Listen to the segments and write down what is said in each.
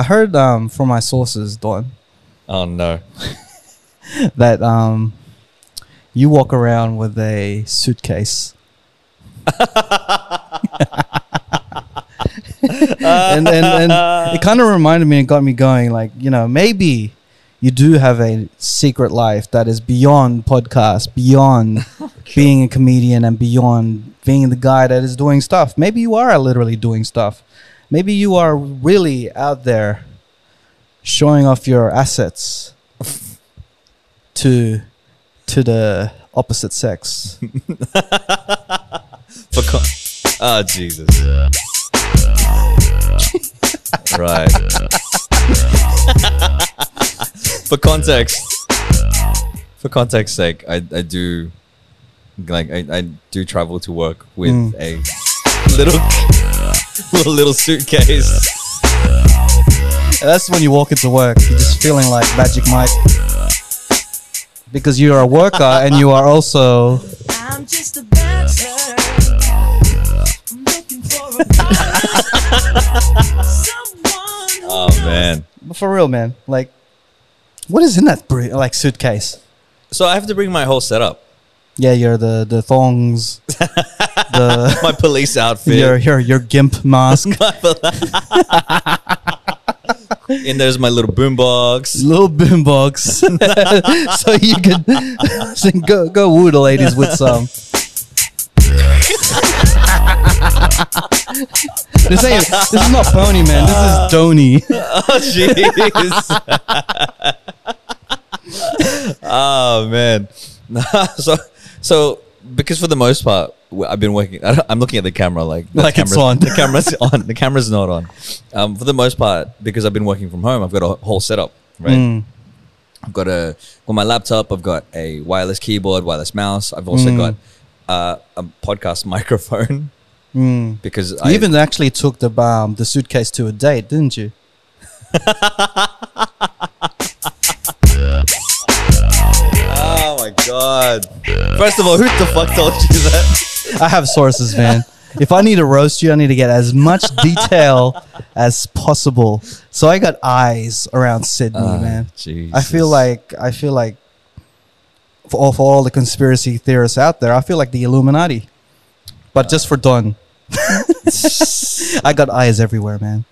I heard um, from my sources, Don, Oh no. that um, you walk around with a suitcase. and, and, and it kind of reminded me and got me going like you know maybe you do have a secret life that is beyond podcast beyond being a comedian and beyond being the guy that is doing stuff maybe you are literally doing stuff maybe you are really out there showing off your assets to to the opposite sex For con- oh Jesus. right. for context, for context sake, I, I do like I, I do travel to work with Mm. a little little suitcase. That's when you walk into work, you're just feeling like Magic Mike. Because you are a worker and you are also I'm just a bachelor. I'm looking for a someone. Oh man. for real, man. Like, what is in that like suitcase? So I have to bring my whole setup. Yeah, you're the the thongs, the My police outfit. your your your gimp mask, and there's my little boombox. little boombox, so you can so go go woo the ladies with some. this ain't this is not pony man. This is Donny. Oh jeez. oh man. so so because for the most part I've been working. I'm looking at the camera like the Like it's camera's- on. The camera's on. The camera's not on. Um, for the most part, because I've been working from home, I've got a whole setup. Right. Mm. I've got a got my laptop. I've got a wireless keyboard, wireless mouse. I've also Mm. got uh, a podcast microphone Mm. because You I even actually took the um, the suitcase to a date, didn't you? Oh my god! First of all, who the fuck told you that? I have sources, man. if I need to roast you, I need to get as much detail as possible. So I got eyes around Sydney, Ah, man. Jesus. I feel like I feel like for all, for all the conspiracy theorists out there, I feel like the Illuminati, but just for Don. I got eyes everywhere, man.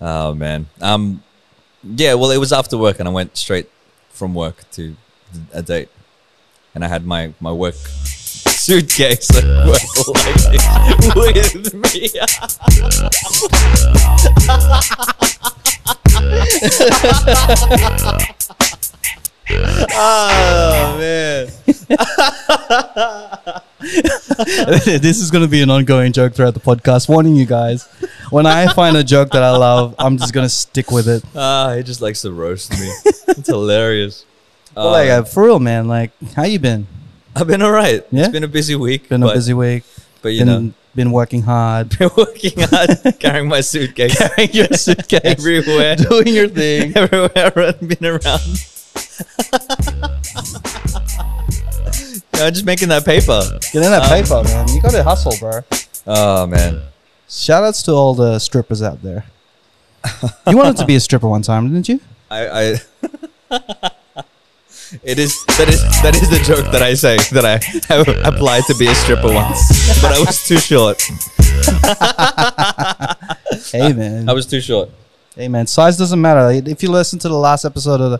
Oh man. Um. Yeah. Well, it was after work, and I went straight from work to a date, and I had my my work suitcase at work like, with me. oh man. this is going to be an ongoing joke throughout the podcast. Warning you guys, when I find a joke that I love, I'm just going to stick with it. Ah, he just likes to roast me. It's hilarious. But like, uh, for real, man. Like, how you been? I've been all right. Yeah? It's been a busy week. Been but, a busy week. but you been know, been working hard. been working hard, carrying my suitcase Carrying your suitcase everywhere, doing your thing. everywhere I've been around. No, just making that paper. Get in that Um, paper, man. You got to hustle, bro. Oh man, Shout outs to all the strippers out there. You wanted to be a stripper one time, didn't you? I, I it is that is that is the joke that I say that I have applied to be a stripper once, but I was too short. Hey, man. I was too short. Hey, man. Size doesn't matter. If you listen to the last episode of the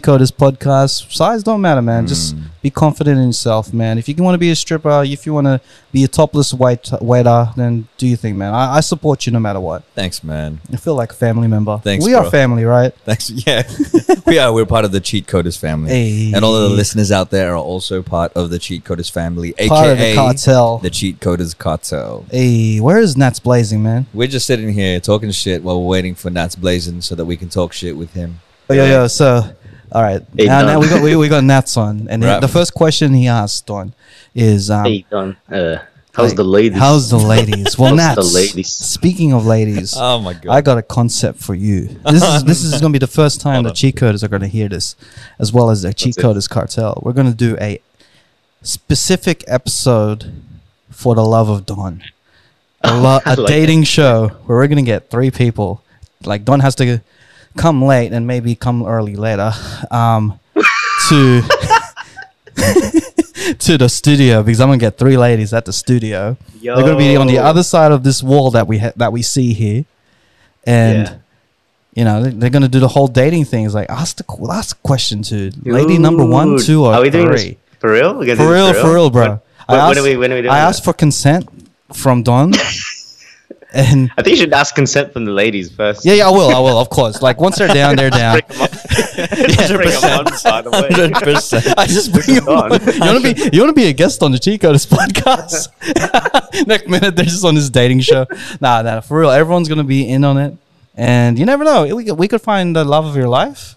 Coders podcast, size don't matter, man. Just mm. Be confident in yourself, man. If you want to be a stripper, if you want to be a topless white waiter, then do your thing, man. I, I support you no matter what. Thanks, man. I feel like a family member. Thanks, we bro. are family, right? Thanks. Yeah, we are. We're part of the Cheat Coders family, Hey. and all of the listeners out there are also part of the Cheat Coders family, Part of the aka cartel. the Cheat Coders cartel. Hey, where is Nats Blazing, man? We're just sitting here talking shit while we're waiting for Nats Blazing so that we can talk shit with him. Oh, yo, yo. So, all right. Hey, now, now we got we, we got Nats on, and Right. the first question he asked on is, um, Hey, Don. Uh, how's like, the ladies? How's the ladies? Well, How's the ladies? Speaking of ladies, Oh my god! I got a concept for you. This is this is going to be the first time Hold the on. cheat coders are going to hear this, as well as the cheat it. coders cartel. We're going to do a specific episode for the love of Don, a, lo- I a like dating show where we're going to get three people. Like Don has to come late and maybe come early later um, to to the studio because I'm gonna get three ladies at the studio. They're gonna be on the other side of this wall that we ha- that we see here, and Yeah. you know they- they're gonna do the whole dating thing. It's like ask the ask question to lady number one, two, or Are we doing three. this for real? We're For real, for real, bro. When, I asked, we, we doing I asked for consent from Don, and I think you should ask consent from the ladies first. yeah, yeah, I will, I will, of course. Like once they're down, they're down. Bring 'em up. Just on, by the way. 100%. I just bring them on. on. You want to be you want to be a guest on the Cheat Coders podcast. Next minute they're just on this dating show. Nah, nah, for real. Everyone's gonna be in on it, and you never know. We could, we could find the love of your life,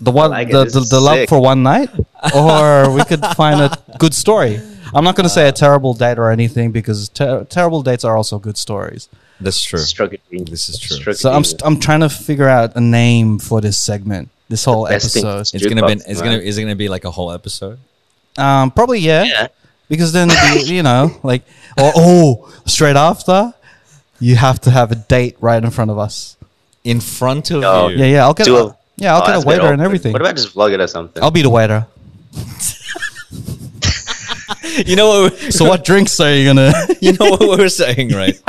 the one like the, the, the love for one night, or we could find a good story. I'm not gonna say a terrible date or anything because ter- terrible dates are also good stories. That's true. Struck a dream. This is true. Struck a So I'm st- I'm trying to figure out a name for this segment, this whole episode. It's gonna be. It's gonna. Is it gonna be like a whole episode? Um, probably yeah. yeah. Because then, be, you know, like, or, oh, straight after, you have to have a date right in front of us. In front of Oh, you. Yeah, yeah, I'll get, a- yeah, I'll Oh, get that's a waiter and everything. What about just vlog it or something? I'll be the waiter. You know what? So, what drinks are you gonna? you know what we were saying, right?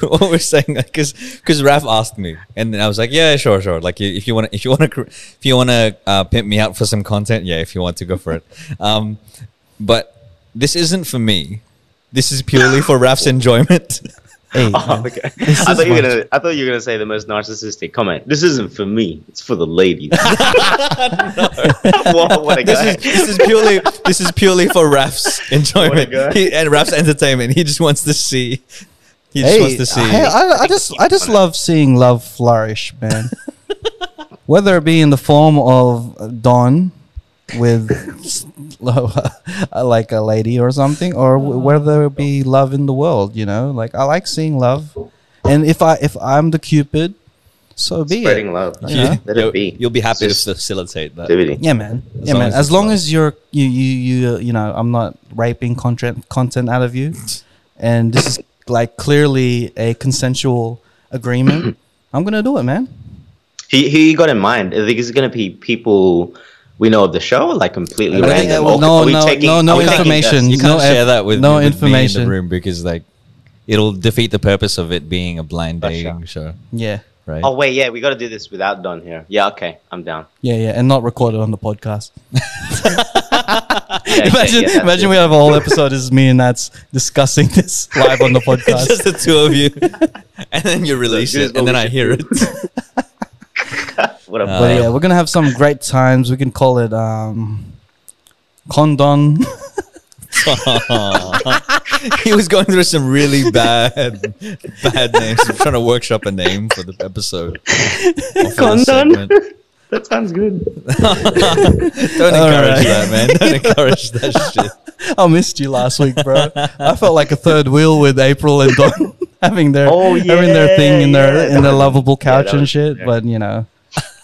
what we're saying, because because Raf asked me, and then I was like, yeah, sure, sure. Like if you want to, if you want to, if you want to uh, pimp me out for some content, yeah, if you want to go for it. Um, but this isn't for me. This is purely for Raf's enjoyment. Hey, Oh, okay. I thought you were gonna. I thought you were gonna say the most narcissistic comment. This isn't for me. It's for the ladies. what, what a this guy. is this is purely this is purely for Raf's enjoyment he, and Raf's entertainment. He just wants to see. He just hey, wants to see. hey, I, I just, I just love seeing love flourish, man. Whether it be in the form of Don with like a lady or something, or w- whether it be love in the world. You know, like I like seeing love, and if I, if I'm the Cupid, so be it. Spreading it. love. Yeah. Let you'll, it be. you'll be happy Just to facilitate that. activity. Yeah, man. As yeah, man. as As long love. as you're you you you uh, you know, I'm not raping content content out of you, and this is like clearly a consensual agreement. I'm gonna do it, man. He he got in mind. I think it's gonna be people we know of the show, like completely I think- random. well, Or no, are no, taking- no, no are we taking information. You can't No share ev- that with, no with me in the room because like it'll defeat the purpose of it being a blind Gotcha. dating show, Yeah, right? Oh wait, yeah, we got to do this without Don here. Yeah, okay, I'm down. yeah, yeah, and not recorded on the podcast. Yeah, imagine, yeah, yeah, imagine we have a whole episode. Is me and Nats discussing this live on the podcast. just the two of you, and then you release here's it, and then I hear it. What a Uh, But yeah, we're gonna have some great times. We can call it um, Condon. he was going through some really bad, bad names. I'm trying to workshop a name for the episode. for Condon? that sounds good. Don't All encourage right. that, man. Don't encourage that shit. I missed you last week, bro. I felt like a third wheel with April and Don having their Oh, yeah, having their thing in their yeah, in their that- lovable yeah, couch and shit. yeah. But you know, I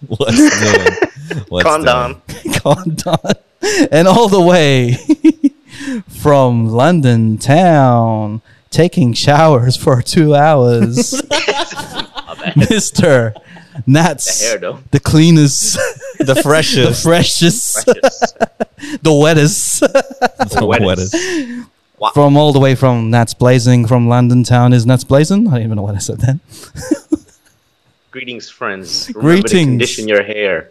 What's doing? What's Condom. Condon, and all the way from London town, taking showers for two hours, Mister Nats, The hair, though. the cleanest, doing? The the freshest. freshest, the wettest. the wettest. wettest. Wow. from all the way from Nats Blazing from London town is Nats Blazing. I don't even know what I said then. Greetings, friends. Remember to Greetings. condition your hair.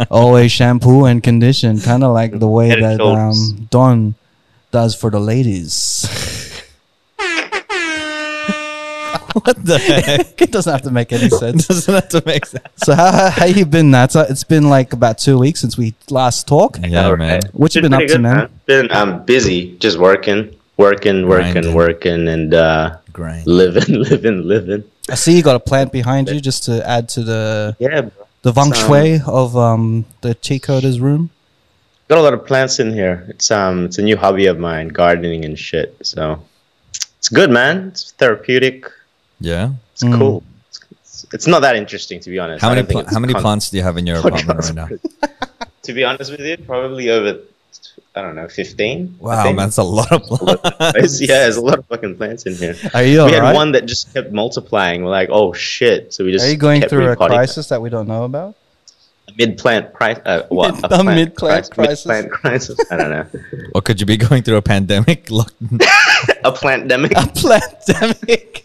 Always shampoo and condition, kind of like the way Head that shoulders. um, Don does for the ladies. What the heck? it doesn't have to make any sense. Doesn't have to make sense. So how how you been, Nats? Uh, It's been like about two weeks since we last talked. Yeah, All man. right. What you Been been up pretty to, good, man? Been um busy, just working, working, working, Grinding. working, and uh Grind. living, living, living. I see you got a plant behind you just to add to the Yeah, bro. the feng Some- shui of um the cheat coders room. got a lot of plants in here. It's um, it's a new hobby of mine, gardening and shit. So it's good, man. It's therapeutic. Yeah. It's Mm. cool. It's, it's not that interesting, to be honest. How many don't think pla- it's how many con- plants do you have in your apartment right now? To be honest with you, probably over. I don't know, fifteen. Wow, that's a lot of plants. yeah, there's a lot of fucking plants in here. Are you we had alright? one that just kept multiplying. We're like, oh shit! So we just Are you going kept through a repotting crisis that we don't know about? A mid plant price. Uh, what? Mid- a mid-plant crisis? Mid-plant crisis. I don't know. Or could you be going through a pandemic? Look, a plantdemic. A pandemic.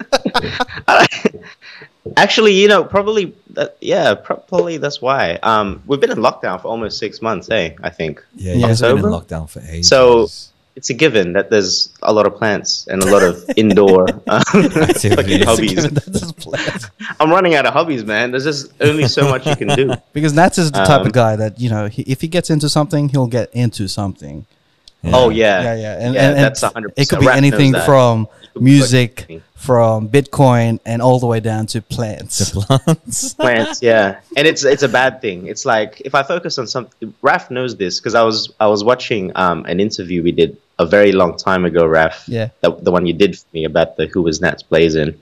Actually, you know, probably that, yeah, probably that's why. Um, we've been in lockdown for almost six months, eh? I think yeah, guys have been in lockdown for ages. So- it's a given that there's a lot of plants and a lot of indoor um, fucking hobbies. That's his plan. I'm running out of hobbies, man. There's just only so much you can do. Because Nats is the type Um, of guy that you know, he, if he gets into something, he'll get into something. Oh yeah, Yeah, yeah, and, Yeah, and, and that's 100%. It could be anything from music, from Bitcoin, and all the way down to plants. plants. plants yeah and it's it's a bad thing it's like if i focus on something raf knows this because i was i was watching um an interview we did a very long time ago raf Yeah. the, the one you did for me about the who was nats blazing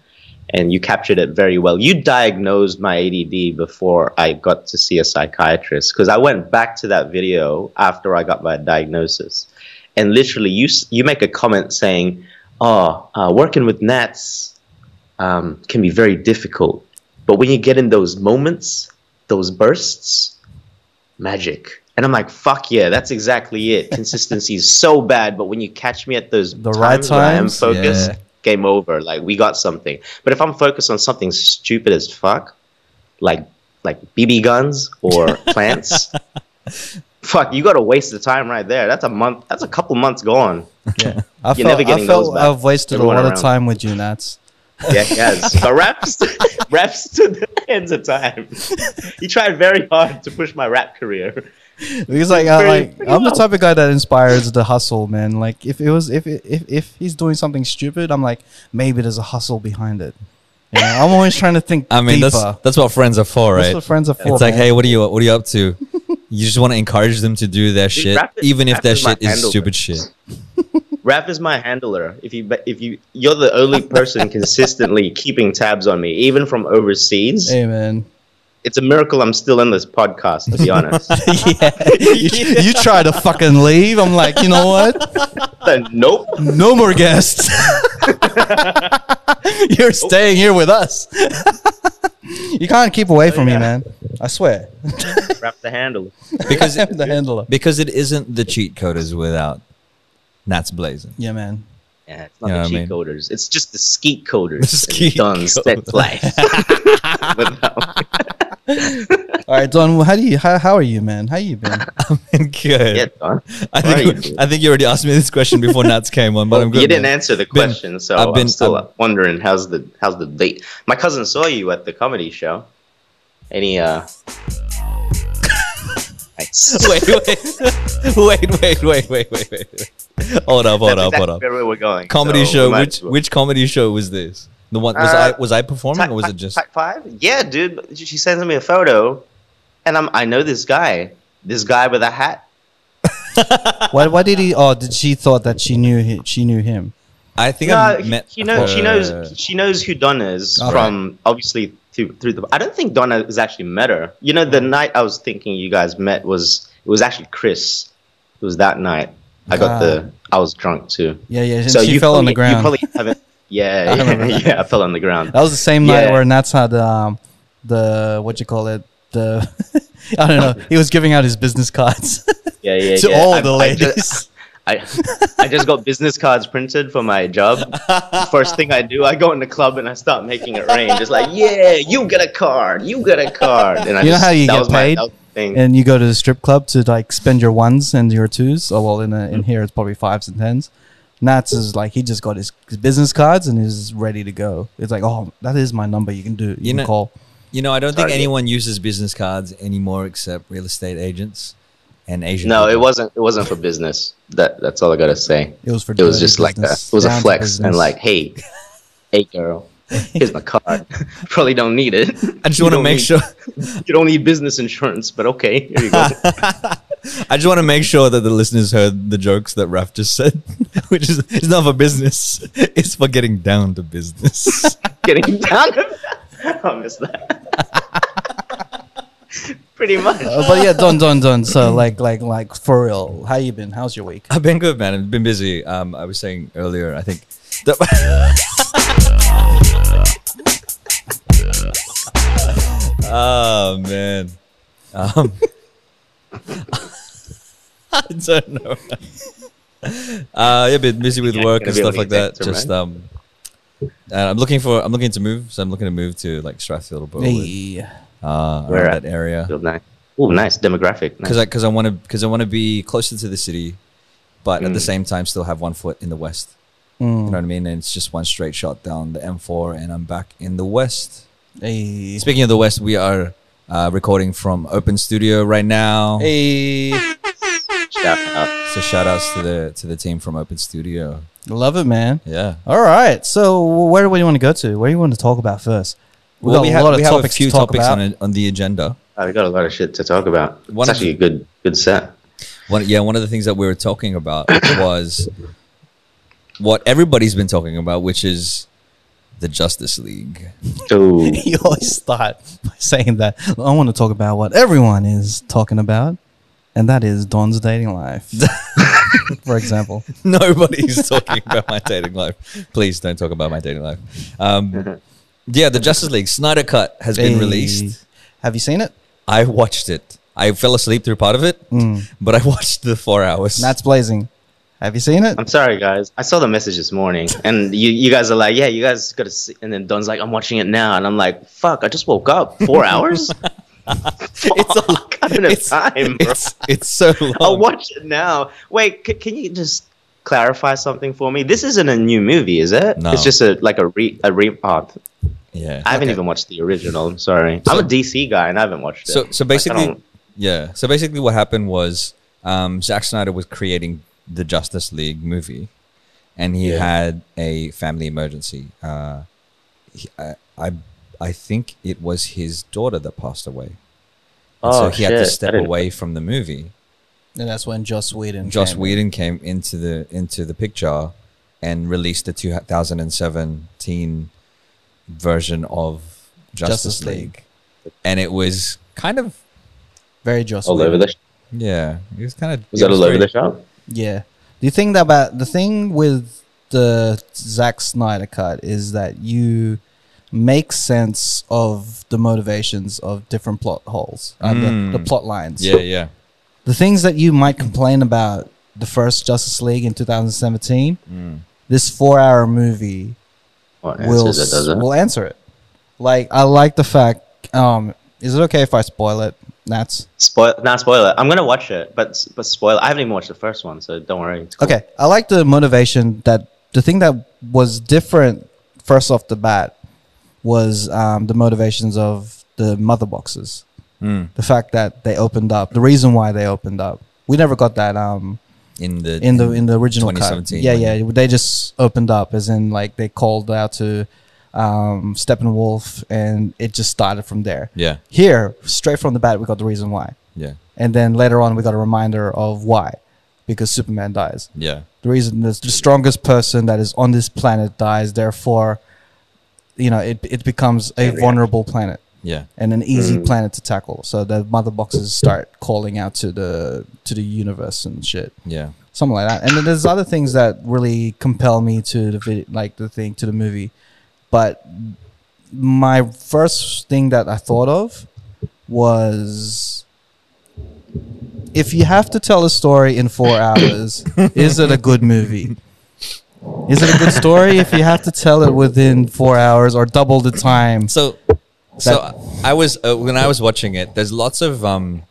and you captured it very well you diagnosed my add before i got to see a psychiatrist because i went back to that video after i got my diagnosis and literally you you make a comment saying oh uh, working with nats um, can be very difficult. But when you get in those moments, those bursts, magic. And I'm like, fuck yeah, that's exactly it. Consistency is so bad, but when you catch me at those The right times, where I am focused, yeah. game over. Like we got something. But if I'm focused on something stupid as fuck, like like BB guns or plants, fuck, you got to waste the time right there. That's a month. That's a couple months gone. Yeah, I You're felt, never I felt those back. I've wasted Everyone a lot of time with you, Nats. Yeah, he has. But raps, st- rap stood the hands of time. He tried very hard to push my rap career. Because like, I, uh, like I'm the type of guy that inspires the hustle, man. Like if it was if if if he's doing something stupid, I'm like maybe there's a hustle behind it. You know, I'm always trying to think I mean, deeper. that's that's what friends are for, That's right? what friends are for. it's like, hey, what are you what are you up to? You just want to encourage them to do their shit, rap is- even if rap their is shit is handle. stupid shit. Raf is my handler. If you, if you, you're the only person consistently keeping tabs on me, even from overseas. Hey man, It's a miracle I'm still in this podcast. To be honest, yeah, you, you try to fucking leave. I'm like, you know what? Then, nope. No more guests. You're staying here with us. you can't keep away oh, from me, man. I swear. Raf the handle. Because the handler. because it isn't the cheat coders without Nats blazing. Yeah, man. Yeah, it's not You know the what I cheat mean? coders. It's just the skeet coders. The skeet done set coders. life. But. All right, Don. How do you? How, how are you, man? How you been? I'm good. Yeah, Don. I think you? I think you already asked me this question before Nats came on, but Well, I'm good. you didn't man. answer the Been- question, so I've been- I'm still I'm- wondering how's the how's the date. My cousin saw you at the comedy show. Any uh? Nice. wait, wait, wait, wait, wait, wait, wait, wait. Hold up, hold That's up, hold exactly up. Where we're going. Comedy so show. we might Which as well. which comedy show was this? The one was Uh, I was I performing or was it just? Type Five? Yeah, dude. She sends me a photo, and I'm I know this guy. This guy with a hat. Why? Why did he? Oh, did she thought that she knew he, she knew him? I think No, I he- met. she knows. She knows. She knows who Donna is Okay. from obviously through through the. I don't think Donna has actually met her. You know, the night I was thinking you guys met was it was actually Chris. It was that night. I got Ah. the. I was drunk too. Yeah, yeah. So you fell on the ground. You probably haven't. Yeah, I yeah, yeah. I fell on the ground. That was the same night where Nats had um, the what you call it the I don't know. He was giving out his business cards Yeah, yeah. to yeah. all I- the I ladies. just- I, I just got business cards printed for my job. First thing I do, I go in the club and I start making it rain. Just like, yeah, you get a card, you get a card. And I You know how you get was my- paid? that was the thing. and you go to the strip club to like spend your ones and your twos. Oh well, in a, in mm-hmm. here it's probably fives and tens. Nats is like he just got his, his business cards and is ready to go. It's like, oh, that is my number. You can do. You, You can know- call. You know, I don't think Sorry. anyone uses business cards anymore except real estate agents and Asian. No, people. it wasn't. It wasn't for business. That that's all I gotta say. It was for. It was just like a, it was a flex business. and like, hey, hey, girl, Here's my card. Probably don't need it. I just want to make need- sure. you don't need business insurance, but okay, here you go. I just want to make sure that the listeners heard the jokes that Raf just said, which is it's not for business. It's for getting down to business. Getting down. To I missed that. Pretty much. Uh, but yeah, done, done, done. So like, like, like for real. How you been? How's your week? I've been good, man. I've been busy. Um, I was saying earlier, I think. That oh man. Um, I don't know. Uh, yeah, been busy with work and stuff like that. Just um, and I'm looking for. I'm looking to move, so I'm looking to move to like Strathfield or Burwood, Hey, uh, Where around at? that area. Feel nice. Oh, nice demographic. Nice. because I because I want to because I want to be closer to the city, but at the Mm. same time still have one foot in the west. Mm. You know what I mean? And it's just one straight shot down the M4, and I'm back in the west. hey, Speaking of the west, we are uh, recording from Open Studio right now. hey. Shout out. So shout outs to the to the team from Open Studio. Love it, man. Yeah. All right. So where do you want to go to? Where do you want to talk about first? We've well, got we a have, lot of we have a topics few to talk topics about. on it, on the agenda. Oh, we got a lot of shit to talk about. One it's of actually a good good set. One, yeah, one of the things that we were talking about was what everybody's been talking about, which is the Justice League. You always start by saying that. I want to talk about what everyone is talking about, and that is Don's dating life. For example, Nobody's talking about my dating life. Please don't talk about my dating life. Um, yeah, the Justice League Snyder Cut has been Hey. released. Have you seen it? I watched it. I fell asleep through part of it, Mm. but I watched the four hours. Nats Blazing. Have you seen it? I'm sorry, guys. I saw the message this morning, and you, you guys are like, "Yeah, you guys got to." see And then Don's like, "I'm watching it now," and I'm like, "Fuck! I just woke up. Four hours? It's a- Fuck, I don't have time, bro. it's, it's so long. I'll watch it now. Wait, c- can you just clarify something for me? This isn't a new movie, is it? No. It's just a like a re a re. Oh, yeah. I haven't Okay. even watched the original. I'm sorry. So- I'm a DC guy, and I haven't watched it. So, so basically, don't- yeah. So basically, what happened was um, Zack Snyder was creating the Justice League movie, and he Yeah. had a family emergency. Uh, he, I, I, I think it was his daughter that passed away. And so Oh, he had to step away from the movie. And that's when Joss Whedon. Joss came in. Whedon came into the into the picture and released the 2017 version of Justice, Justice League. League. and it was kind of Very Joss all Whedon. over the. yeah, it was kind of Was that all over the shop? Yeah. Do you think that about the thing with the Zack Snyder cut is that you make sense of the motivations of different plot holes, uh, Mm. the, the plot lines. Yeah, yeah, The things that you might complain about the first Justice League in 2017, Mm. this four-hour movie will it, it? will answer it. Like I like the fact. Um, is it okay if I spoil it? That's Spoil, not spoil it. I'm gonna watch it, but but spoil. I haven't even watched the first one, so don't worry. Cool. Okay, I like the motivation that the thing that was different first off the bat was um, the motivations of the mother boxes. Mm. The fact that they opened up, the reason why they opened up. We never got that um, In the in the in the original cut. Yeah, yeah, they just opened up, as in like they called out to um, Steppenwolf, and it just started from there. yeah, Here, straight from the bat, we got the reason why, yeah, and then later on, we got a reminder of why, because Superman dies yeah, the reason is the strongest person that is on this planet dies therefore you know it, it becomes a vulnerable planet yeah, and an easy Mm. planet to tackle so the mother boxes start calling out to the to the universe and shit yeah. something like that and then there's other things that really compel me to the vid- like the thing to the movie but my first thing that i thought of was if you have to tell a story in four hours, is it a good movie? Is it a good story if you have to tell it within four hours or double the time? So, so I was uh, when I was watching it. There's lots of um,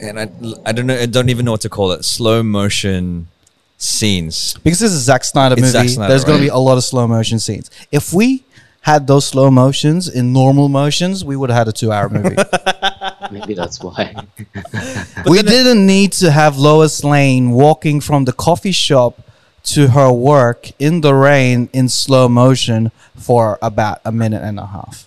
and I I don't know I don't even know what to call it. Slow motion scenes. Because this is a Zack Snyder It's movie, Zack Snyder, there's going to be a lot of slow motion scenes. If we had those slow motions in normal motions, we would have had a two hour movie. Maybe that's why. we didn't need to have Lois Lane walking from the coffee shop to her work in the rain in slow motion for about a minute and a half.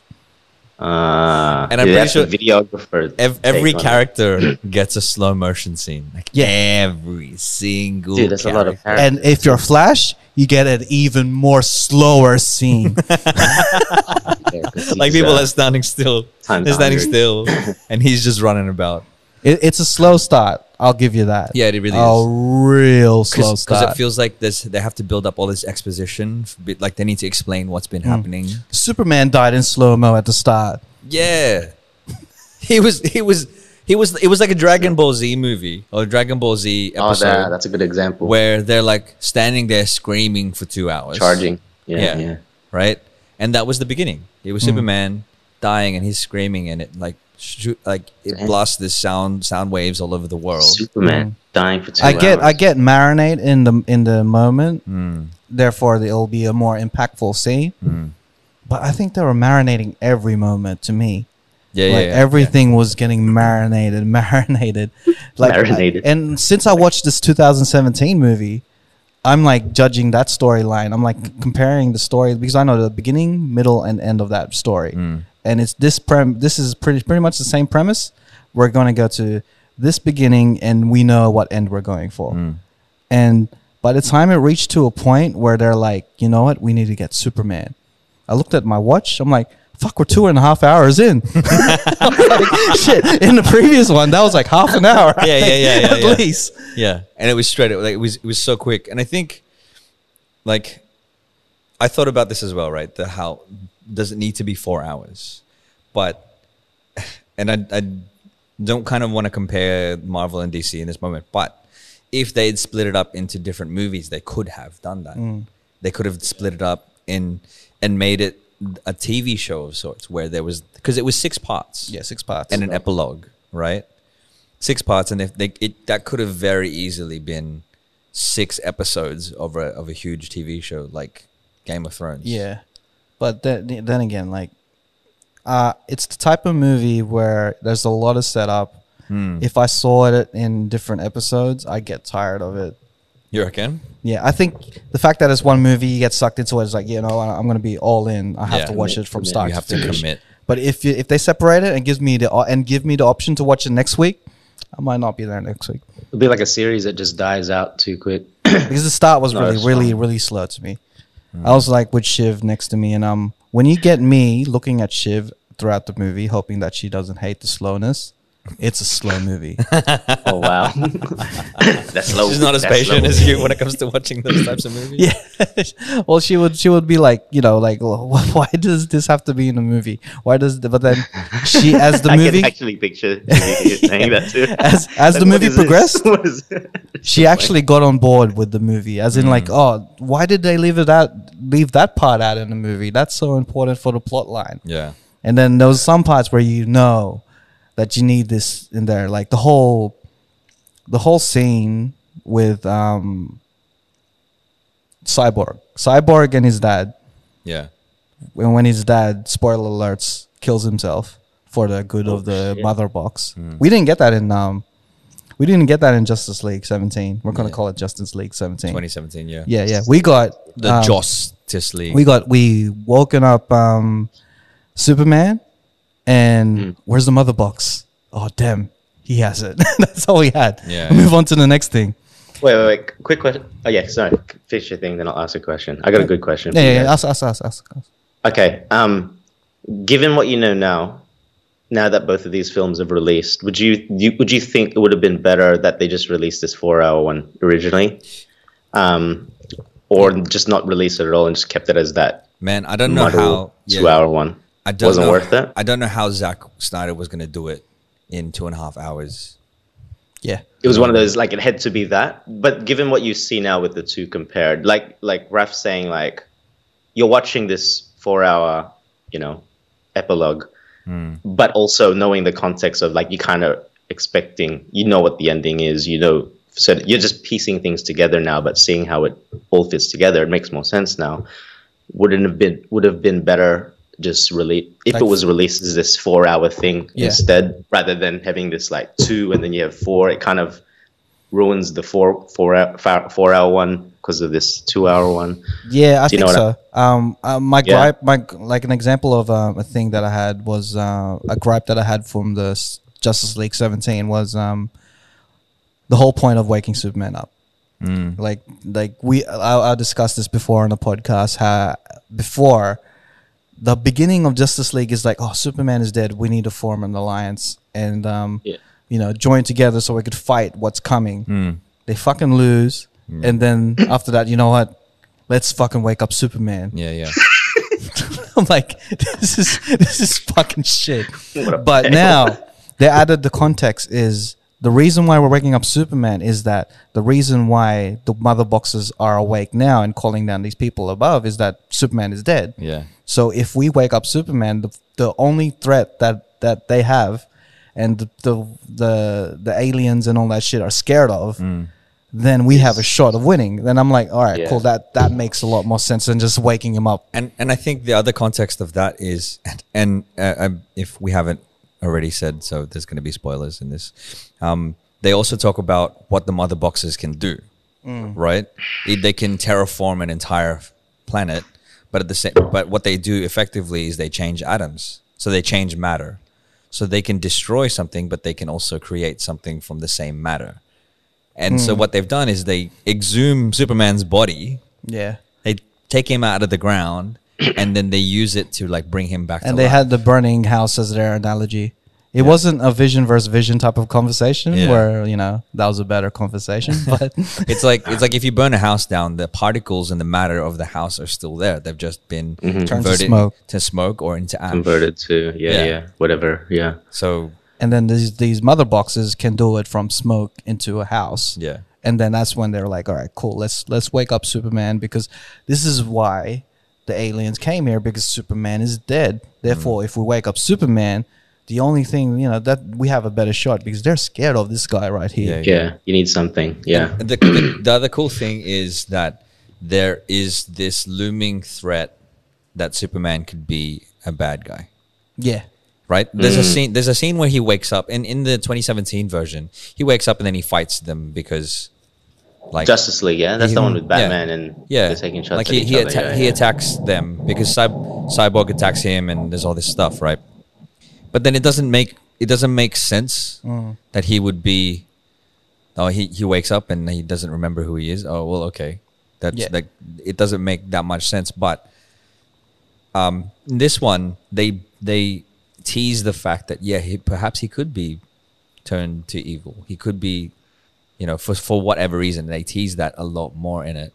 Uh, And I'm yeah, pretty sure the videographer. Ev- every take on it. character gets a slow motion scene. Like Yeah. every single. Dude, that's a lot of character. And if you're Flash, you get an even more slower scene. Yeah, 'cause like people uh, are standing still. time They're standing still, and he's just running about. It, it's a slow start. I'll give you that. Yeah, it really is. a is. real slow Because start. it feels like this, they have to build up all this exposition. Like they need to explain what's been mm. happening. Superman died in slow mo at the start. Yeah, he was. He was. He was. It was like a Dragon Ball Z movie or a Dragon Ball Z Oh, episode that, that's a good example. where they're like standing there screaming for two hours, Charging. Yeah, Yeah. yeah. right? And that was the beginning. It was mm. Superman dying, and he's screaming, and it like shoot, like it Damn. blasts this sound sound waves all over the world. Superman dying for two I get I get marinate in the in the moment. Mm, Therefore, it'll be a more impactful scene. mm. But I think they were marinating every moment to me. Yeah, like yeah, yeah, everything was getting marinated, marinated. Like, Marinated. and since I watched this 2017 movie, I'm like judging that storyline. I'm like comparing the story because I know the beginning, middle, and end of that story. Mm. And it's this prem. This is pretty pretty much the same premise. We're going to go to this beginning, and we know what end we're going for. Mm. And by the time it reached to a point where they're like, you know what, we need to get Superman. I looked at my watch. I'm like, fuck, we're two and a half hours in. Like, shit. In the previous one, that was like half an hour. Yeah, yeah, yeah, yeah, At yeah. least. Yeah, and it was straight. Like it was, it was so quick. And I think, like, I thought about this as well, right? The how does it need to be four hours? But, and I, I don't kind of want to compare Marvel and DC in this moment. But if they had split it up into different movies, they could have done that. Mm. They could have split it up in and made it a TV show of sorts, where there was because it was six parts Yeah, six parts. and an epilogue, right? Six parts, and if they it that could have very easily been six episodes of a of a huge TV show like Game of Thrones. Yeah, but then then again, like, uh, it's the type of movie where there's a lot of setup. Hmm. If I saw it in different episodes, I get tired of it. you reckon? Yeah, I think the fact that it's one movie, you get sucked into it. It's like you know, I- I'm gonna be all in. I have Yeah. to watch it from Commit. start you have to to commit. But if you, if they separate it and gives me the o- and give me the option to watch it next week, I might not be there next week It'll be like a series that just dies out too quick. because the start was No, really really really slow to me. I was like with Shiv next to me, and um, when you get me looking at Shiv throughout the movie, hoping that she doesn't hate the slowness, it's a slow movie. oh wow, that's slow. She's not as That's patient as you when it comes to watching those types of movies. yeah. well, she would she would be like, you know, like, why does this have to be in a movie? Why does? The, but then she, as the I movie, can actually picture you saying that too. As- as the movie is progressed, What is she actually got on board with the movie, as in mm. like, oh, why did they leave it out, leave that part out in the movie? That's so important for the plot line. Yeah. And then there was some parts where you know that you need this in there, like the whole, the whole scene with um, Cyborg, Cyborg and his dad. Yeah. when when his dad, spoiler alerts, kills himself for the good of Oh, the shit. mother box. We didn't get that in um, we didn't get that in Justice League 17. We're gonna Yeah. call it Justice League 17. 2017. Yeah. Yeah, yeah. We got The um, Justice League. We got we woken up um, Superman, and Hmm. where's the mother box? Oh damn, he has it. That's all we had. Yeah, Move on to the next thing. Wait, wait, wait. Quick question. Oh yeah, sorry. Finish your thing, then I'll ask a question. I got a good question. Yeah, yeah. yeah. Ask, ask, ask, ask. ask. Okay. Um, given what you know now, now that both of these films have released, would you, you would you think it would have been better that they just released this four-hour one originally, um, or just not release it at all and just kept it as that Man, I don't know muddle how. yeah. two-hour one? I don't wasn't know, worth it. I don't know how Zack Snyder was going to do it in two and a half hours. Yeah. It was one of those like it had to be that. But given what you see now with the two compared, like like Raf saying like you're watching this four hour, you know, epilogue, hmm. but also knowing the context of like you kind of expecting, you know what the ending is, you know, so you're just piecing things together now, but seeing how it all fits together, it makes more sense now. Wouldn't have been would have been better just really if Like- it was released as this four hour thing Yeah. instead rather than having this like two and then you have four it kind of ruins the four four hour, four, four hour one because of this two-hour one. Yeah, I think know what so. um, uh, my Yeah. gripe, my like an example of um, a thing that I had was uh, a gripe that I had from the Justice League 17 was um, the whole point of waking Superman up. Mm. Like, like we, I, I discussed this before on the podcast. How before the beginning of Justice League is like, oh, Superman is dead. We need to form an alliance and um, Yeah. you know, join together so we could fight what's coming. Mm. They fucking lose, and then after that, you know what? Let's fucking wake up Superman. Yeah, yeah. I'm like, this is this is fucking shit. But fail. now they added the context is the reason why we're waking up Superman is that the reason why the mother boxes are awake now and calling down these people above is that Superman is dead. Yeah. So if we wake up Superman, the the only threat that that they have, and the the the, the aliens and all that shit are scared of, then we have a shot of winning. Then I'm like, all right, Yeah. cool. That that makes a lot more sense than just waking him up. And and I think the other context of that is, and, and uh, um, if we haven't already said so, there's going to be spoilers in this. Um, they also talk about what the mother boxes can do, right? It- they can terraform an entire planet, but at the same, but what they do effectively is they change atoms, so they change matter, so they can destroy something, but they can also create something from the same matter. And so hmm. what they've done is they exhume Superman's body, Yeah. they take him out of the ground and then they use it to like bring him back and they life. had the burning house as their analogy. It wasn't a vision versus vision type of conversation Yeah. where you know that was a better conversation, but it's like it's like if you burn a house down the particles and the matter of the house are still there they've just been to converted smoke. to smoke or into ash converted to yeah, Yeah. yeah, whatever. Yeah. so and then these these mother boxes can do it from smoke into a house. yeah and then that's when they're like, all right, cool, let's let's wake up Superman because this is why the aliens came here because Superman is dead. Therefore, Mm. if we wake up Superman, the only thing you know that we have a better shot because they're scared of this guy right here. Yeah. Yeah. You need something. Yeah. And the, the, the other cool thing is that there is this looming threat that superman could be a bad guy yeah. right? There's a mm. scene. There's a scene where he wakes up, and in the 2017 version, he wakes up and then he fights them because, like, Justice League. Yeah, that's the one with Batman and yeah, they're taking shots like at he each he, other. atta- yeah, he yeah. attacks them because Cy- Cyborg attacks him, and there's all this stuff, right? But then it doesn't make it doesn't make sense Mm. that he would be. Oh, he he wakes up and he doesn't remember who he is. Oh well, okay, that's Yeah. like it doesn't make that much sense. But um, in this one, they they tease the fact that yeah, he, perhaps he could be turned to evil. He could be, you know, for for whatever reason. They tease that a lot more in it.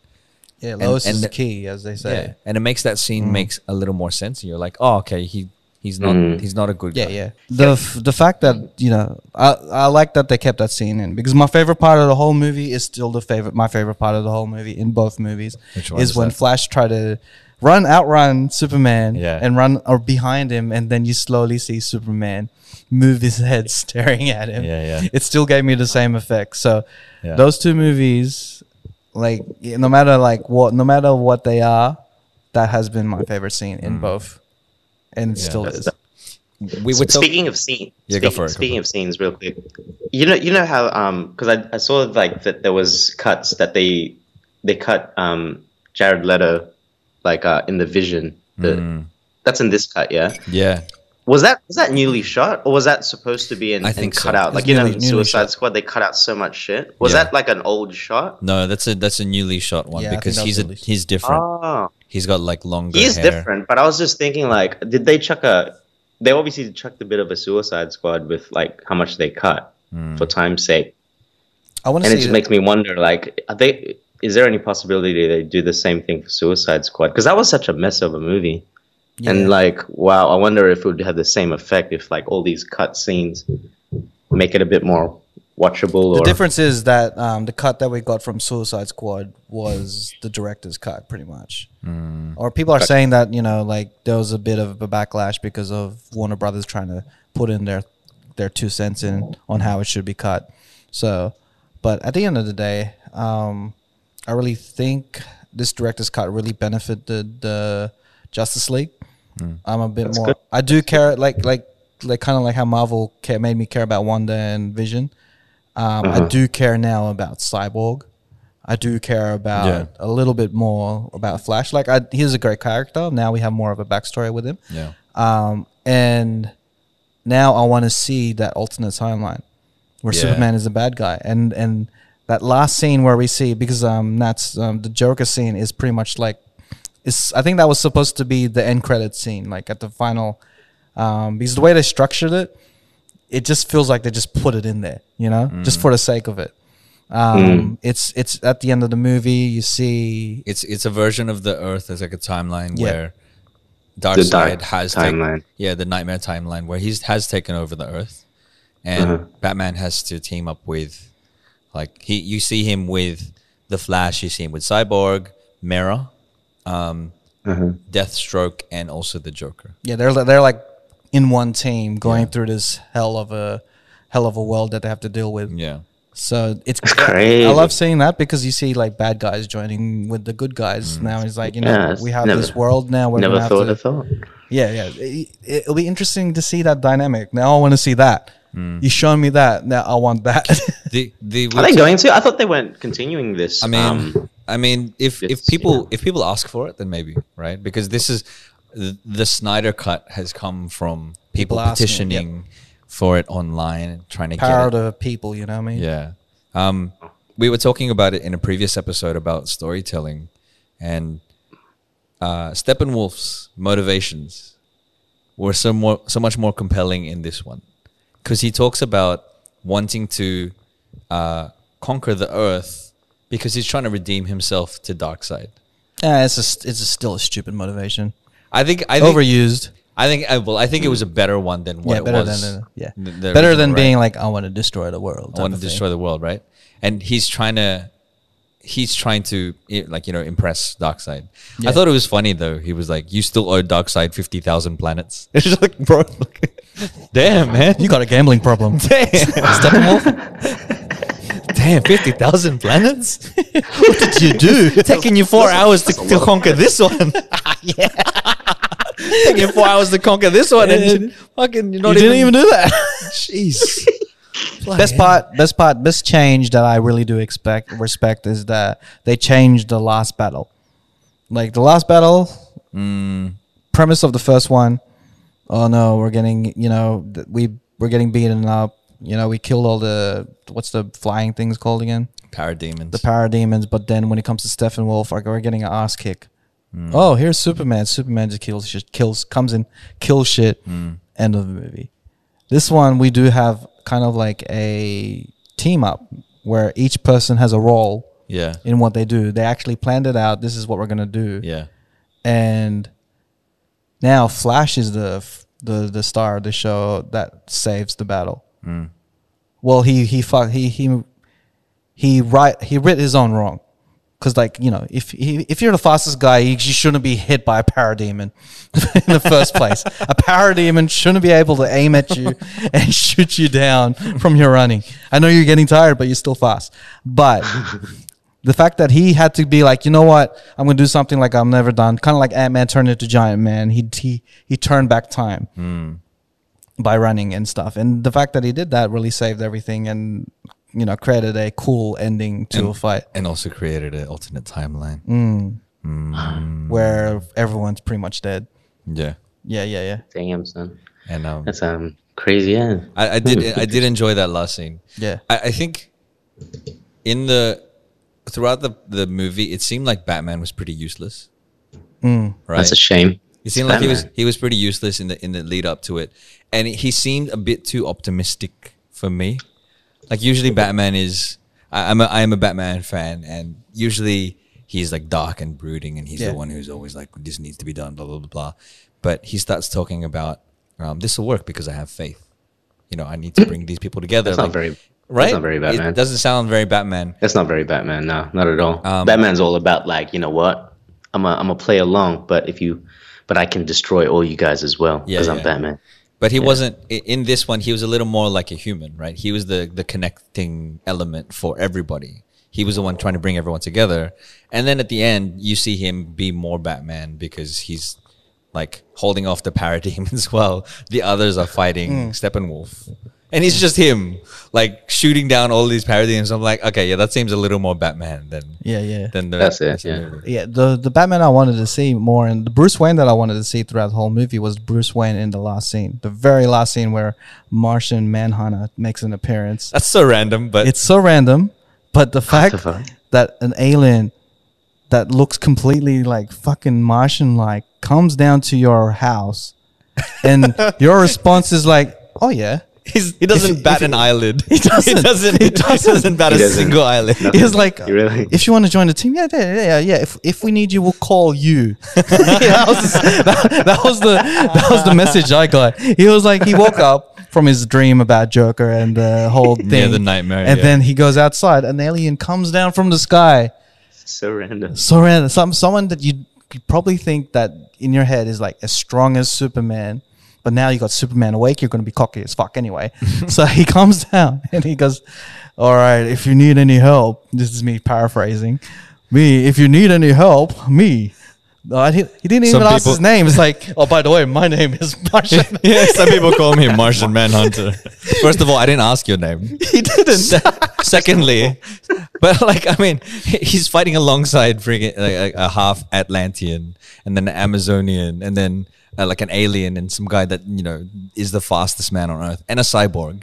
Yeah, Lois Lane is the- key, as they say. Yeah, and it makes that scene makes a little more sense. And you're like, oh, okay, he he's not Mhm. he's not a good Yeah, guy. yeah. The f- the fact that you know, I I like that they kept that scene in because my favorite part of the whole movie is still the favorite. My favorite part of the whole movie in both movies Which one is is when that? Flash tried to run outrun Superman Yeah. and run or behind him, and then you slowly see Superman move his head, staring at him. Yeah, yeah. It still gave me the same effect. So Yeah. those two movies, like no matter like what, no matter what they are, that has been my favorite scene in both, and. Yeah. still is. We would talk- speaking of scenes, Yeah, go speaking, for it, speaking for of scenes, real quick, you know, you know how um, because I, I saw like that there was cuts that they they cut um Jared Leto like uh in the Vision. The, Mm. That's in this cut, yeah. yeah, Was that was that newly shot or was that supposed to be in, I and think so. cut out? It's Like you know, newly- in Suicide shot. Squad, they cut out so much shit. Was Yeah. that like an old shot? no, that's a that's a newly shot one Yeah, because he's a, he's different. Oh, he's got like longer. he is hair. different. But I was just thinking, like, did they chuck a? They obviously chucked a bit of a Suicide Squad with like how much they cut Hmm. for time's sake. I want to and it just it. makes me wonder like are they is there any possibility they do the same thing for suicide squad because that was such a mess of a movie Yeah. and like wow i wonder if it would have the same effect if like all these cut scenes make it a bit more watchable The or difference is that um, the cut that we got from Suicide Squad was the director's cut, pretty much. Or people are saying that you know, like there was a bit of a backlash because of Warner Brothers trying to put in their their two cents in on how it should be cut. So, but at the end of the day, um, I really think this director's cut really benefited the Justice League. I'm a bit That's more. good. I do care, like like like kind of like how Marvel care, made me care about Wanda and Vision. Um, I Uh-huh. do care now about Cyborg. I do care about Yeah. a little bit more about Flash. Like, I, he's a great character. Now we have more of a backstory with him. Yeah. Um, and now I want to see that alternate timeline where Yeah. Superman is the bad guy, and and that last scene where we see because um that's um, the Joker scene is pretty much like is I think that was supposed to be the end credit scene, like at the final, um, because the way they structured it, it just feels like they just put it in there, you know, just for the sake of it. Um, It's it's at the end of the movie. You see It's it's a version of the Earth as like a timeline Yeah. where Darkseid The dark has tak- timeline. yeah, the nightmare timeline where he's has taken over the Earth, and Uh-huh. Batman has to team up with, like he you see him with the Flash, you see him with Cyborg, Mera, um, Uh-huh. Deathstroke, and also the Joker. Yeah, they're they're like in one team going Yeah. through this hell of a hell of a world that they have to deal with. Yeah, So it's crazy. I love seeing that because you see like bad guys joining with the good guys. Now it's like you know Yeah, we have never- this world now. Where we're Never gonna have thought to, of thought. Yeah, yeah. It, it'll be interesting to see that dynamic. Now I want to see that. Hmm. You shown me that. Now I want that. the the Are they going to? I thought they weren't continuing this. I mean, um, I mean, if if people yeah. if people ask for it, then maybe right because this is the, the Snyder cut has come from people, People asking, petitioning for it online and trying to Power get it. to people. You know what I mean? Yeah, um, we were talking about it in a previous episode about storytelling, and uh, Steppenwolf's motivations were so more so much more compelling in this one because he talks about wanting to uh, conquer the Earth because he's trying to redeem himself to Darkseid. Yeah, it's just it's just still a stupid motivation. I think I think Overused. I think I, well I think it was a better one than what yeah, it better was. than uh, yeah, the- the better than right? being like I want to destroy the world. I want to destroy the world, right? And he's trying to, he's trying to, like you know, impress Darkseid. Yeah. I thought it was funny though. He was like, "You still owe Darkseid fifty thousand planets." It's just like, bro, look, damn man, You got a gambling problem. damn, Steppenwolf, damn, fifty thousand planets. what did you do? Taking you four hours to, to conquer this one. yeah. Taking you four hours to conquer this one, and you fucking you're You not didn't even do that. Jeez. best part, best part, best change that I really do expect respect is that they changed the last battle. Like the last battle, mm. premise of the first one. Oh no, we're getting you know we we're getting beaten up. You know we killed all the what's the flying things called again? Parademons. The parademons. But then when it comes to Steppenwolf, like we're getting an ass kick. Hmm. Oh, here's Superman. Superman just kills shit, kills comes in, kills shit. Hmm. End of the movie. This one we do have kind of like a team up where each person has a role yeah. in what they do. They actually planned it out. This is what we're gonna do. Yeah. And now Flash is the the the star of the show that saves the battle. Mm. Well, he he fuck he he he right he writ his own wrong. Cause like you know, if if you're the fastest guy, you, shouldn't be hit by a parademon in the first place. a parademon shouldn't be able to aim at you and shoot you down from your running. I know you're getting tired, but you're still fast. But the fact that he had to be like, you know what, I'm gonna do something like I've never done, kind of like Ant Man turned into Giant Man. He he he turned back time hmm. By running and stuff, and the fact that he did that really saved everything and you know created a cool ending to And- a fight And also created an alternate timeline. where everyone's pretty much dead. Yeah. Yeah, yeah, yeah, damn son, And um, that's um crazy. Yeah. I, I did I did enjoy that last scene. yeah. I, I think in the throughout the the movie, it seemed like Batman was pretty useless. Right. That's a shame. It seemed like he was he was pretty useless in the in the lead up to it, and he seemed a bit too optimistic for me. Like usually, Batman is I, I'm a I am a Batman fan, and usually he's like dark and brooding, and he's Yeah. the one who's always like this needs to be done, blah blah blah blah. But he starts talking about um, this will work because I have faith. You know, I need to bring these people together. That's not very. right. That's not very Batman. It doesn't sound very Batman. That's not very Batman. No, not at all. Um, Batman's all about like you know what? I'm a I'm a play along, but if you, but I can destroy all you guys as well Yeah, because yeah. I'm Batman. But he wasn't in this one. He was a little more like a human, right? He was the the connecting element for everybody. He was the one trying to bring everyone together. And then at the end, you see him be more Batman because he's like holding off the parademons while the others are fighting hmm. Steppenwolf. And it's just him, like shooting down all these parademons. I'm like, okay, yeah, that seems a little more Batman than Yeah, yeah. than the That's it, rest of the yeah. Yeah, the the Batman I wanted to see more, and the Bruce Wayne that I wanted to see throughout the whole movie was Bruce Wayne in the last scene, the very last scene where Martian Manhunter makes an appearance. That's so random, but It's so random, but the fact the that an alien that looks completely like fucking Martian like comes down to your house, and your response is like, "Oh yeah." He's, he doesn't If- bat if- an eyelid. He doesn't. He doesn't. He He doesn't. doesn't, bat He a doesn't. single eyelid. No. He's like, You really? if you want to join the team, yeah, yeah, yeah, yeah. If if we need you, we'll call you. that, was, that, that was the that was the message I got. He was like, he woke up from his dream about Joker and the whole thing. Yeah, the nightmare, And yeah. then he goes outside. An alien comes down from the sky. So random. So random. Some someone that you you probably think that in your head is like as strong as Superman, but now you got Superman awake. You're going to be cocky as fuck anyway. so he comes down and he goes, "All right, if you need any help, this is me paraphrasing. Me, if you need any help, me." Uh, I didn't, he didn't even Some ask his name. It's like, oh, by the way, my name is Martian. yeah, some people call me Martian Manhunter. First of all, I didn't ask your name. he didn't. Se- secondly, but like I mean, he's fighting alongside friggin' like, a, a half Atlantean and then an Amazonian and then uh, like an alien and some guy that you know is the fastest man on earth and a cyborg.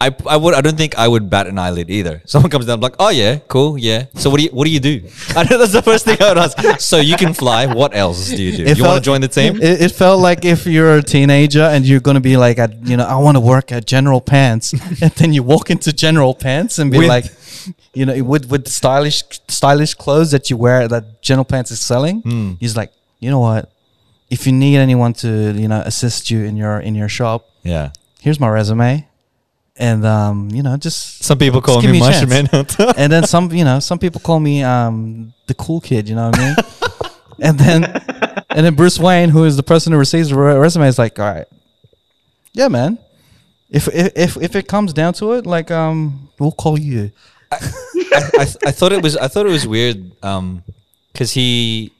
I, I would I don't think I would bat an eyelid either. Someone comes down I'm like, oh yeah, cool, yeah. So what do you what do you do? I know that's the first thing I would ask. So you can fly. What else do you do? It you want to join the team? It, it felt like if you're a teenager and you're going to be like, at, you know, I want to work at General Pants, and then you walk into General Pants and be With- like, you know, with with stylish stylish clothes that you wear that General Pants is selling. Hmm. He's like, you know what? If you need anyone to, you know, assist you in your in your shop, yeah. here's my resume, and um, you know, just Some people call me me a Martian chance. Manhunter. and then some you know some people call me um the cool kid you know what i mean and then and then bruce wayne who is the person who receives the re- resume is like all right yeah man if if if, if it comes down to it like um we'll call you I, I, I thought it was I thought it was weird um because he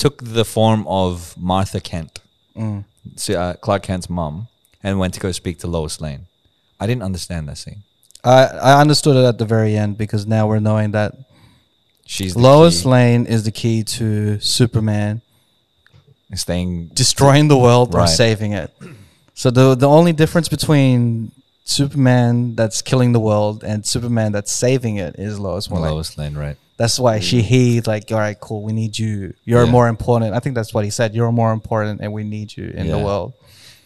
took the form of Martha Kent, Mm. so, uh, Clark Kent's mom, and went to go speak to Lois Lane. I didn't understand that scene. I, I understood it at the very end because now we're knowing that She's Lois key, Lane is the key to Superman staying. destroying the world or saving it. So the the only difference between Superman that's killing the world and Superman that's saving it is Lois Lane. Lois Lane, right? That's why she he like all right cool we need you you're Yeah. more important. I think that's what he said. You're more important and we need you in the world.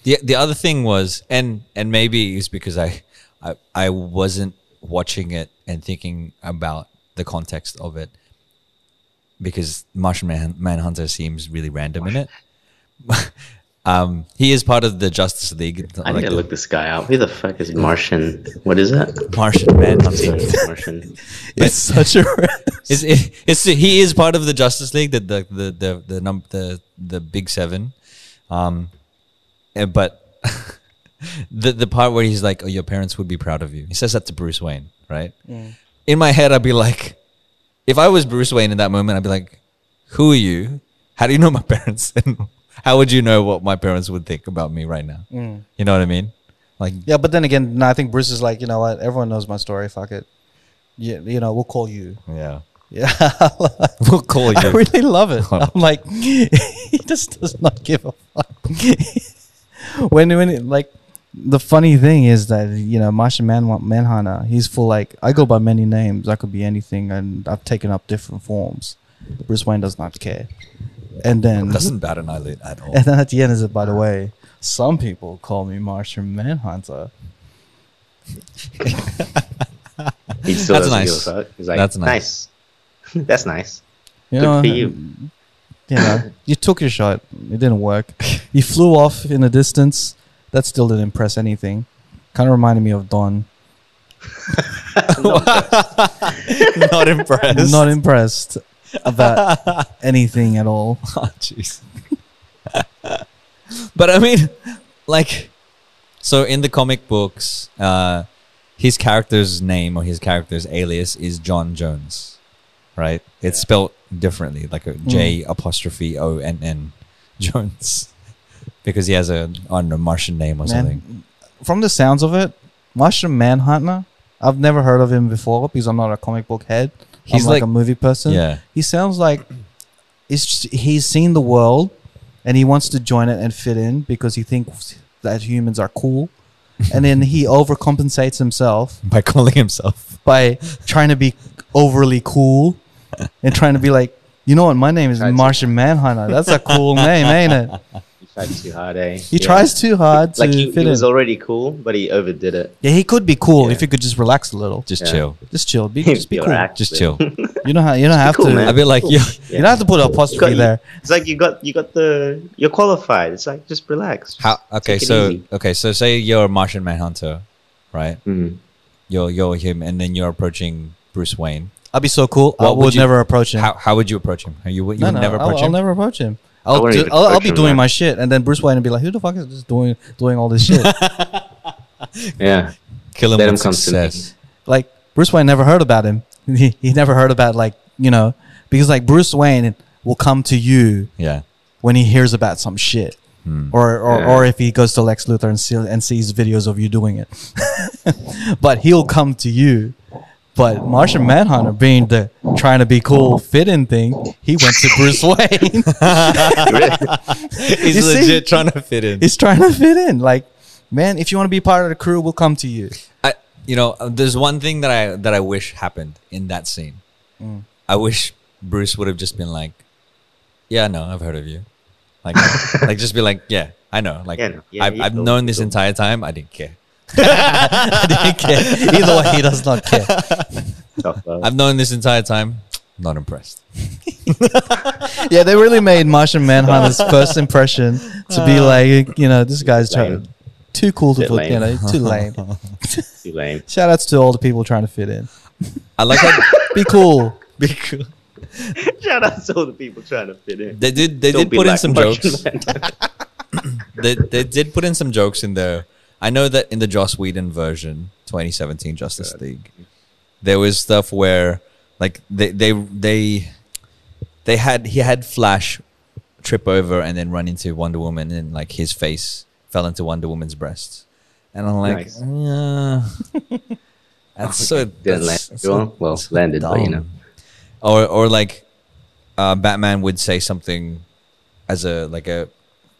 The the other thing was, and and maybe it's because I, I I wasn't watching it and thinking about the context of it, because Martian Man, Manhunter seems really random in it. um, he is part of the Justice League. I like need to the look this guy up. Who the fuck is Martian? What is that? Martian Manhunter. Martian. It's such a It's, it, it's he is part of the Justice League, the the the the the num- the, the big seven, um, eh, but the the part where he's like, "Oh, your parents would be proud of you." He says that to Bruce Wayne, right? In my head, I'd be like, if I was Bruce Wayne in that moment, I'd be like, "Who are you? How do you know my parents? And how would you know what my parents would think about me right now?" You know what I mean? Like, yeah, but then again, no, I think Bruce is like you know what everyone knows my story. Fuck it. Yeah, you know we'll call you. yeah, Yeah, we'll call you. I really love it. I'm like, he just does not give a fuck. when when it, like the funny thing is that you know Martian Man Manhunter, he's full like I go by many names. I could be anything, and I've taken up different forms. Bruce Wayne does not care. And then Doesn't bat an eyelid at all. and then at the end is it by the way, some people call me Martian Manhunter. He still That's doesn't nice. give a fuck. He's like, That's nice. That's nice. You Good know, for you. you know, you took your shot. It didn't work. You flew off in the distance. That still didn't impress anything. Kind of reminded me of Don. Not impressed. Not impressed about anything at all. Oh, jeez. but I mean, like, so in the comic books, uh, his character's name or his character's alias is John Jones, right? It's spelled differently, like a mm. J apostrophe O N N Jones, because he has a on a Martian name or something. From the sounds of it, Martian Manhunter. I've never heard of him before because I'm not a comic book head. He's I'm like, like- a movie person. Yeah. He sounds like he's seen the world and he wants to join it and fit in because he thinks that humans are cool. and then he overcompensates himself By calling himself. by trying to be overly cool and trying to be like, you know what, my name is Tried Martian Manhunter. That's a cool name, ain't it? He tried too hard, eh? He tries too hard to Like he, fit he was in. already cool, but he overdid it. Yeah, he could be cool Yeah. if he could just relax a little. Just Yeah. chill. Just chill. Be, just be Your cool. act, Just chill. You don't have you don't have cool, to. man. I'd be like, yo, You don't have to put an You apostrophe got- there. It's like you got you got the you're qualified. It's like just relax. how? Okay, Take so okay, so say you're a Martian Manhunter, right? Mm. You're you're him, and then you're approaching Bruce Wayne. I'd be so cool. I What would, would you- never approach him. How how would you approach him? You would you no, would no, never I'll, approach I'll him. never approach him. I I'll, do, I'll, I'll be him, doing man. my shit, and then Bruce Wayne would be like, "Who the fuck is just doing doing all this shit?" Yeah. Kill him Let with him come to me. success. like Bruce Wayne never heard about him. He, he never heard about like you know because like Bruce Wayne will come to you Yeah. when he hears about some shit. Hmm. Or, or, Yeah. or if he goes to Lex Luthor and, see, and sees videos of you doing it, but he'll come to you. But Martian Manhunter, being the trying to be cool, fit in thing, he went to Bruce Wayne. He's You see? legit trying to fit in. He's trying to fit in. Like, man, if you want to be part of the crew, we'll come to you. I, you know, uh, there's one thing that I that I wish happened in that scene. Mm. I wish Bruce would have just been like, "Yeah, no, I've heard of you." Like, like just be like, "Yeah, I know." Like, Yeah, no, yeah, I've, I've known this entire time. I didn't care. I didn't care. Either way, he does not care. Tough love. I've known this entire time. Not impressed. Yeah, they really made Martian Manhunter's first impression to be uh. like, you know, this guy's trying Lame. too cool to Bit put, you lame. know, too lame. Too lame. Shout outs to all the people trying to fit in. I like how Be cool. be cool. Shout out to all the people trying to fit in. They did. They Don't did be put in like some Martian jokes. Manhunter. they, they did put in some jokes in there. I know that in the Joss Whedon version, 2017 Justice Good. League, there was stuff where like they they they they had he had Flash trip over and then run into Wonder Woman and like his face fell into Wonder Woman's breasts, and I'm like, Nice. yeah, that's so that's land so- well. So landed, but you know. Or or like, uh, Batman would say something as a like a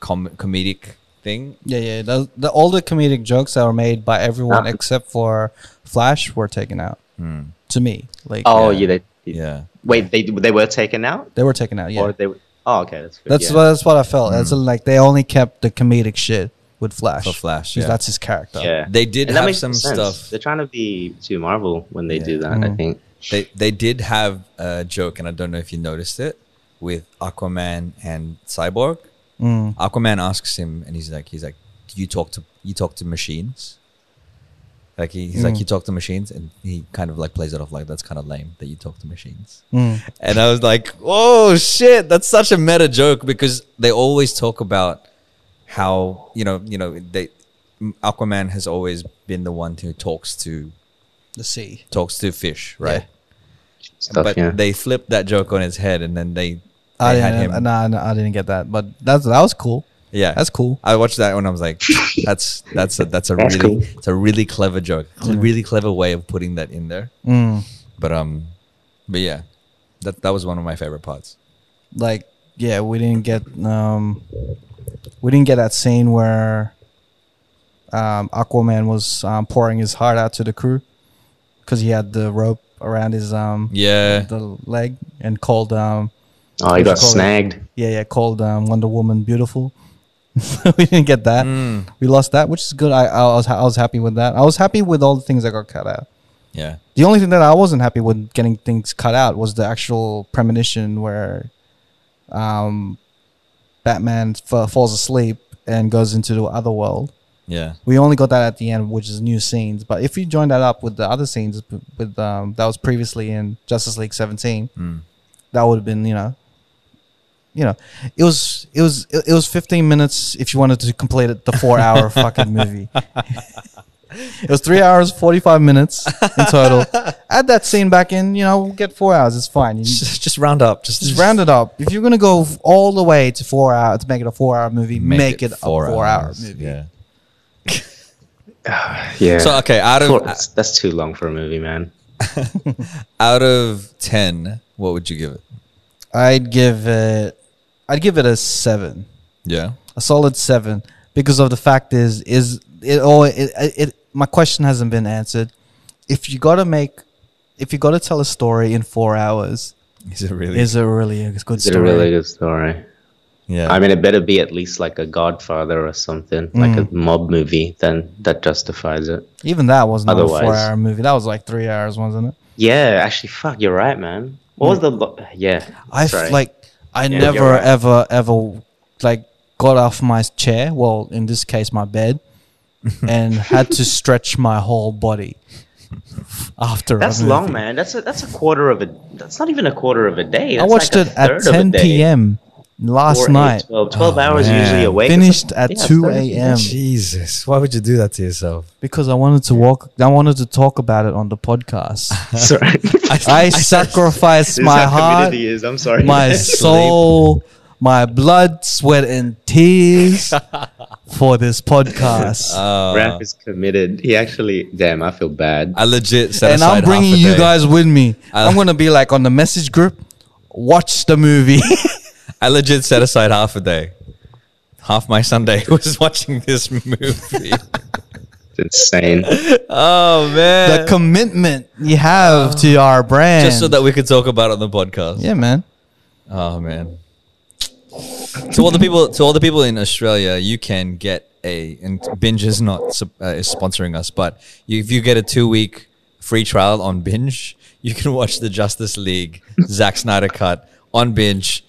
com- comedic thing. Yeah, yeah. The, the, all the comedic jokes that were made by everyone Ah. except for Flash were taken out. Hmm. To me, like, Oh, Yeah. yeah. they, Yeah. Wait, they they were taken out, they were taken out. Yeah, or they? Were, oh, okay, that's good. that's yeah. what that's what I felt. That's like they only kept the comedic shit with Flash. For Flash, because yeah. that's his character. Yeah, They did And have makes some sense. stuff. They're trying to be too Marvel when they Yeah. do that. I Mhm. think. They they did have a joke, and I don't know if you noticed it, with Aquaman and Cyborg. Mm. Aquaman asks him, and he's like, he's like, "Do you talk to you talk to machines?" Like he, he's like, Mm. you talk to machines, and he kind of like plays it off like that's kind of lame that you talk to machines. Mm. And I was like, oh shit, that's such a meta joke because they always talk about how you know you know they Aquaman has always been the one who talks to The sea. talks to fish, right? Stuff, but yeah. they flipped that joke on his head, and then they, I they had didn't. him. Nah, nah, I didn't get that. But that's that was cool. Yeah, That's cool. I watched that when I was like, that's that's a that's a That's really cool. it's a really clever joke. It's a really clever way of putting that in there. Mm. But um, but yeah, that that was one of my favorite parts. Like, yeah, we didn't get um, we didn't get that scene where um, Aquaman was um, pouring his heart out to the crew because he had the rope around his um Yeah, the leg and called um oh, he got call it? snagged. yeah yeah called um, Wonder Woman beautiful. we didn't get that. Mm, We lost that, which is good. I, I was I was happy with that. I was happy with all the things that got cut out. yeah. The only thing that I wasn't happy with getting things cut out was the actual premonition where um, Batman f- falls asleep and goes into the other world. Yeah. We only got that at the end, which is new scenes. But if you join that up with the other scenes with um, that was previously in Justice League 17, Mm. that would have been you know, you know, it was it was it, it was 15 minutes if you wanted to complete it the four hour fucking movie. it was three hours 45 minutes in total. Add that scene back in, you know, we'll get four hours. It's fine. You Just, just round up. Just, just round it up. If you're gonna go all the way to four hours to make it a four hour movie, make, it, a four hour movie. Yeah. yeah. So okay, out Four- of that's, that's too long for a movie, man. out of ten, what would you give it? I'd give it. I'd give it a seven, Yeah. a solid seven, because of the fact is is it all it, it, it my question hasn't been answered. If you got to make, if you got to tell a story in four hours, Is it really? is it really a good Is it story? a really good story? yeah. I mean, it better be at least like a Godfather or something, like a mm. mob movie. Then that justifies it. Even that was not a Otherwise- four-hour movie. That was like three hours, wasn't it? Yeah, actually, fuck, you're right, man. What was mm. the? Lo- yeah, I sorry. like I Yeah, never right. ever ever like got off my chair. Well, in this case, my bed, and had to stretch my whole body after. a That's long, man. That's a that's a quarter of a. That's not even a quarter of a day. I watched like a it at third of 10 day. p.m. last Four, eight, night. 12, 12 Oh, hours man. usually awake. Finished at Yeah, 2 a.m. Jesus, why would you do that to yourself? because I wanted to walk. I wanted to talk about it on the podcast. Sorry. I sacrificed my heart, is. I'm sorry. my soul, my blood, sweat, and tears for this podcast. Uh, Raf is committed. He actually, damn, I feel bad. I legit set and I'm bringing you day. guys with me. Uh, I'm gonna be like on the message group. Watch the movie. I legit set aside half a day. Half my Sunday was watching this movie. It's insane. oh man, the commitment you have to our brand, Just so that we could talk about it on the podcast. yeah, man. Oh man. To all the people, to all the people in Australia, you can get a and Binge is not uh, is sponsoring us, but you, if you get a two week free trial on Binge, you can watch the Justice League Zack Snyder cut on Binge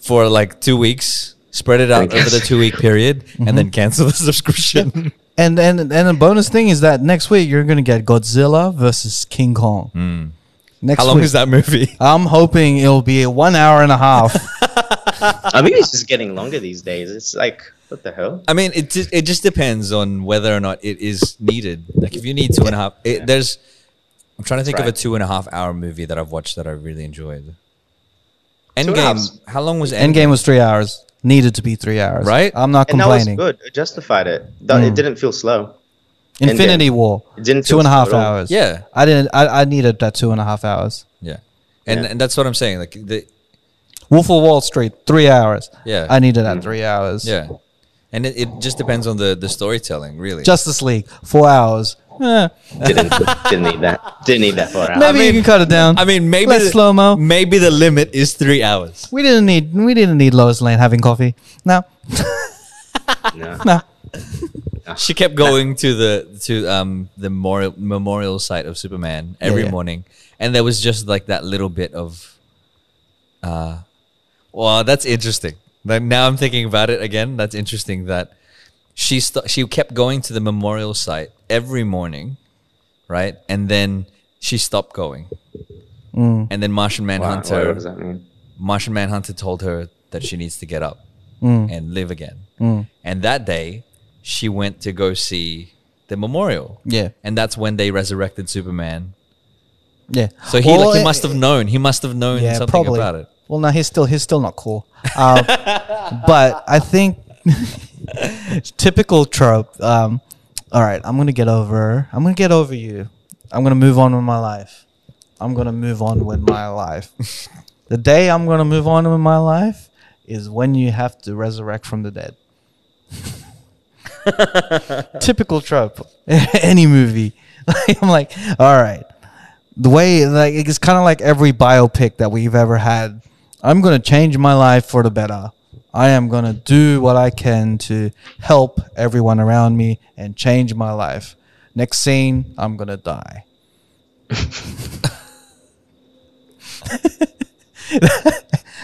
for like two weeks. Spread it out over the two week period, and then cancel the subscription. And and and the bonus thing is that next week you're gonna get Godzilla versus King Kong. Next Hmm. How long week, is that movie? I'm hoping it'll be one hour and a half. I think it's just getting longer these days. It's like, what the hell? I mean, it ju- it just depends on whether or not it is needed. Like, if you need two and a half, it, there's. I'm trying to think of a two and a half hour movie that I've watched that I really enjoyed. And a half. Endgame. How long was Endgame? Endgame was three hours. Needed to be three hours. Right? I'm not And that complaining. was good. It justified it. Th- Mm. It didn't feel slow. Infinity Endgame. War. It didn't two feel and a half slow hours. Yeah, I didn't. I, I needed that two and a half hours. yeah, and Yeah. and that's what I'm saying. Like the Wolf of Wall Street, three hours. Yeah. I needed that three hours. yeah, and it, it just depends on the the storytelling, really. Justice League, four hours. Eh, Didn't didn't need that. Didn't need that for an hour. maybe you can cut it down. I mean, maybe Less the, slow-mo. Maybe the limit is three hours. we didn't need. We didn't need Lois Lane having coffee. No, No. no. She kept going to the to um the memorial memorial site of Superman every yeah. morning, and there was just like that little bit of, uh, well, that's interesting. Like now I'm thinking about it again. That's interesting that she st- she kept going to the memorial site every morning, right? And then she stopped going, Mm. and then Martian Wow, Manhunter what does that mean? Martian Manhunter told her that she needs to get up Mm. and live again. Mm. And that day, she went to go see the memorial. Yeah, And that's when they resurrected Superman. yeah. So he Well, like he must have known. He must have known yeah, something probably. about it. Well, no, he's still he's still not cool. Um, but I think typical trope. Um, all right, I'm gonna get over. I'm gonna get over you. I'm gonna move on with my life. I'm gonna move on with my life. the day I'm gonna move on with my life is when you have to resurrect from the dead. typical trope. Any movie. I'm like, all right. The way like it's kind of like every biopic that we've ever had. I'm gonna change my life for the better. I am gonna do what I can to help everyone around me and change my life. Next scene, I'm gonna die.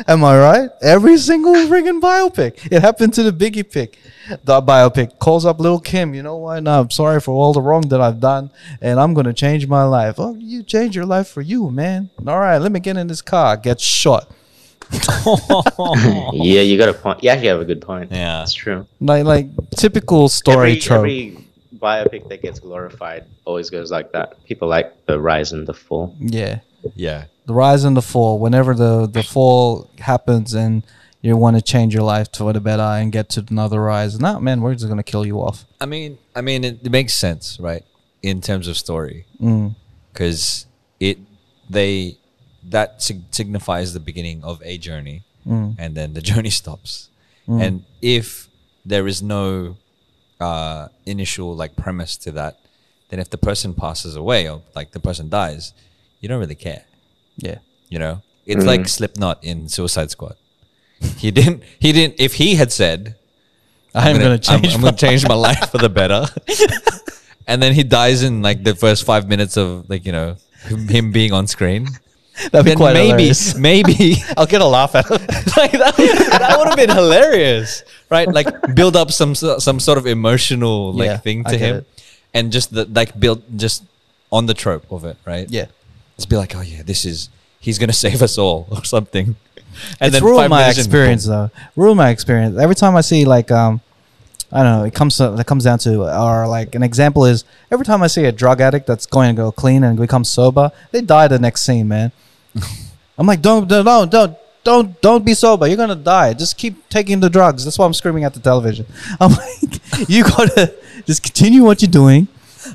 Am I right? Every single friggin' biopic. It happened to the Biggie pick. The biopic calls up Little Kim. You know what? No, I'm sorry for all the wrong that I've done, and I'm gonna change my life. Oh, you change your life for you, man. All right, let me get in this car. Get shot. Yeah, you got a point. You actually have a good point. Yeah. It's true. Like like typical story every, trope. every biopic that gets glorified always goes like that. People like the rise and the fall. yeah. Yeah. the rise and the fall whenever the the fall happens and you want to change your life for the better and get to another rise. No, man, we're just gonna kill you off. I mean, I mean, it, it makes sense, right? In terms of story, Mm. because it they that sig- signifies the beginning of a journey, Mm. and then the journey stops. Mm. And if there is no uh, initial like premise to that, then if the person passes away or like the person dies, you don't really care. Yeah. You know, it's like Slipknot in Suicide Squad. He didn't. He didn't. If he had said, I'm, gonna, change. I'm, I'm gonna change my life for the better," and then he dies in like the first five minutes of like you know him being on screen. That'd be quite maybe, hilarious. maybe I'll get a laugh out of it. like that, that would have been hilarious, right? Like build up some some sort of emotional like Yeah, thing to him, it. and just the, like build just on the trope of it, right? Yeah. just be like, oh yeah, this is he's gonna save us all or something. And it's ruined my experience though. Ruined my experience. Every time I see like um, I don't know. It comes to, it comes down to or like an example is every time I see a drug addict that's going to go clean and become sober, they die the next scene, man. I'm like, don't don't don't don't don't be sober. You're gonna die. Just keep taking the drugs. That's why I'm screaming at the television. I'm like, you gotta just continue what you're doing.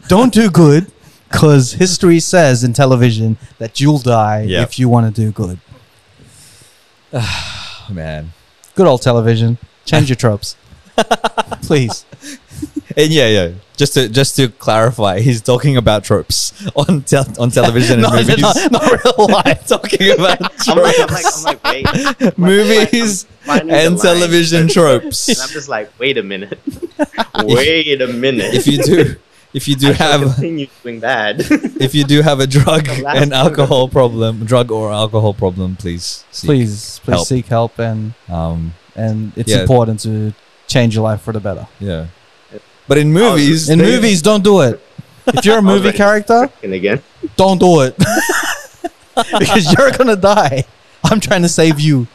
Don't do good. Because history says in television that you'll die Yep. if you want to do good. Man. Good old television. Change your tropes. Please. And yeah, yeah. Just to just to clarify, he's talking about tropes on tel- on television and No, movies. not, not real life. talking about I'm like, I'm tropes. like, I'm like, wait. I'm like, movies I'm finding the and television tropes. And I'm just like, wait a minute. wait a minute. if you do, if you do I have, continue doing bad. if you do have a drug The and alcohol problem, drug or alcohol problem, please, seek Please, please help. seek help and Um, and it's Yeah. important to change your life for the better. yeah. But in oh, movies, In they- movies, don't do it. If you're a movie Already. character, and again, don't do it. because you're gonna die. I'm trying to save you.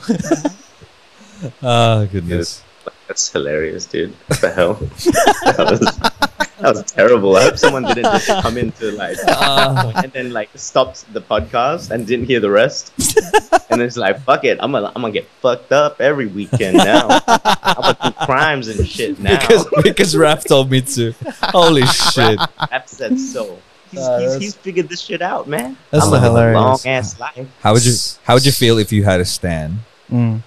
Oh goodness. That's hilarious, dude. What the hell? that, was, that was terrible. I hope someone didn't just come into like Uh, and then like stopped the podcast and didn't hear the rest. and it's like, fuck it, I'm gonna I'm gonna get fucked up every weekend now. I'm gonna do crimes and shit now. because because Raf told me to. Holy shit. I've said so. He's, Uh, he's, he's figured this shit out, man. That's I'm the a hilarious. long ass life. How would you how would you feel if you had a stand Mm.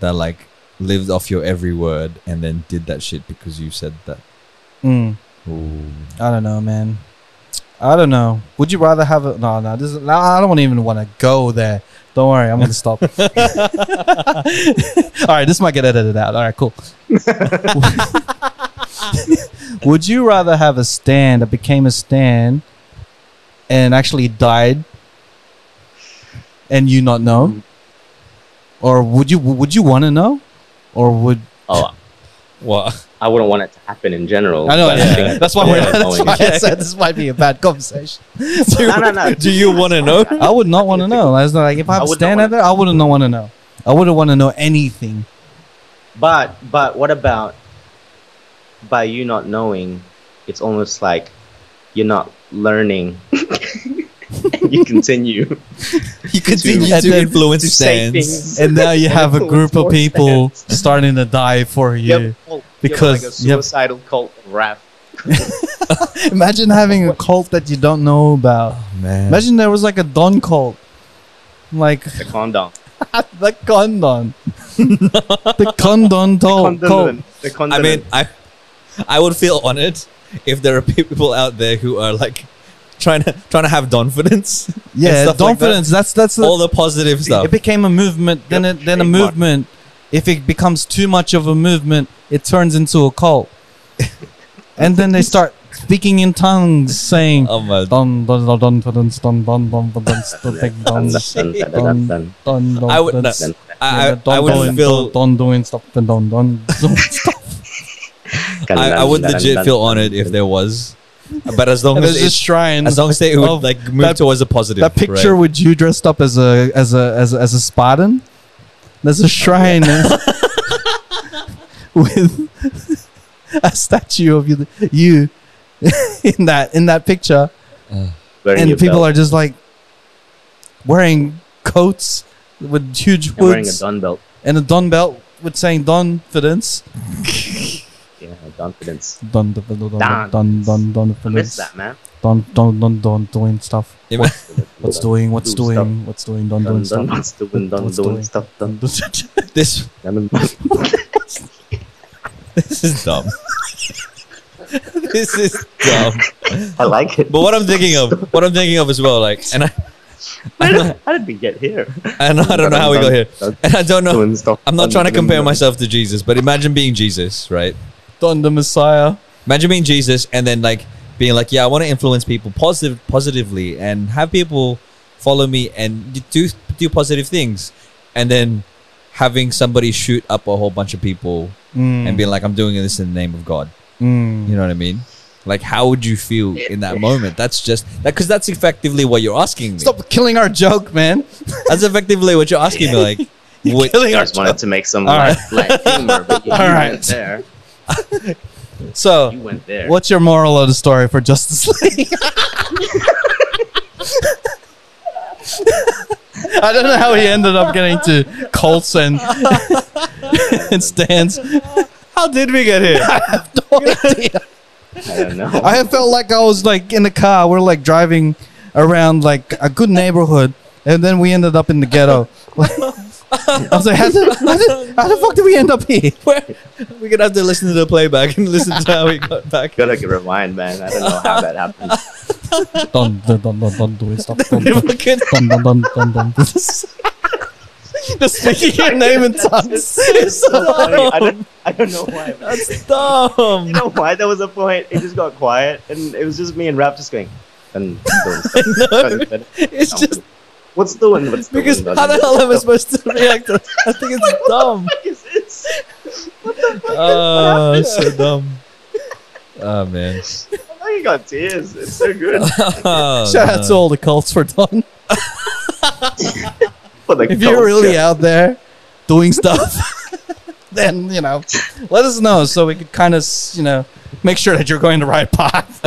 that like lived off your every word and then did that shit because you said that? Mm. I don't know, man. I don't know. Would you rather have a no? No, this is. No, I don't even want to go there. Don't worry, I'm gonna stop. All right, this might get edited out. All right, cool. Would you rather have a stand that became a stand and actually died, and you not know, or would you would you want to know, or would Oh, What? I wouldn't want it to happen in general. I know? but Yeah, think that's why yeah, we're. That's knowing why it. I said this might be a bad conversation. No, no, no. Do you want to know? I would not want to know. That's not like if I have I stand not at there, I wouldn't want to know. I wouldn't want to know anything. But but what about by you not knowing? It's almost like you're not learning. And you continue You continue And to influence stands. things. And now you have a group of people stands. starting to die for You have you. Because you have like a you have- suicidal cult of Raf. Imagine having a cult that you don't know about. Oh, man. Imagine there was like a Don cult. Like The condom. the Condon. the Condon tol- cult. Condom. The condom. I mean, I I would feel honored if there are people out there who are like trying to trying to have confidence. Yeah, confidence. Like that. That's that's all the positive stuff. It became a movement. Then yep. it, then a movement. If it becomes too much of a movement, it turns into a cult. and then they start speaking in tongues, saying. I would I, would feel on doing stuff and. I, I would legit feel honored if there was but as long as there's a it's, shrine. as long as they would like move that- towards a positive. that picture right? with you dressed up as a as a as a, as a Spartan. There's a shrine and- with a statue of you, you in that in that picture, mm. Wearing and people belt are just like wearing coats with huge and wearing a hoods. dun belt. and a Don belt with saying Donfidence. Yeah, confidence. Don, don, don, don, Dance. don, don, don, I miss that, man. Don, don, don, don, doing stuff. Ima- What's doing? What's Do doing? What's doing? Don, Done, doing done, stuff. what's doing, done, What's doing doing? stuff, done, this done. this is dumb. this is dumb. I like it. But what I'm thinking of, what I'm thinking of as well, like, and I, How did, how did we get here? and I don't know how we got here, and I don't know. I'm not trying to compare myself to Jesus, but imagine being Jesus, right? Don the Messiah. Imagine being Jesus and then like being like, yeah, I want to influence people positive, positively, and have people follow me and do do positive things, and then having somebody shoot up a whole bunch of people Mm, and being like, I'm doing this in the name of God. mm. You know what I mean? Like, how would you feel in that moment? That's just that because that's effectively what you're asking me. Stop killing our joke, man. That's effectively what you're asking me. Like, what, killing I our just wanted to make some All light, light humor, but you, All you right. went there. So, You went there. what's your moral of the story for Justice League? I don't know how he ended up getting to Colts and, and stands. how did we get here? I have No idea. I don't know. I felt like I was like in the car. We're like driving around like a good neighborhood, and then we ended up in the ghetto. I was like, how the, how, the, how the fuck did we end up here? Where- We're gonna have to listen to the playback and listen to how we got back. Gotta rewind, man. I don't know how that happened. Dun dun dun dun dun doing stuff. Dun dun dun dun dun dun. dun. Just speaking your name in tongues. It's so I, don't, I don't know why. but- That's dumb. You know why? There was a point. It just got quiet, and it was just me and Raf just going. Dun. It's just What's doing? What's doing? because dun, how the hell am I supposed to react? to I think it's like, dumb. What is this? Oh, it's so dumb. Oh man. Oh, you got tears. It's so good. Oh, Shout out to all the cults for Don. For the If you're really out there doing stuff, then you know, let us know so we could kind of you know make sure that you're going the right path.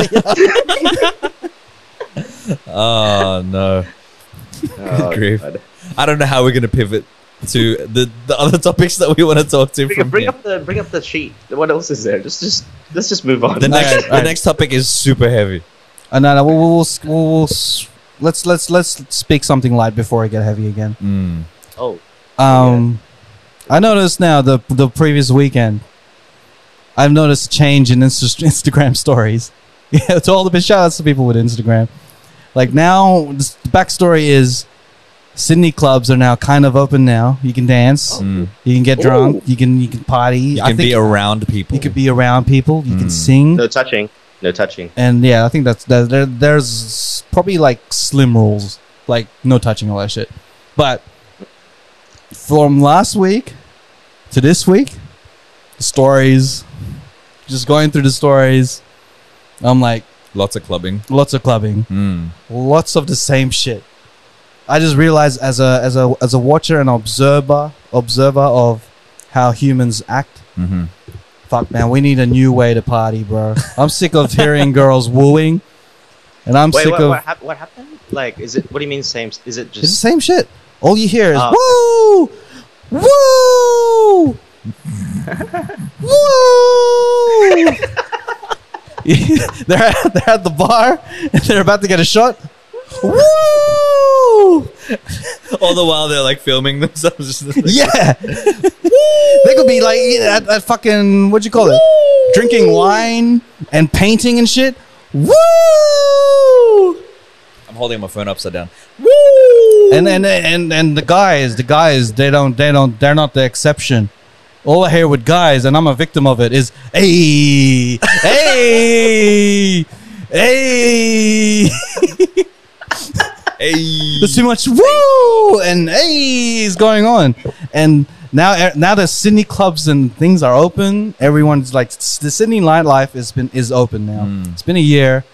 Oh no. Oh, grief. I don't know how we're gonna pivot to the, the other topics that we want to talk to Bring, from bring up the bring up the sheet. What else is there? Just just let's just move on. The next Alright, the alright. next topic is super heavy. And no, no, we'll, we'll, we'll, we'll, we'll let's let's let's speak something light before I get heavy again. Mm. oh, Um, I noticed now the the previous weekend. I've noticed a change in Insta- Instagram stories. Yeah, to all the big shout outs to people with Instagram. Like now, this, the backstory is Sydney clubs are now kind of open now. You can dance, Mm. you can get drunk, Ooh. you can you can party. You I can think be around people. you could be around people, you can Mm. sing, no touching, no touching. and yeah, I think that's that. There, there's probably like slim rules, like no touching all that shit. But from last week to this week, the stories, just going through the stories, I'm like, Lots of clubbing. lots of clubbing, Mm. lots of the same shit. I just realized as a as a as a watcher and observer observer of how humans act. hmm Fuck man, we need a new way to party, bro. I'm sick of hearing girls wooing, and I'm Wait, sick what, of. what, hap- what happened? Like, is it? What do you mean same? Is it just? It's the same shit. All you hear is Oh, woo, woo, woo. they're at, they're at the bar and they're about to get a shot. Woo! All the while they're like filming themselves. Just like, Yeah, they could be like at, at fucking what do you call it, drinking wine and painting and shit. Woo! I'm holding my phone upside down. Woo! And and and and the guys, the guys, they don't, they don't, they're not the exception. All I hear with guys, and I'm a victim of it, is hey, hey, hey. Hey. There's too much woo and hey is going on, and now now the Sydney clubs and things are open. Everyone's like the Sydney nightlife has been is open now. Mm. It's been a year.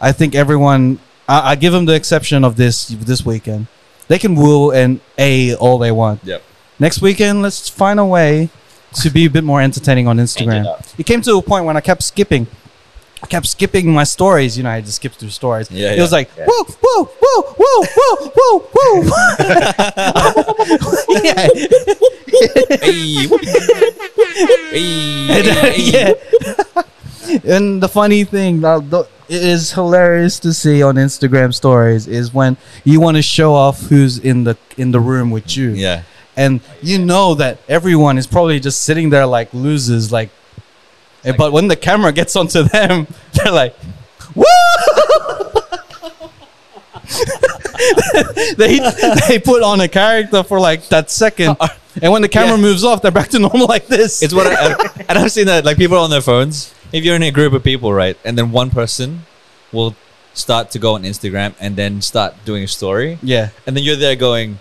I think everyone. I, I give them the exception of this this weekend. They can woo and a all they want. Yep. Next weekend, let's find a way to be a bit more entertaining on Change it Instagram. It came to a point when I kept skipping I kept skipping my stories. You know, I just skip through stories. Yeah, it was yeah. like whoa, whoa, whoa, whoa, whoa, whoa, whoa. yeah, Hey, hey, and, uh, hey, hey. yeah. and the funny thing that the, it is hilarious to see on Instagram stories is when you want to show off who's in the in the room with you. Yeah. And you know that everyone is probably just sitting there like losers, like. eh, but when the camera gets onto them, they're like, "Woo!" they they put on a character for like that second, and when the camera Yeah. moves off, they're back to normal like this. It's what I, I and I've seen that like people on their phones. If you're in a group of people, right, and then one person will start to go on Instagram and then start doing a story, yeah. and then you're there going,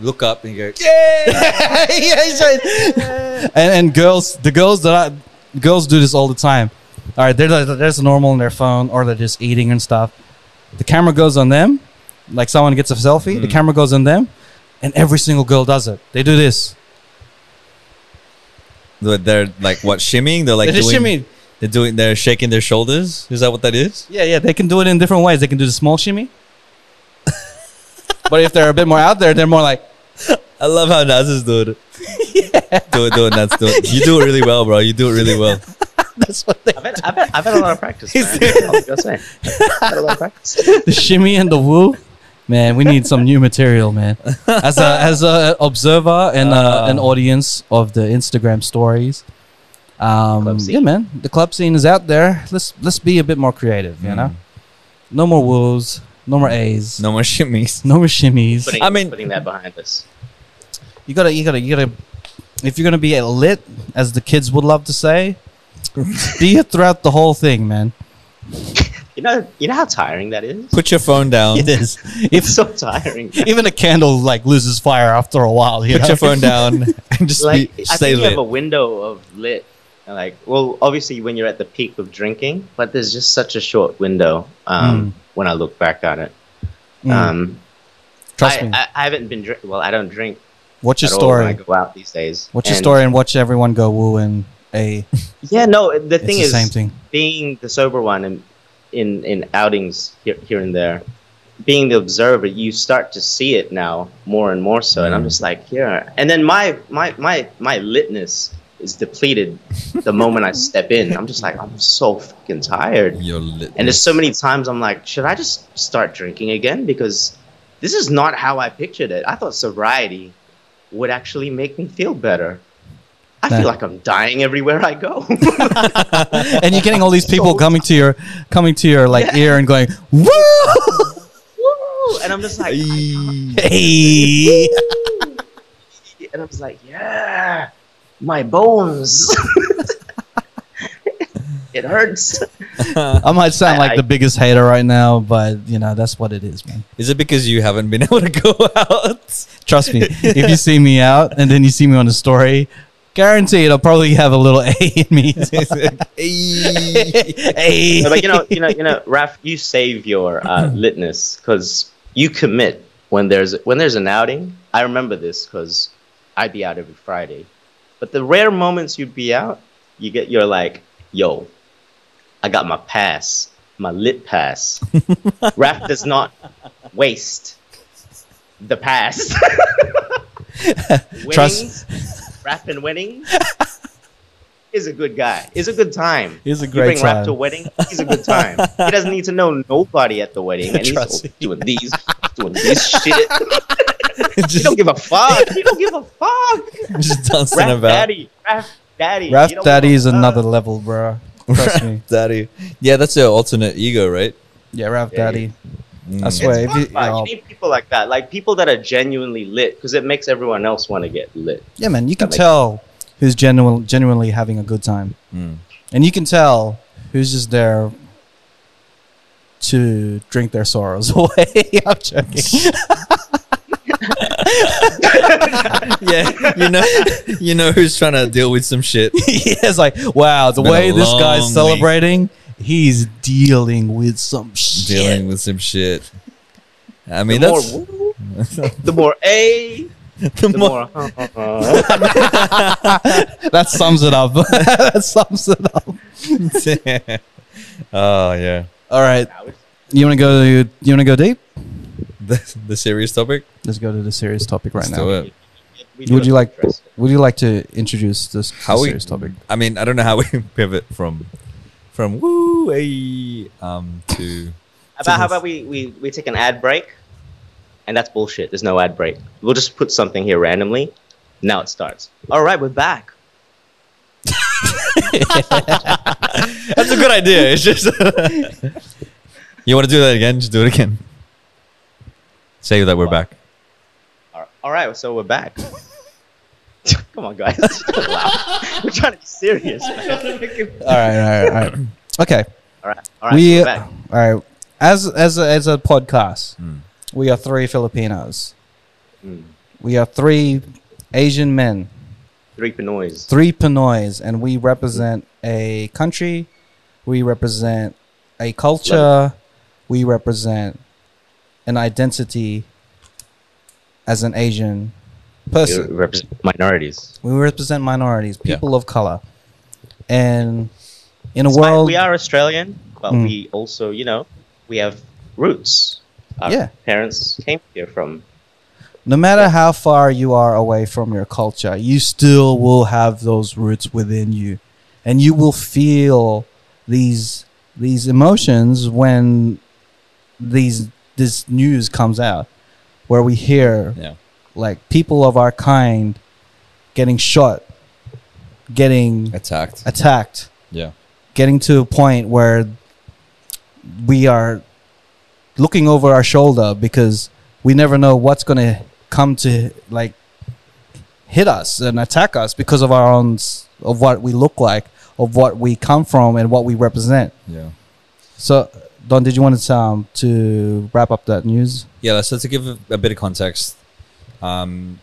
look up and go, yeah, and, and girls, the girls that I, girls do this all the time. All right, they're they're just normal on their phone, or they're just eating and stuff. The camera goes on them, like someone gets a selfie. The Mm. camera goes on them, and every single girl does it. They do this. they're, like what shimmying? They're like They're doing, shimmy. They're doing. They're shaking their shoulders. Is that what that is? Yeah, yeah, they can do it in different ways. They can do the small shimmy. But if they're a bit more out there, they're more like, I love how Nats is doing it. Do it, do it, Nats. Do it. You do it really well, bro. You do it really well. that's what they I've had, I've, had, I've had a lot of practice. He's Man. there. I'll just say. I've had a lot of practice. the shimmy and the woo. Man, we need some new material, man. As a as a observer and uh, an Ah. audience of the Instagram stories, um, yeah, man, the club scene is out there. Let's let's be a bit more creative, you know. No more woos, no more A's, no, No more shimmies. No more shimmies. Putting, I mean- putting that behind us. You gotta, you gotta, you gotta. If you're gonna be lit, as the kids would love to say, be it throughout the whole thing, man. You know, you know how tiring that is. Put your phone down. It is. It's so tiring. even a candle like loses fire after a while, you Put know? your phone down and just like be, I stay think you have a window of lit. And, Like, well, obviously when you're at the peak of drinking, but there's just such a short window. Um, when I look back on it, Mm, um, trust I, me. I, I haven't been drink. Well, I don't drink What's your at when I story? go out these days. What's your story and watch everyone go woo and a. Yeah, no. The thing the is, same thing. being the sober one and in in outings here here and there, being the observer, you start to see it now more and more so. And I'm Mm. just like, yeah. And then my my my my litness is depleted the moment I step in. I'm just like, I'm so fucking tired. You're lit. And there's so many times I'm like, should I just start drinking again? Because this is not how I pictured it. I thought sobriety would actually make me feel better. I Nah. feel like I'm dying everywhere I go. and you're getting all these people So- coming to your coming to your like Yeah. ear and going woo Woo! And I'm just like, hey and I'm just like, yeah, my bones. it hurts. i might sound I- like I- the biggest hater right now but you know that's what it is man Is it because you haven't been able to go out? trust me if you see me out and then you see me on the story guarantee it'll probably have a little a in me hey No, but you know, you know, you know, Raf, you save your uh, litness because you commit when there's when there's an outing. I remember this because I'd be out every Friday, but the rare moments you'd be out, you get you're like, yo, I got my pass, my lit pass. Raf does not waste the pass. Trust- Raf and winning is a good guy. Is a good time. He's a great You great bring Raf to a wedding, he's a good time. he doesn't need to know nobody at the wedding, and Trust he's me. doing these, doing this shit. he don't give a fuck. He don't give a fuck. just dancing Raf about. daddy, Raf daddy. Raf Daddy is another level bro trust me Daddy. Yeah, that's your alternate ego, right? yeah Raf Yeah, Daddy Mm. I It's swear if fun, you, man. you know, you need people like that, like people that are genuinely lit, because it makes everyone else want to get lit. yeah man you can makes tell who's genuine, genuinely having a good time Mm. and you can tell who's just there to drink their sorrows away. I'm joking. yeah, you know, you know who's trying to deal with some shit. it's like, wow, the way this long guy's week. celebrating, he's dealing with some shit. dealing with some shit. I mean, the that's woo, the more a, the the more. more. that sums it up. that sums it up. Oh yeah. All right. You want to go? You want to go deep? The, the serious topic. Let's go to the serious topic right Let's now. do it. We do Would you like? Would you like to introduce this How we- serious topic? I mean, I don't know how we pivot from from woo a um to about, how about we, we, we take an ad break? And that's bullshit. There's no ad break. We'll just put something here randomly. Now it starts. All right, we're back. That's a good idea. It's just you want to do that again? Just do it again. Say that we're back. All- All right, so we're back. Come on, guys. We're trying to be serious. Man. All right, all right, all right. Okay. All right, all right. we we're back. right. As as a, as a podcast, Mm. We are three Filipinos. Mm. We are three Asian men, Three Pinoys. three Pinoys, and we represent a country. We represent a culture. We represent an identity as an Asian person. We represent minorities. We represent minorities, Yeah. people of color, and in a Despite world, we are Australian, but Mm. we also, you know, we have roots. Our Yeah. parents came here from. no matter how far you are away from your culture, you still will have those roots within you, and you will feel these these emotions when these this news comes out, where we hear Yeah. like people of our kind getting shot, getting Attacked. attacked, Yeah. getting to a point where we are looking over our shoulder because we never know what's going to come to like hit us and attack us because of our own of what we look like of what we come from and what we represent Yeah. so don did you want to um to wrap up that news Yeah, so to give a, a bit of context, um,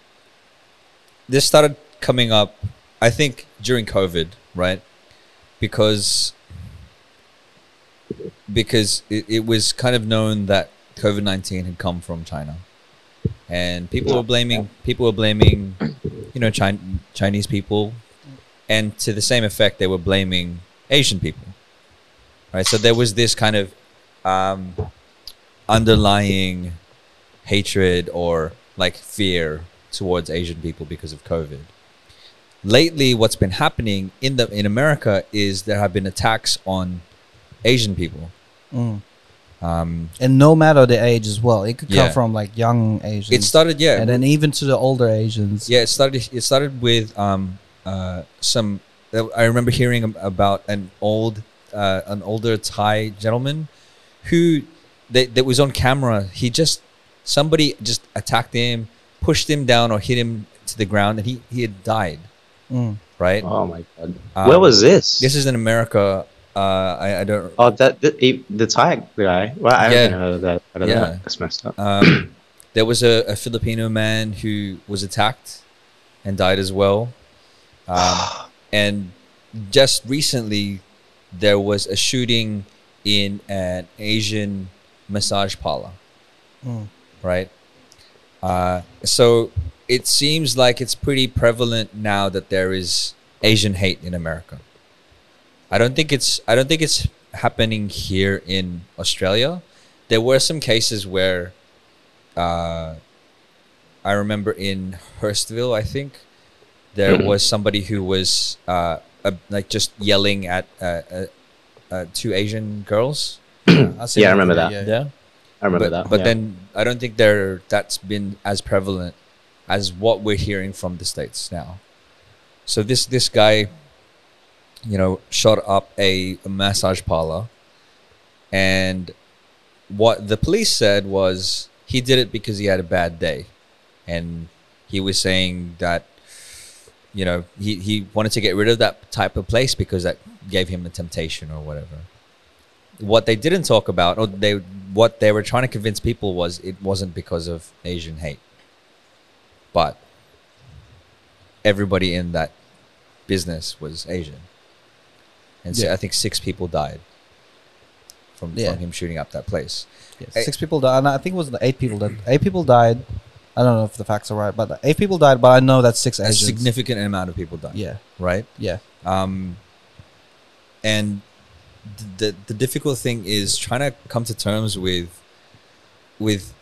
this started coming up, I think, during COVID, right? Because because it, it was kind of known that COVID nineteen had come from China, and people were blaming people were blaming, you know, Chin- Chinese people, and to the same effect, they were blaming Asian people, right? So there was this kind of um, underlying hatred or like fear towards Asian people because of COVID. Lately, what's been happening in the in America is there have been attacks on Asian people. mm. Um, and no matter the age as well it could come from like young asians it started, yeah, and then even to the older asians yeah. It started. It started with um, uh, some. I remember hearing about an old, uh, an older Thai gentleman who that, that was on camera. He just somebody just attacked him, pushed him down, or hit him to the ground, and he he had died. Mm. Right. Oh my god. Um, Where was this? This is in America. Uh, I, I don't. Oh, that the, he- the Thai guy. Well, I Yeah. haven't heard of that. Heard of Yeah. that. That's messed up. Um, there was a, a Filipino man who was attacked and died as well. Um, and just recently, there was a shooting in an Asian massage parlor, Mm. right? Uh, so it seems like it's pretty prevalent now that there is Asian hate in America. I don't think it's I don't think it's happening here in Australia. There were some cases where uh, I remember in Hurstville, I think there was somebody who was uh, uh, like just yelling at uh, uh, uh, two Asian girls. I've seen Yeah, I remember that. yeah. Yeah, I remember but, that. But yeah. then I don't think there that's been as prevalent as what we're hearing from the states now. So this this guy, you know, shot up a, massage parlor, and what the police said was he did it because he had a bad day, and he was saying that you know he, he wanted to get rid of that type of place because that gave him a temptation or whatever. What they didn't talk about or they what they were trying to convince people was it wasn't because of asian hate. But everybody in that business was asian and so i think six people died from, Yeah. from him shooting up that place Yeah, Hey. six people died. and I think it was eight people that eight people died. I don't know if the facts are right, but eight people died. But I know that six a Asians. significant amount of people died Yeah, right yeah. um, and the the difficult thing is trying to come to terms with with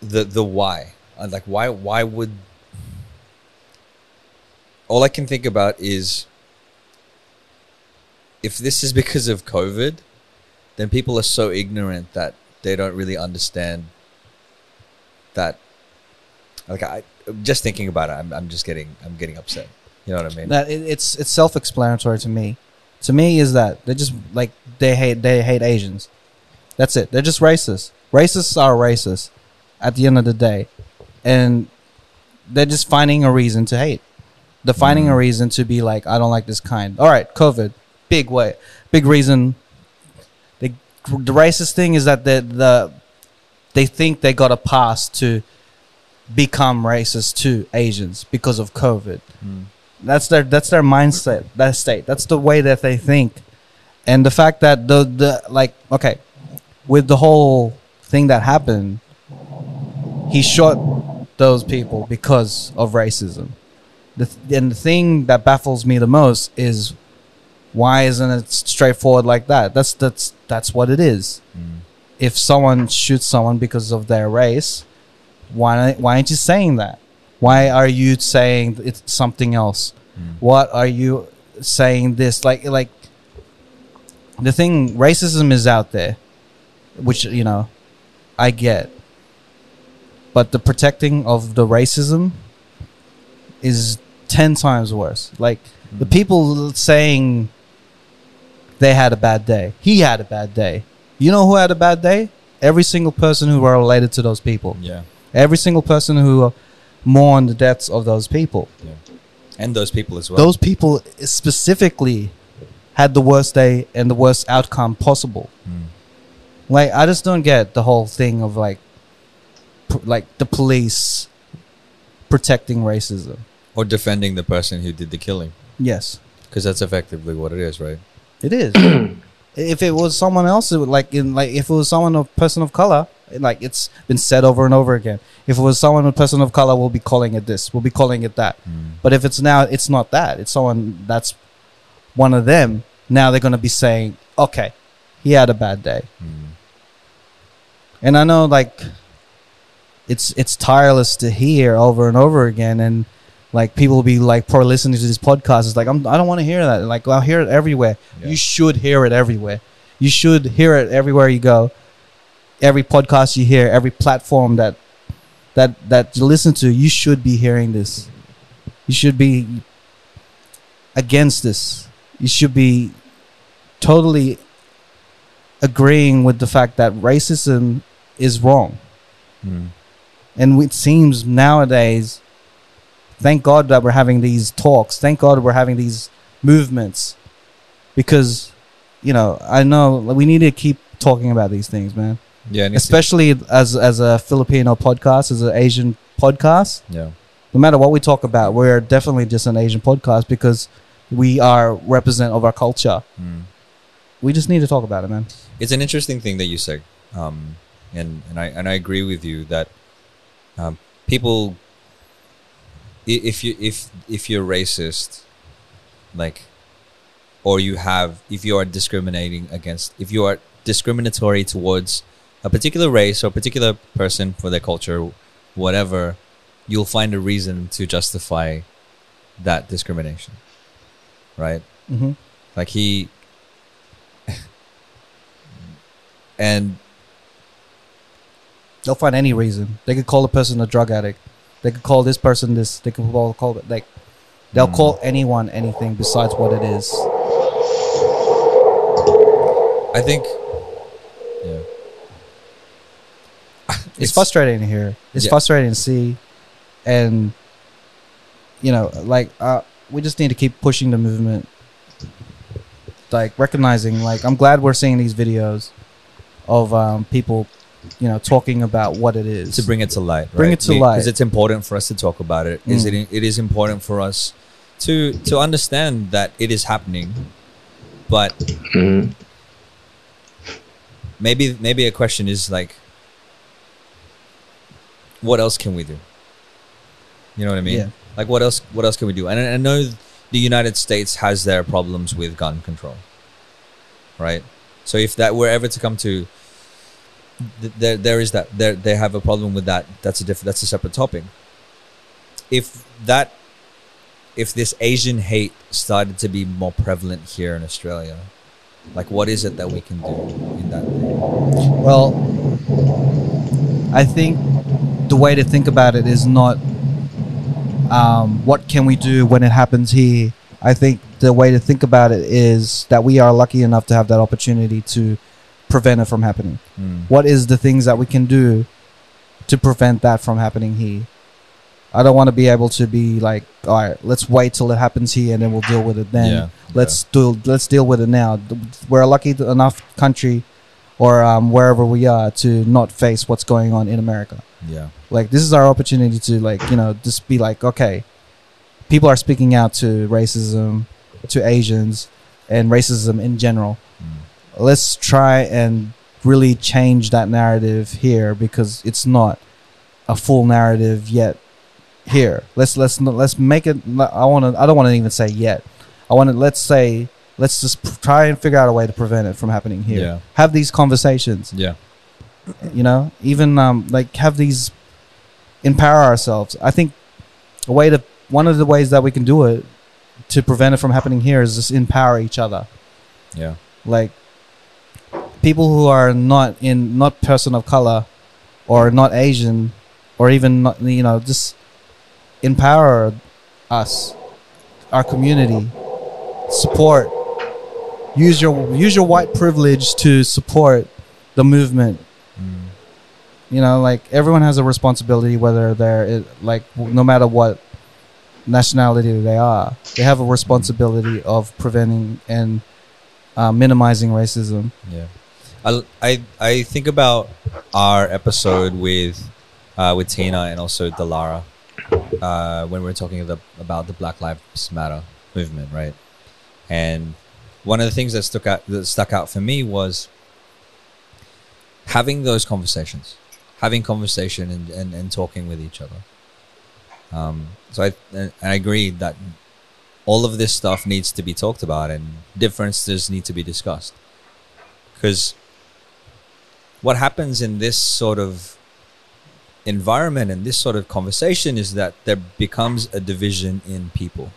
the the why. Uh, Like why why would all I can think about is if this is because of COVID, then people are so ignorant that they don't really understand that like I just thinking about it, I'm I'm just getting I'm getting upset. You know what I mean? that it, it's it's self-explanatory to me. To me, is that they just like they hate they hate Asians. That's it. They're just racist. Racists are racist at the end of the day, and they're just finding a reason to hate. They're finding a mm. reason to be like, I don't like this kind. All right, COVID, big way, big reason. They, the racist thing is that the the they think they got a pass to become racist to Asians because of COVID. Hmm. That's their that's their mindset, that state. That's the way that they think. And the fact that the the like okay, with the whole thing that happened, he shot those people because of racism. The th- and the thing that baffles me the most is why isn't it straightforward like that? That's that's that's what it is. Mm. If someone shoots someone because of their race, why why aren't you saying that? Why are you saying it's something else? Mm. What are you saying this like like the thing racism is out there, which you know, I get. But the protecting of the racism is ten times worse. Like the mm. people saying they had a bad day. He had a bad day. You know who had a bad day? Every single person who were related to those people. Yeah. Every single person who mourned the deaths of those people. Yeah. And those people as well. Those people specifically had the worst day and the worst outcome possible. Hmm. Like I just don't get the whole thing of like, like the police protecting racism. or defending the person who did the killing. Yes, Because that's effectively what it is, right? It is. if it was someone else, it would like in like if it was someone of person of color, like it's been said over and over again. If it was someone of person of color, we'll be calling it this. We'll be calling it that. Hmm. But if it's now, it's not that. It's someone that's one of them. Now they're gonna be saying, okay, he had a bad day. Hmm. And I know, like, it's it's tireless to hear over and over again, and like people will be like, probably listening to this podcast. It's like I'm, I don't want to hear that. Like I'll hear it everywhere. Yeah. You should hear it everywhere. You should hear it everywhere you go. Every podcast you hear, every platform that that that you listen to, you should be hearing this. You should be against this. You should be totally agreeing with the fact that racism is wrong. Hmm. And it seems nowadays, thank God that we're having these talks. Thank God we're having these movements because, you know, I know we need to keep talking about these things, man. Yeah, Especially as as a Filipino podcast, as an Asian podcast. yeah. No matter what we talk about, we're definitely just an Asian podcast because we are represent of our culture. We just need to talk about it, man. it's an interesting thing that you say, um, and and I and I agree with you that um, people, if you if if you're racist, like, or you have if you are discriminating against if you are discriminatory towards a particular race or a particular person for their culture, whatever, you'll find a reason to justify that discrimination, right? Mm-hmm. Like he and They'll find any reason. They could call a person a drug addict. They could call this person this. They could call call it like. They'll call anyone anything besides what it is. I think yeah. It's, frustrating to hear. It's Yeah. frustrating to see, and you know, like uh, we just need to keep pushing the movement. Like recognizing, like I'm glad we're seeing these videos of um, people, you know, talking about what it is to bring it to light. Bring it to light. because it's important for us to talk about it. Is Mm. it? It is important for us to to understand that it is happening, but Mhm. maybe maybe a question is like, what else can we do? You know what I mean? Yeah. Like what else? What else can we do? And I, I know the United States has their problems with gun control, right? So if that were ever to come to, th- there there is that there they have a problem with that. That's a different. That's a separate topic. If that, if this Asian hate started to be more prevalent here in Australia, like what is it that we can do in that? Well, I think the way to think about it is not um, what can we do when it happens here. I think the way to think about it is that we are lucky enough to have that opportunity to prevent it from happening. Mm. What is the things that we can do to prevent that from happening here? I don't want to be able to be like, all right, let's wait till it happens here and then we'll deal with it then. Yeah, Let's do let's deal with it now. We're a lucky enough country, or um, wherever we are, to not face what's going on in America. Yeah. Like this is our opportunity to like you know just be like, okay, people are speaking out to racism, to Asians, and racism in general. Let's try and really change that narrative here because it's not a full narrative yet here. Let's let's let's make it. I want to. I don't want to even say yet. I want to. Let's say. Let's just pr- try and figure out a way to prevent it from happening here. Yeah. Have these conversations. Yeah. You know, even um, like have these empower ourselves. I think a way to one of the ways that we can do it to prevent it from happening here is just empower each other. Yeah. Like people who are not in not person of color or not Asian or even not you know just empower us our community support use your use your white privilege to support the movement. Mm. you know like everyone has a responsibility whether they're like no matter what nationality they are they have a responsibility of preventing and uh, minimizing racism. Yeah, I, I think about our episode with uh, with Tina and also Delara uh, when we were talking the, about the Black Lives Matter movement, right? And one of the things that stuck out that stuck out for me was having those conversations, having conversation and, and, and talking with each other. Um, so I and I agree that all of this stuff needs to be talked about and differences need to be discussed because what happens in this sort of environment and this sort of conversation is that there becomes a division in people.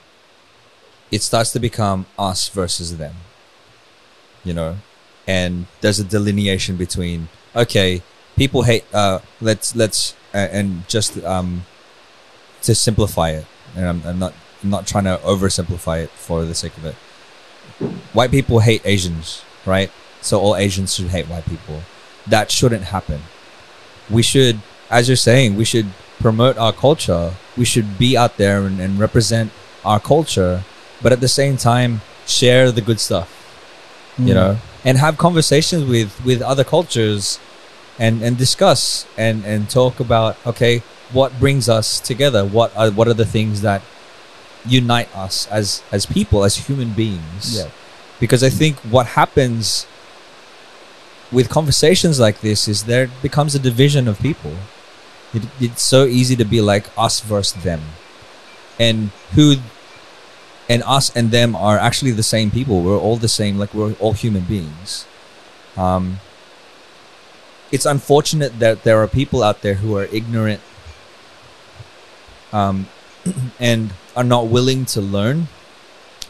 It starts to become us versus them you know? And there's a delineation between okay people hate uh let's let's uh, and just um to simplify it and I'm, I'm not I'm not trying to oversimplify it for the sake of it. White people hate asians right? So all asians should hate white people that shouldn't happen. We should as you're saying we should promote our culture. We should be out there and, and represent our culture but at the same time share the good stuff you Mm. know and have conversations with with other cultures and and discuss and and talk about okay what brings us together? What are what are the things that unite us as as people as human beings? Yeah. Because i think what happens with conversations like this is there becomes a division of people. It, it's so easy to be like us versus them. And who and us and them are actually the same people. We're all the same like we're all human beings. Um, it's unfortunate that there are people out there who are ignorant um, and are not willing to learn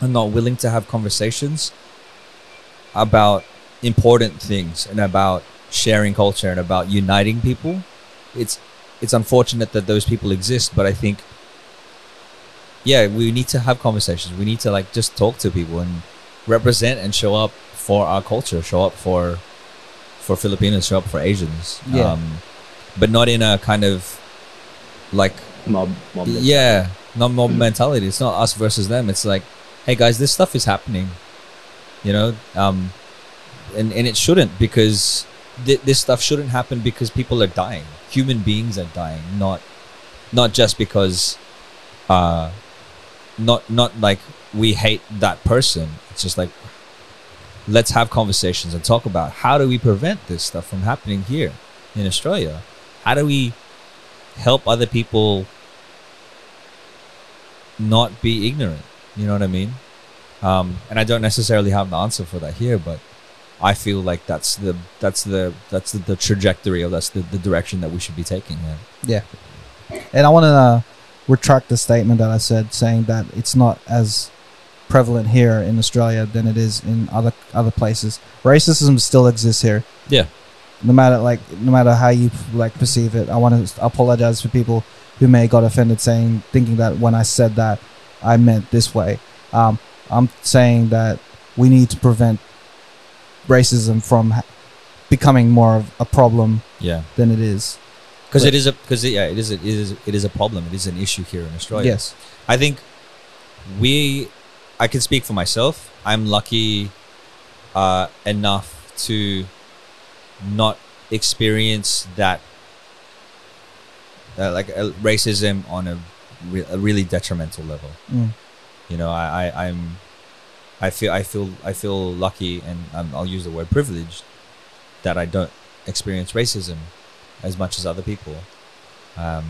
are not willing to have conversations about important things and about sharing culture and about uniting people it's it's unfortunate that those people exist but i think yeah we need to have conversations. We need to like just talk to people and represent and show up for our culture show up for for filipinos show up for asians. Yeah. um, but not in a kind of like Mob, mob yeah not mob mentality. It's not us versus them. It's like hey guys this stuff is happening. You know um and and it shouldn't because th- this stuff shouldn't happen because people are dying. Human beings are dying not not just because uh not not like we hate that person. It's just like let's have conversations and talk about how do we prevent this stuff from happening here in australia? How do we help other people not be ignorant? You know what i mean? Um, and i don't necessarily have the answer for that here but I feel like that's the that's the that's the, the trajectory or that's the, the direction that we should be taking. Yeah. Yeah. And I want to uh, retract the statement that I said, saying that it's not as prevalent here in Australia than it is in other other places. Racism still exists here. Yeah. No matter like no matter how you like perceive it. I want to apologize for people who may got offended saying thinking that when I said that I meant this way. Um, I'm saying that we need to prevent racism from ha- becoming more of a problem Yeah. than it is. Because it is a because yeah it is a, it is it is a problem. It is an issue here in Australia. Yes. I think we, I can speak for myself. I'm lucky uh, enough to not experience that, uh, like uh, racism on a, re- a really detrimental level. Mm. You know, I, I I'm, I feel I feel I feel lucky, and um, I'll use the word privileged, that I don't experience racism as much as other people. Um,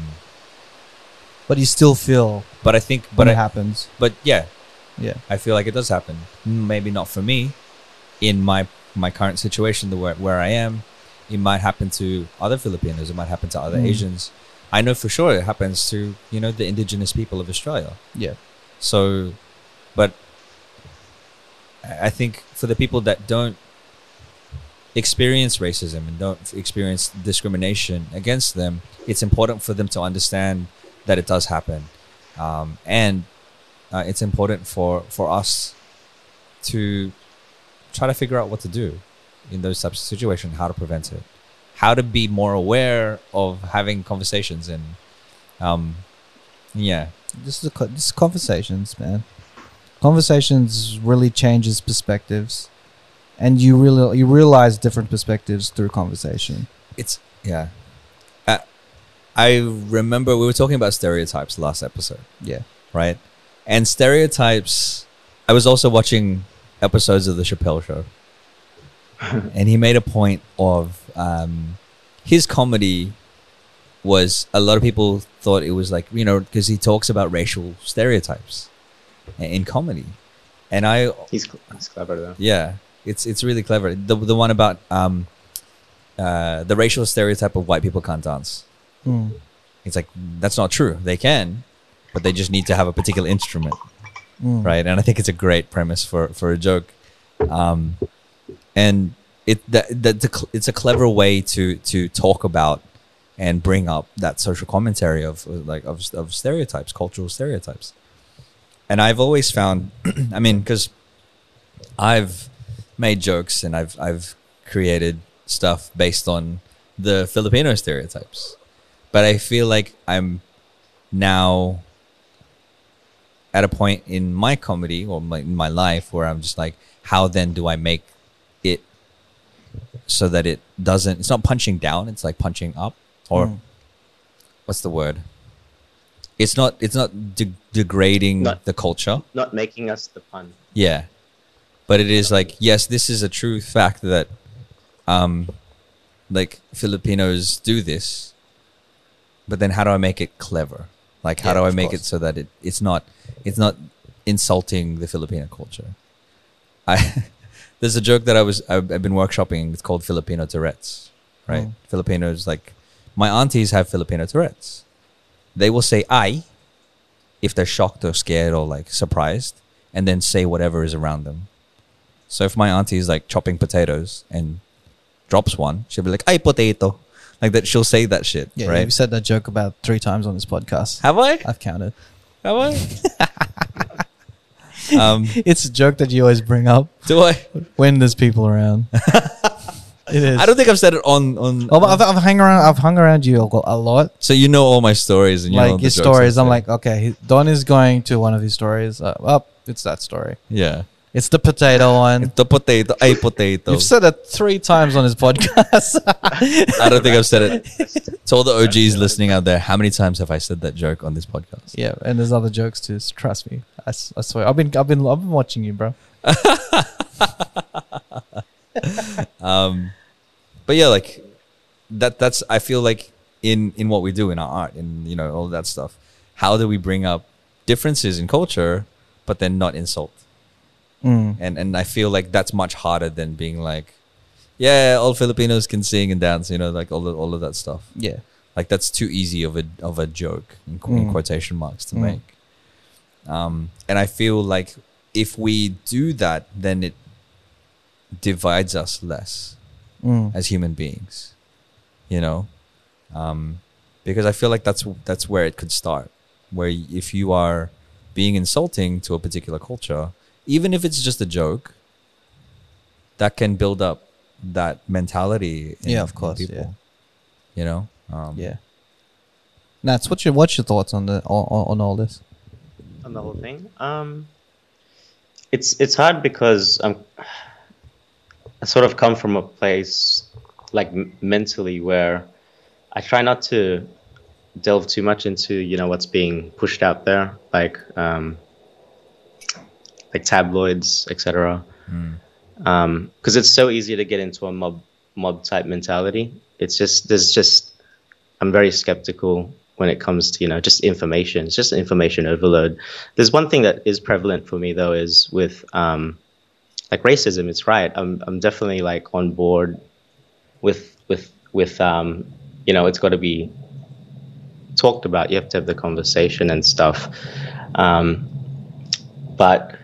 But you still feel but I think, but it I, happens. but yeah, Yeah. I feel like it does happen. Maybe not for me, in my my current situation, the where, where I am, it might happen to other Filipinos. It might happen to other Mm. Asians. I know for sure it happens to you know the indigenous people of Australia. Yeah. So, but I think for the people that don't experience racism and don't experience discrimination against them, it's important for them to understand that it does happen, um, and uh, it's important for for us to try to figure out what to do in those types of situations, how to prevent it, how to be more aware of having conversations and, um, yeah, This is a, co- this is conversations, man. Conversations really changes perspectives, and you really you realize different perspectives through conversation. it's yeah. Uh, I remember we were talking about stereotypes last episode, Yeah. right? And stereotypes. I was also watching episodes of the Chappelle Show, and he made a point of um, his comedy was a lot of people thought it was like you know because he talks about racial stereotypes in comedy, and I He's, he's clever though. yeah, it's it's really clever. The the one about um, uh, the racial stereotype of white people can't dance. Mm. It's like that's not true. They can, but they just need to have a particular instrument, Mm. right? And I think it's a great premise for for a joke, um, and it that that's a cl- it's a clever way to to talk about and bring up that social commentary of like of of stereotypes, cultural stereotypes. And I've always found, I mean, because I've made jokes and I've I've created stuff based on the Filipino stereotypes. But I feel like I'm now at a point in my comedy or my, in my life where I'm just like, how then do I make it so that it doesn't? It's not punching down. It's like punching up, or Mm. what's the word? It's not. It's not de- degrading Not- the culture. Not making us the pun. Yeah. But it is like, yes, this is a true fact that um like Filipinos do this. But then how do I make it clever? Like how Yeah, do I make course. it so that it, it's not it's not insulting the Filipino culture? I there's a joke that I was I've, I've been workshopping. It's called Filipino Tourette's, right? Oh. Filipinos like my aunties have Filipino Tourette's. They will say "I" if they're shocked or scared or like surprised, and then say whatever is around them. So if my auntie is like chopping potatoes and drops one, she'll be like "ay potato," like that. She'll say that shit, Yeah, right? you've said that joke about three times on this podcast. Have I? I've counted. Have I? um, It's a joke that you always bring up do I? when there's people around. it is. I don't think I've said it on on. Oh, but I've, I've hung around. I've hung around you a, a lot. so you know all my stories and you know like the his jokes stories. I'm like, okay, he, Don is going to one of his stories. Uh, oh, it's that story. yeah, It's the potato one. the potato, ay potato. You've said it three times on his podcast. I don't think I've said it. To all the OGs listening out there, how many times have I said that joke on this podcast? yeah, and there's other jokes too. So trust me. I, s- I swear. I've been, I've been, I've been watching you, bro. um but yeah like that that's i feel like in in what we do in our art and you know all that stuff how do we bring up differences in culture but then not insult Mm. and and i feel like that's much harder than being like yeah, all Filipinos can sing and dance. You know, like all of, all of that stuff. Yeah. Like that's too easy of a of a joke in, qu- in Mm. quotation marks to Mm. make. Um, and I feel like if we do that, then it divides us less Mm. as human beings. You know, um, because I feel like that's that's where it could start. Where if you are being insulting to a particular culture, even if it's just a joke, that can build up that mentality. in- Yeah, of in course, yeah. You know. Um, Yeah. Nats, what's your what's your thoughts on the on, on on all this? on the whole thing. Um, it's it's hard because I'm I sort of come from a place like m- mentally where I try not to delve too much into you know what's being pushed out there, like um, like tabloids, etc. Mm. Because it's so easy to get into a mob mob type mentality. It's just there's just I'm very skeptical when it comes to you know just information. It's just information overload. There's one thing that is prevalent for me though is with um, like racism. It's right. I'm I'm definitely like on board with with with um, you know it's got to be talked about. You have to have the conversation and stuff. Um, but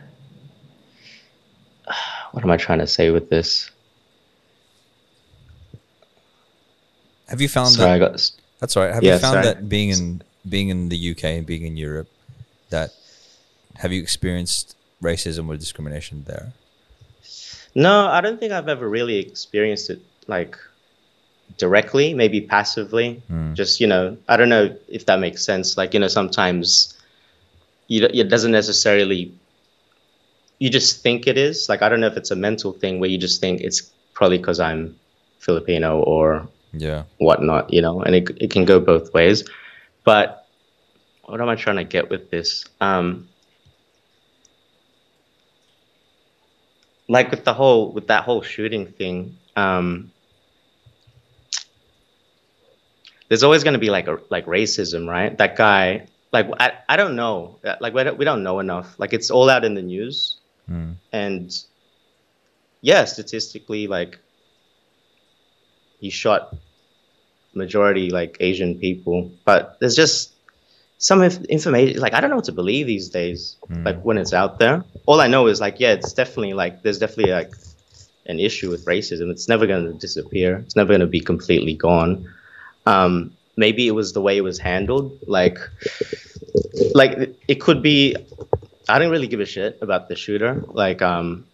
what am I trying to say with this? Have you found Sorry, I that? got. That's right. Have Yeah, you found sorry. that being in being in the UK and being in Europe, that have you experienced racism or discrimination there? No, I don't think I've ever really experienced it like directly, maybe passively. Mm. Just, you know, I don't know if that makes sense. Like, you know, sometimes you, it doesn't necessarily, you just think it is. Like, I don't know if it's a mental thing where you just think it's probably because I'm Filipino or Yeah. whatnot, you know, and it, it can go both ways. But what am I trying to get with this? Um, like with the whole with that whole shooting thing, um, there's always going to be like a like racism, right? That guy, like I, I don't know, like we don't, we don't know enough. Like it's all out in the news, Mm. and yeah, statistically, like he shot majority like Asian people, but there's just some inf- information like I don't know what to believe these days. Like when it's out there, all I know is like yeah, it's definitely like there's definitely like an issue with racism. It's never going to disappear. It's never going to be completely gone. Um, maybe it was the way it was handled. Like, like it- it could be. I didn't really give a shit about the shooter. Like, um,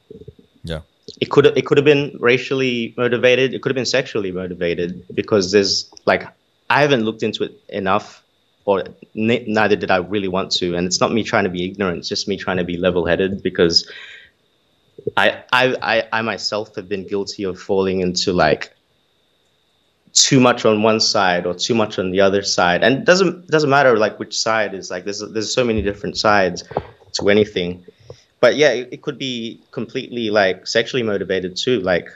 Yeah. it could it could have been racially motivated. It could have been sexually motivated because there's like I haven't looked into it enough, or n- neither did I really want to. And it's not me trying to be ignorant. It's just me trying to be level headed because I, I I I myself have been guilty of falling into like too much on one side or too much on the other side, and it doesn't doesn't matter like which side is like there's there's so many different sides to anything but yeah, it, it could be completely like sexually motivated too. Like,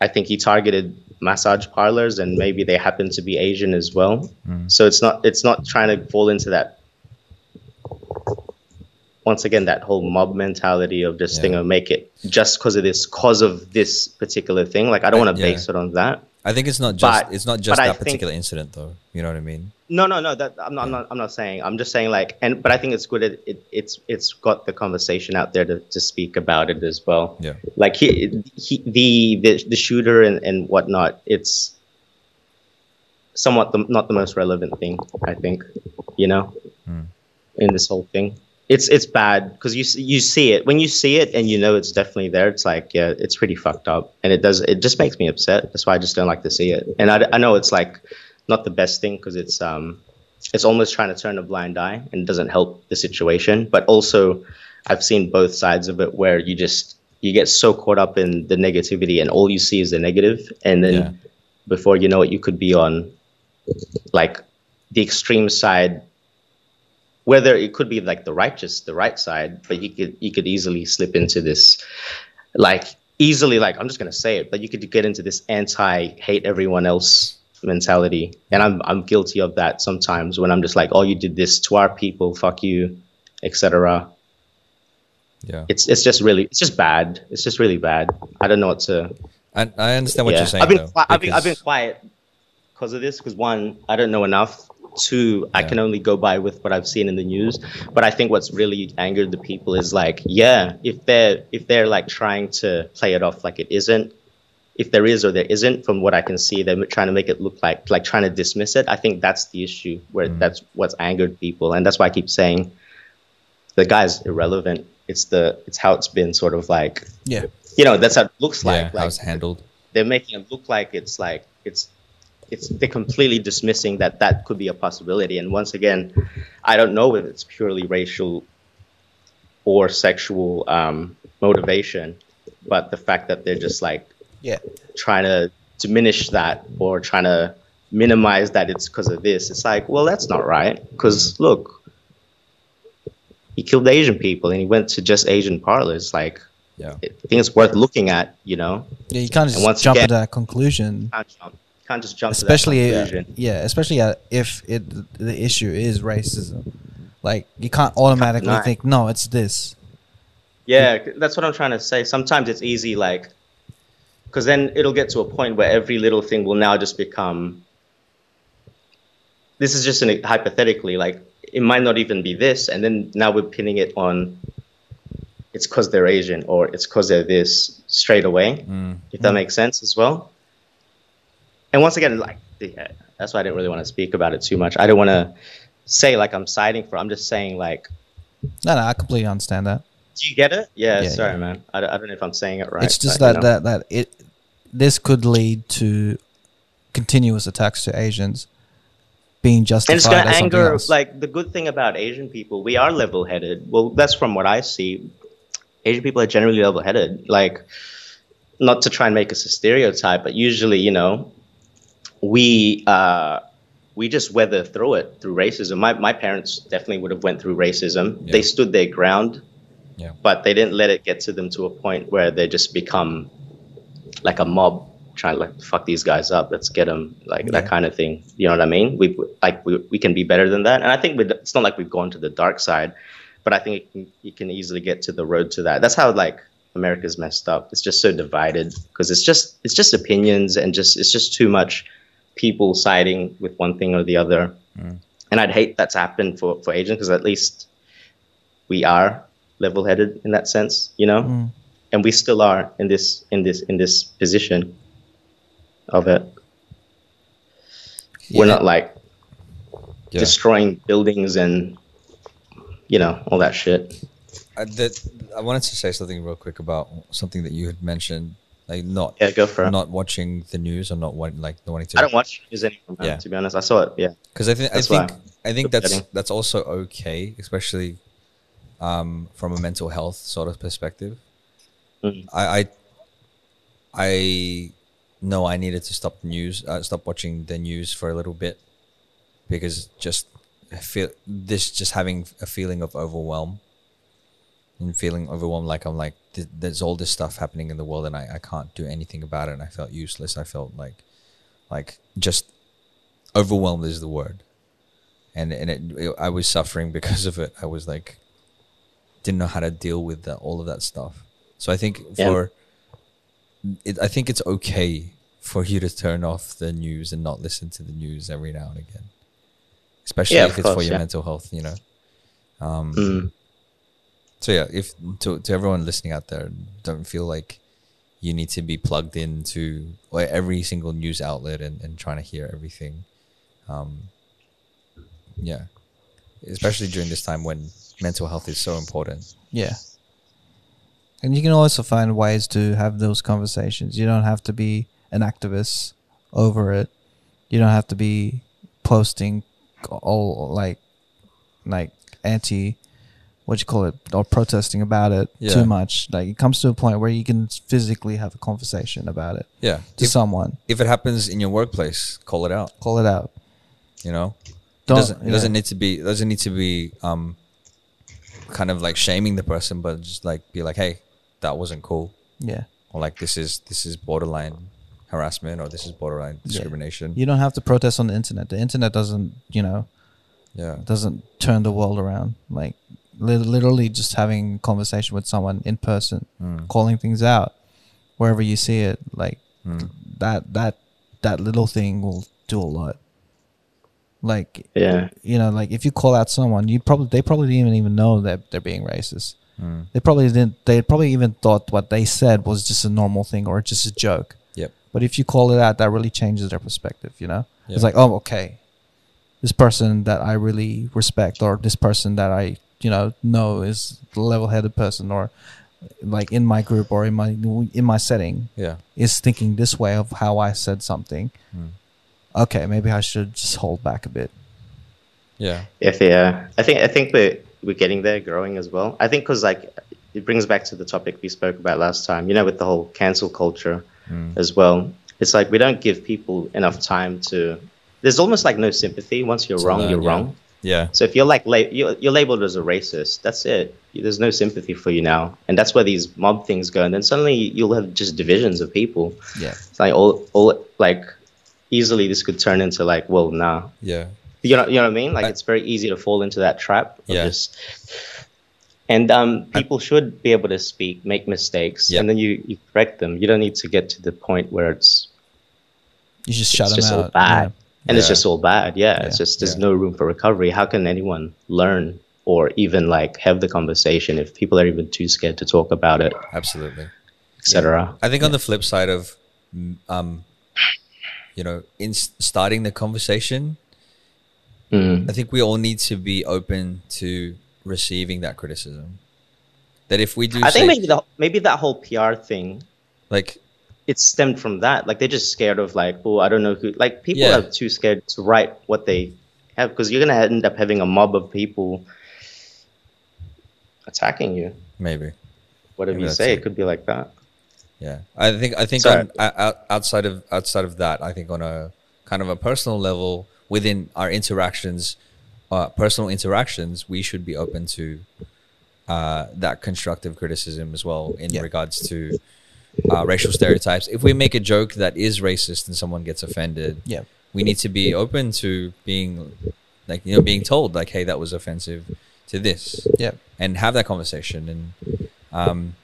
I think he targeted massage parlors, and maybe they happen to be Asian as well. Mm. So it's not it's not trying to fall into that. Once again, that whole mob mentality of just Yeah. thing of make it just because of this, cause of this particular thing. Like, I don't want to yeah. base it on that. I think it's not just But- it's not just I that think- particular incident though. You know what I mean? No, no, no. That I'm not. I'm not. I'm not saying. I'm just saying like, and but I think it's good. It, it it's it's got the conversation out there to, to speak about it as well. Yeah. Like he, he the, the the shooter and and whatnot. It's somewhat the, not the most relevant thing. I think. You know, hmm. in this whole thing, it's it's bad because you see- you see it when you see it and you know it's definitely there. It's like yeah, it's pretty fucked up, and it does. It just makes me upset. That's why I just don't like to see it. And I, I know it's like not the best thing because it's um it's almost trying to turn a blind eye and doesn't help the situation. But also, I've seen both sides of it where you just you get so caught up in the negativity and all you see is the negative, and then Yeah. before you know it, you could be on like the extreme side. Whether it could be like the righteous, the right side, but you could you could easily slip into this, like easily like I'm just gonna say it, but you could get into this anti hate everyone else mentality, and I'm I'm guilty of that sometimes when I'm just like, oh, you did this to our people, fuck you, etc. Yeah. It's it's just really it's just bad. It's just really bad. I don't know what to I, I understand what Yeah. you're saying. I've been, though, I've been, I've been quiet because of this. Because one, I don't know enough. Two, I can only go by with what I've seen in the news. But I think what's really angered the people is like, yeah, if they're if they're like trying to play it off like it isn't, if there is or there isn't, from what I can see, they're trying to make it look like like trying to dismiss it. I think that's the issue where Mm. that's what's angered people, and that's why I keep saying the guy's irrelevant. It's the it's how it's been sort of like Yeah. you know that's how it looks yeah, like. how like it's handled. they're making it look like it's like it's it's they're completely dismissing that that could be a possibility and once again i don't know if it's purely racial or sexual um, motivation but the fact that they're just like Yeah. trying to diminish that or trying to minimize that it's because of this it's like well that's not right because look he killed asian people and he went to just asian parlors like Yeah. i think it's worth looking at you know Yeah, you can't just jump again- to that conclusion. jump, can't just jump especially to that uh, yeah especially uh, if it the issue is racism like you can't automatically deny. think no it's this Yeah, that's what I'm trying to say. Sometimes it's easy, like, because then it'll get to a point where every little thing will now just become. This is just an hypothetically, like it might not even be this, and then now we're pinning it on. It's because they're Asian, or it's because they're this straight away. Mm. If that makes sense as well. And once again, like that's why I didn't really want to speak about it too much. I don't want to say like I'm citing for. I'm just saying like no no i completely understand that do you get it? Yeah, Yeah, sorry, yeah. man. I, don't- I don't know if I'm saying it right. it's just but, that you know. that that it this could lead to continuous attacks to asians being justified and it's going to anger. Like the good thing about Asian people, we are level-headed. Well, that's from what I see. Asian people are generally level-headed. Like, not to try and make us a stereotype, but usually, you know, we uh, we just weather through it through racism. My my parents definitely would have went through racism. Yeah. They stood their ground, Yeah. but they didn't let it get to them to a point where they just become like a mob trying to like fuck these guys up let's get them like that kind of thing you know what i mean we like we, we can be better than that and i think it's not like we've gone to the dark side but i think it can, you can easily get to the road to that that's how like america's messed up it's just so divided because it's just it's just opinions and just it's just too much people siding with one thing or the other. And i'd hate that's happened for for asians because at least we are level-headed in that sense you know? Mm. and we still are in this in this in this position of it. We're not like Yeah. destroying buildings and you know all that shit. I, that, I wanted to say something real quick about something that you had mentioned, like not yeah go for it not watching the news or not want, like not wanting to. i don't watch news anymore Yeah. to be honest i saw it yeah because I think I That's think. I think that's that's also okay, especially um, from a mental health sort of perspective. Mhm. I, I I know I needed to stop the news, uh, stop watching the news for a little bit because just I feel this just having a feeling of overwhelm and feeling overwhelmed like I'm like th- there's all this stuff happening in the world and I, I can't do anything about it and I felt useless. I felt like like just overwhelmed is the word and and it, it- I was suffering because of it. I was like didn't know how to deal with that, all of that stuff. So I think Yeah. for it, I think it's okay for you to turn off the news and not listen to the news every now and again, especially Yeah, if it's for your yeah. mental health. You know. Um, Mm. So yeah, if to to everyone listening out there, don't feel like you need to be plugged into every single news outlet and, and trying to hear everything. Um, yeah, especially during this time when mental health is so important. Yeah. And you can also find ways to have those conversations. You don't have to be an activist over it. You don't have to be posting all like like anti what you call it or protesting about it Yeah. too much. Like it comes to a point where you can physically have a conversation about it Yeah, to if, someone. if it happens in your workplace, call it out. Call it out. You know, it Don't- doesn't it yeah. doesn't need to be it doesn't need to be um kind of like shaming the person, but just like be like, hey, that wasn't cool. Yeah. or like this is this is borderline harassment or this is borderline discrimination. You don't have to protest on the internet. The internet doesn't, you know, Yeah. doesn't turn the world around. Like li- literally just having a conversation with someone in person, Mm. calling things out, wherever you see it, like Hmm. that that that little thing will do a lot. Like Yeah. you know, like if you call out someone, you probably they probably didn't even know that they're being racist. Hmm. They probably didn't. They probably even thought what they said was just a normal thing or just a joke. Yep. But if you call it out, that really changes their perspective. You know, Yeah. it's like, oh, okay, this person that I really respect, or this person that I, you know, know is a level-headed person, or like in my group or in my in my setting, Yeah. is thinking this way of how I said something. Hmm. Okay, maybe I should just hold back a bit. Yeah. If yeah, I think I think we're we're getting there, growing as well. I think because like it brings back to the topic we spoke about last time. You know, with the whole cancel culture Mm. as well. It's like we don't give people enough time to. There's almost like no sympathy. Once you're To wrong, learn, you're yeah. wrong. Yeah. So if you're like la- you're, you're labeled as a racist, that's it. There's no sympathy for you now, and that's where these mob things go. And then suddenly you'll have just divisions of people. Yeah, It's like all, all like easily this could turn into like, well, nah, Yeah. you know, you know what I mean? Like I- it's very easy to fall into that trap. Of Yeah. Just, and um, people should be able to speak, make mistakes, Yeah. and then you, you correct them. You don't need to get to the point where it's you just shut them just all out. bad, and it's just all bad. Yeah, it's just there's Yeah. no room for recovery. How can anyone learn or even like have the conversation if people are even too scared to talk about it, Absolutely. etc. I think on the flip side of, um, you know, in starting the conversation, Mm. I think we all need to be open to receiving that criticism. That if we do, I think maybe the maybe that whole PR thing like, it stemmed from that. Like they're just scared of like, oh, I don't know who. Like people Yeah. are too scared to write what they have because you're gonna end up having a mob of people attacking you. maybe, Whatever Maybe you say, it. it could be like that. yeah. I think I think Sorry. on, o- outside of outside of that, I think on a kind of a personal level within our interactions, uh, personal interactions, we should be open to uh, that constructive criticism as well in Yeah. regards to uh, racial stereotypes. If we make a joke that is racist and someone gets offended, Yeah, we need to be open to being like you know being told like hey that was offensive to this. Yeah, and have that conversation. And um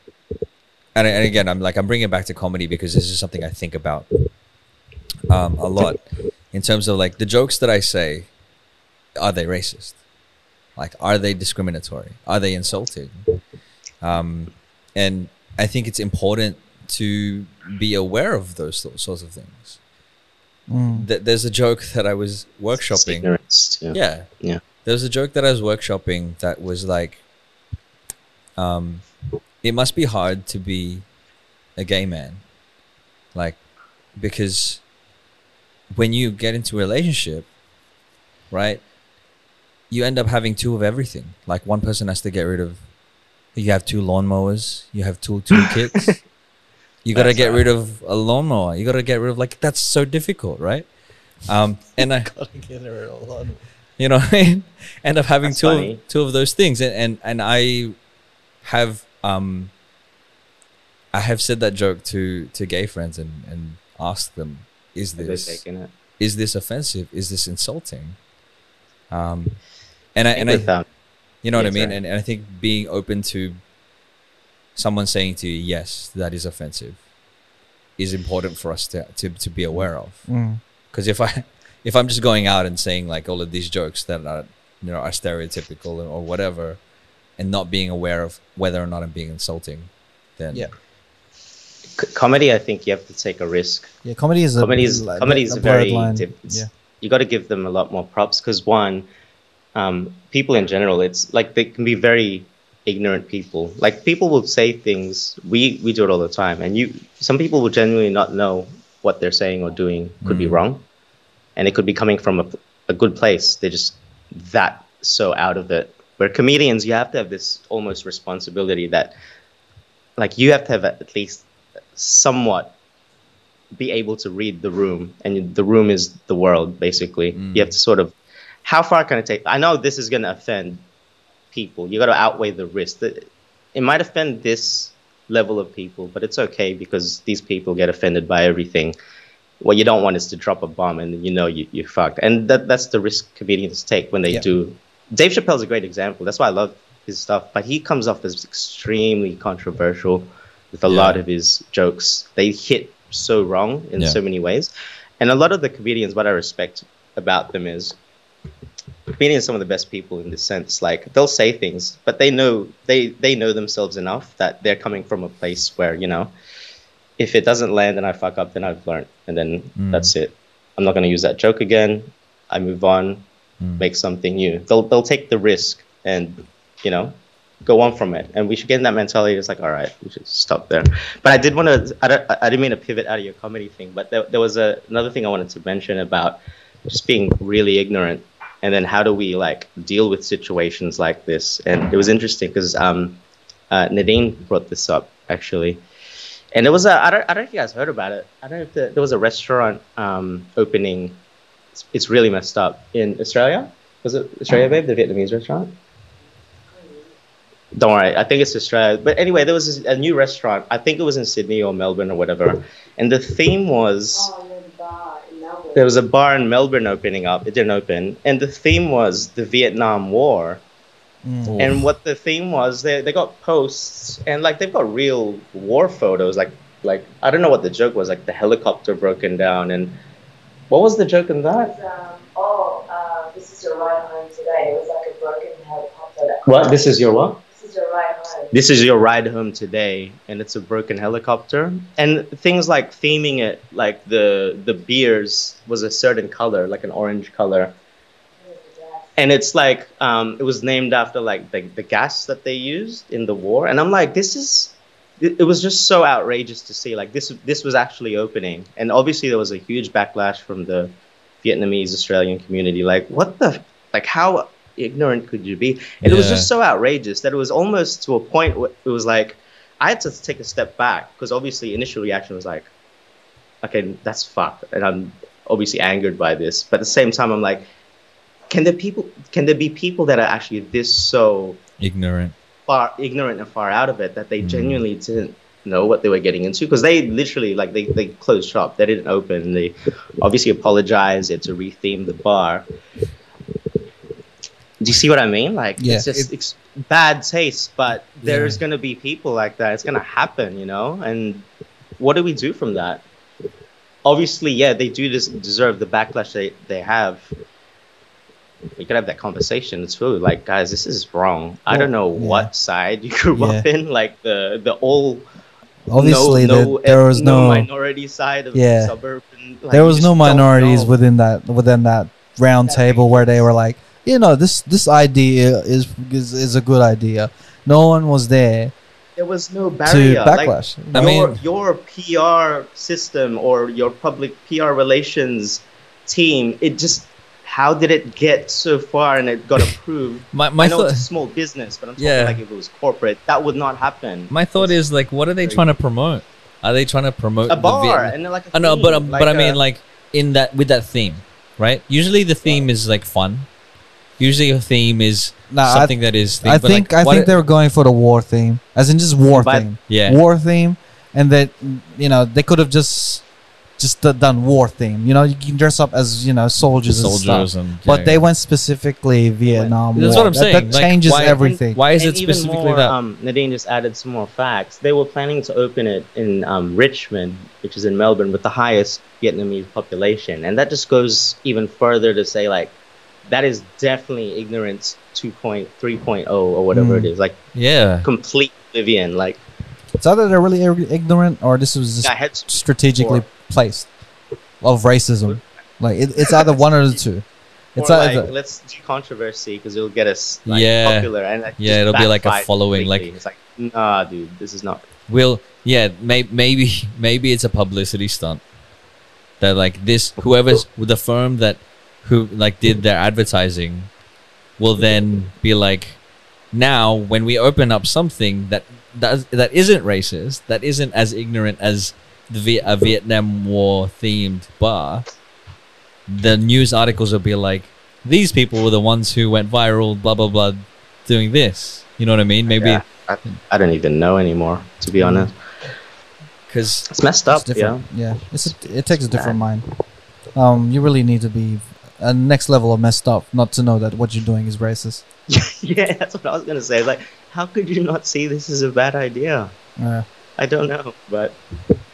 and, and again i'm like i'm bringing it back to comedy because this is something i think about um a lot. In terms of like the jokes that i say are they racist? Like are they discriminatory? Are they insulting? Um and i think it's important to be aware of those th- sorts of things Mm. Th- there's a joke that i was workshopping. Yeah. yeah. Yeah. There was a joke that I was workshopping that was like, um, it must be hard to be a gay man. Like, because when you get into a relationship, right, you end up having two of everything. Like, one person has to get rid of, you have two lawnmowers, you have two toolkits. you got to get rid of a lawnmower. You got to get rid of, like, that's so difficult, right? Um, and I, you know, what I mean? end up having That's two funny. of, two of those things, and and and I have um, I have said that joke to to gay friends and and asked them, is this is this offensive? Is this insulting? Um, and I and I you know what I mean, right. and, and I think being open to someone saying to you, yes, that is offensive, is important for us to to, to be aware of Mm. because if I if I'm just going out and saying like all of these jokes that are you know are stereotypical or whatever, and not being aware of whether or not I'm being insulting, then Yeah. c- comedy, I think you have to take a risk. Yeah, comedy is a comedy is like, comedy is a a very line. diff- Yeah, you got to give them a lot more props because one um, people in general it's like they can be very ignorant people. Like people will say things we we do it all the time and you some people will genuinely not know what they're saying or doing could be Mm. wrong and it could be coming from a, a good place. They're just that so out of it. Where comedians you have to have this almost responsibility that like you have to have at least somewhat be able to read the room and the room is the world basically. Mm. you have to sort of how far can it take? I know this is going to offend people you got to outweigh the risk it might offend this level of people but it's okay because these people get offended by everything what you don't want is to drop a bomb and you know you, you're fucked and that, that's the risk comedians take when they Yeah. do dave chappelle's a great example that's why i love his stuff but he comes off as extremely controversial with a Yeah. lot of his jokes. They hit so wrong in Yeah. so many ways. And a lot of the comedians, what I respect about them is comedians are some of the best people in this sense. Like they'll say things, but they know they they know themselves enough that they're coming from a place where you know, if it doesn't land and I fuck up, then I've learned, and then Mm. that's it. I'm not going to use that joke again. I move on, Mm. make something new. They'll they'll take the risk and you know go on from it. And we should get in that mentality. It's like, all right, we should stop there. But I did want to. I, don't, I didn't mean to pivot out of your comedy thing, but there, there was a, another thing I wanted to mention about just being really ignorant, and then how do we like deal with situations like this? And it was interesting because um, uh, Nadine brought this up actually. And it was a I don't I don't know if you guys heard about it. I don't know if the, there was a restaurant um, opening. It's, it's really messed up in Australia. Was it Australia, babe? The Vietnamese restaurant. Don't worry, I think it's Australia. But anyway, there was a new restaurant. I think it was in Sydney or Melbourne or whatever. And the theme was Oh, yeah, the bar in Melbourne. There was a bar in Melbourne opening up. It didn't open, and the theme was the Vietnam War. Mm. And what the theme was, they they got posts and like they've got real war photos. Like like I don't know what the joke was. Like the helicopter broken down, and what was the joke in that? Was, um, oh, uh, this is your ride home today. It was like a broken helicopter. That What? This is your what? This is your ride home. Today, and it's a broken helicopter. And things like theming it, like the the beers was a certain color, like an orange color. and it's like um, it was named after like the, the gas that they used in the war and i'm like this is it, it was just so outrageous to see like this this was actually opening and obviously there was a huge backlash from the vietnamese australian community like what the like how ignorant could you be? And it was just so outrageous that it was almost to a point where it was like i had to take a step back because obviously initial reaction was like okay that's fucked. And i'm obviously angered by this. But at the same time i'm like can there people can there be people that are actually this so Ignorant. far ignorant and far out of it that they Mm. genuinely didn't know what they were getting into? Because they literally like they, they closed shop. They didn't open. They obviously apologized. They had to retheme the bar do you see what i mean like Yeah, it's just it's bad taste but there's gonna be people like that it's gonna happen you know and what do we do from that obviously yeah they do des- deserve the backlash they, they have we could have that conversation. It's really like, guys, this is wrong. I don't know yeah. what side you grew up in, like the the all Obviously, no, the- no, there was no no minority side of Yeah. suburban. like, there was no minorities within that within that round That table where they were like, you know, this this idea is is, is a good idea. No one was there There was no to barrier. Like, backlash. I your, mean- your PR system or your public PR relations team, it just how did it get so far and it got approved? My my I know thought it's a small business, but I'm talking Yeah. like if it was corporate, that would not happen. my thought is like, what are they trying to promote? Are they trying to promote a the bar Vietnam- and like a I know, but um, but I mean, a- like in that with that theme, right? Usually the theme is like fun. Usually a theme is Nah, I- something that is. I think like, I think it- they were going for the war theme, as in just war But- theme, yeah. war theme, and that you know they could have just just done war theme. You know, you can dress up as you know soldiers, and soldiers stuff. and But yeah. they went specifically Vietnam. That's war. what I'm That- saying. That, Like, changes why- everything. Why is And it specifically more, that? Um, Nadine just added some more facts. They were planning to open it in um, Richmond, which is in Melbourne, with the highest Vietnamese population, and that just goes even further to say like that is definitely ignorance 2.3.0 or whatever Mm. it is, like yeah. complete oblivion. Like It's either they're really ignorant or this was just strategically Or- placed of racism. Like it, it's either one or the two. It's or, like, either let's do controversy because it'll get us like, Yeah. popular and like, Yeah, it'll be like a following, like- it's like nah, dude, this is not. Will yeah, may, maybe maybe it's a publicity stunt. That like this whoever's with the firm that who like did their advertising will then be like now when we open up something that that that isn't racist, that isn't as ignorant as the Viet- a Vietnam War themed bar, the news articles will be like these people were the ones who went viral, blah blah blah, doing this. You know what I mean? Maybe Yeah. I, I don't even know anymore, to be honest. because It's messed it's up. Yeah. different. Yeah, it's a, it takes a different mind. Um, you really need to be a next level of messed up not to know that what you're doing is racist. yeah, that's what I was gonna say. Like, how could you not see this is a bad idea? Uh, I don't know, but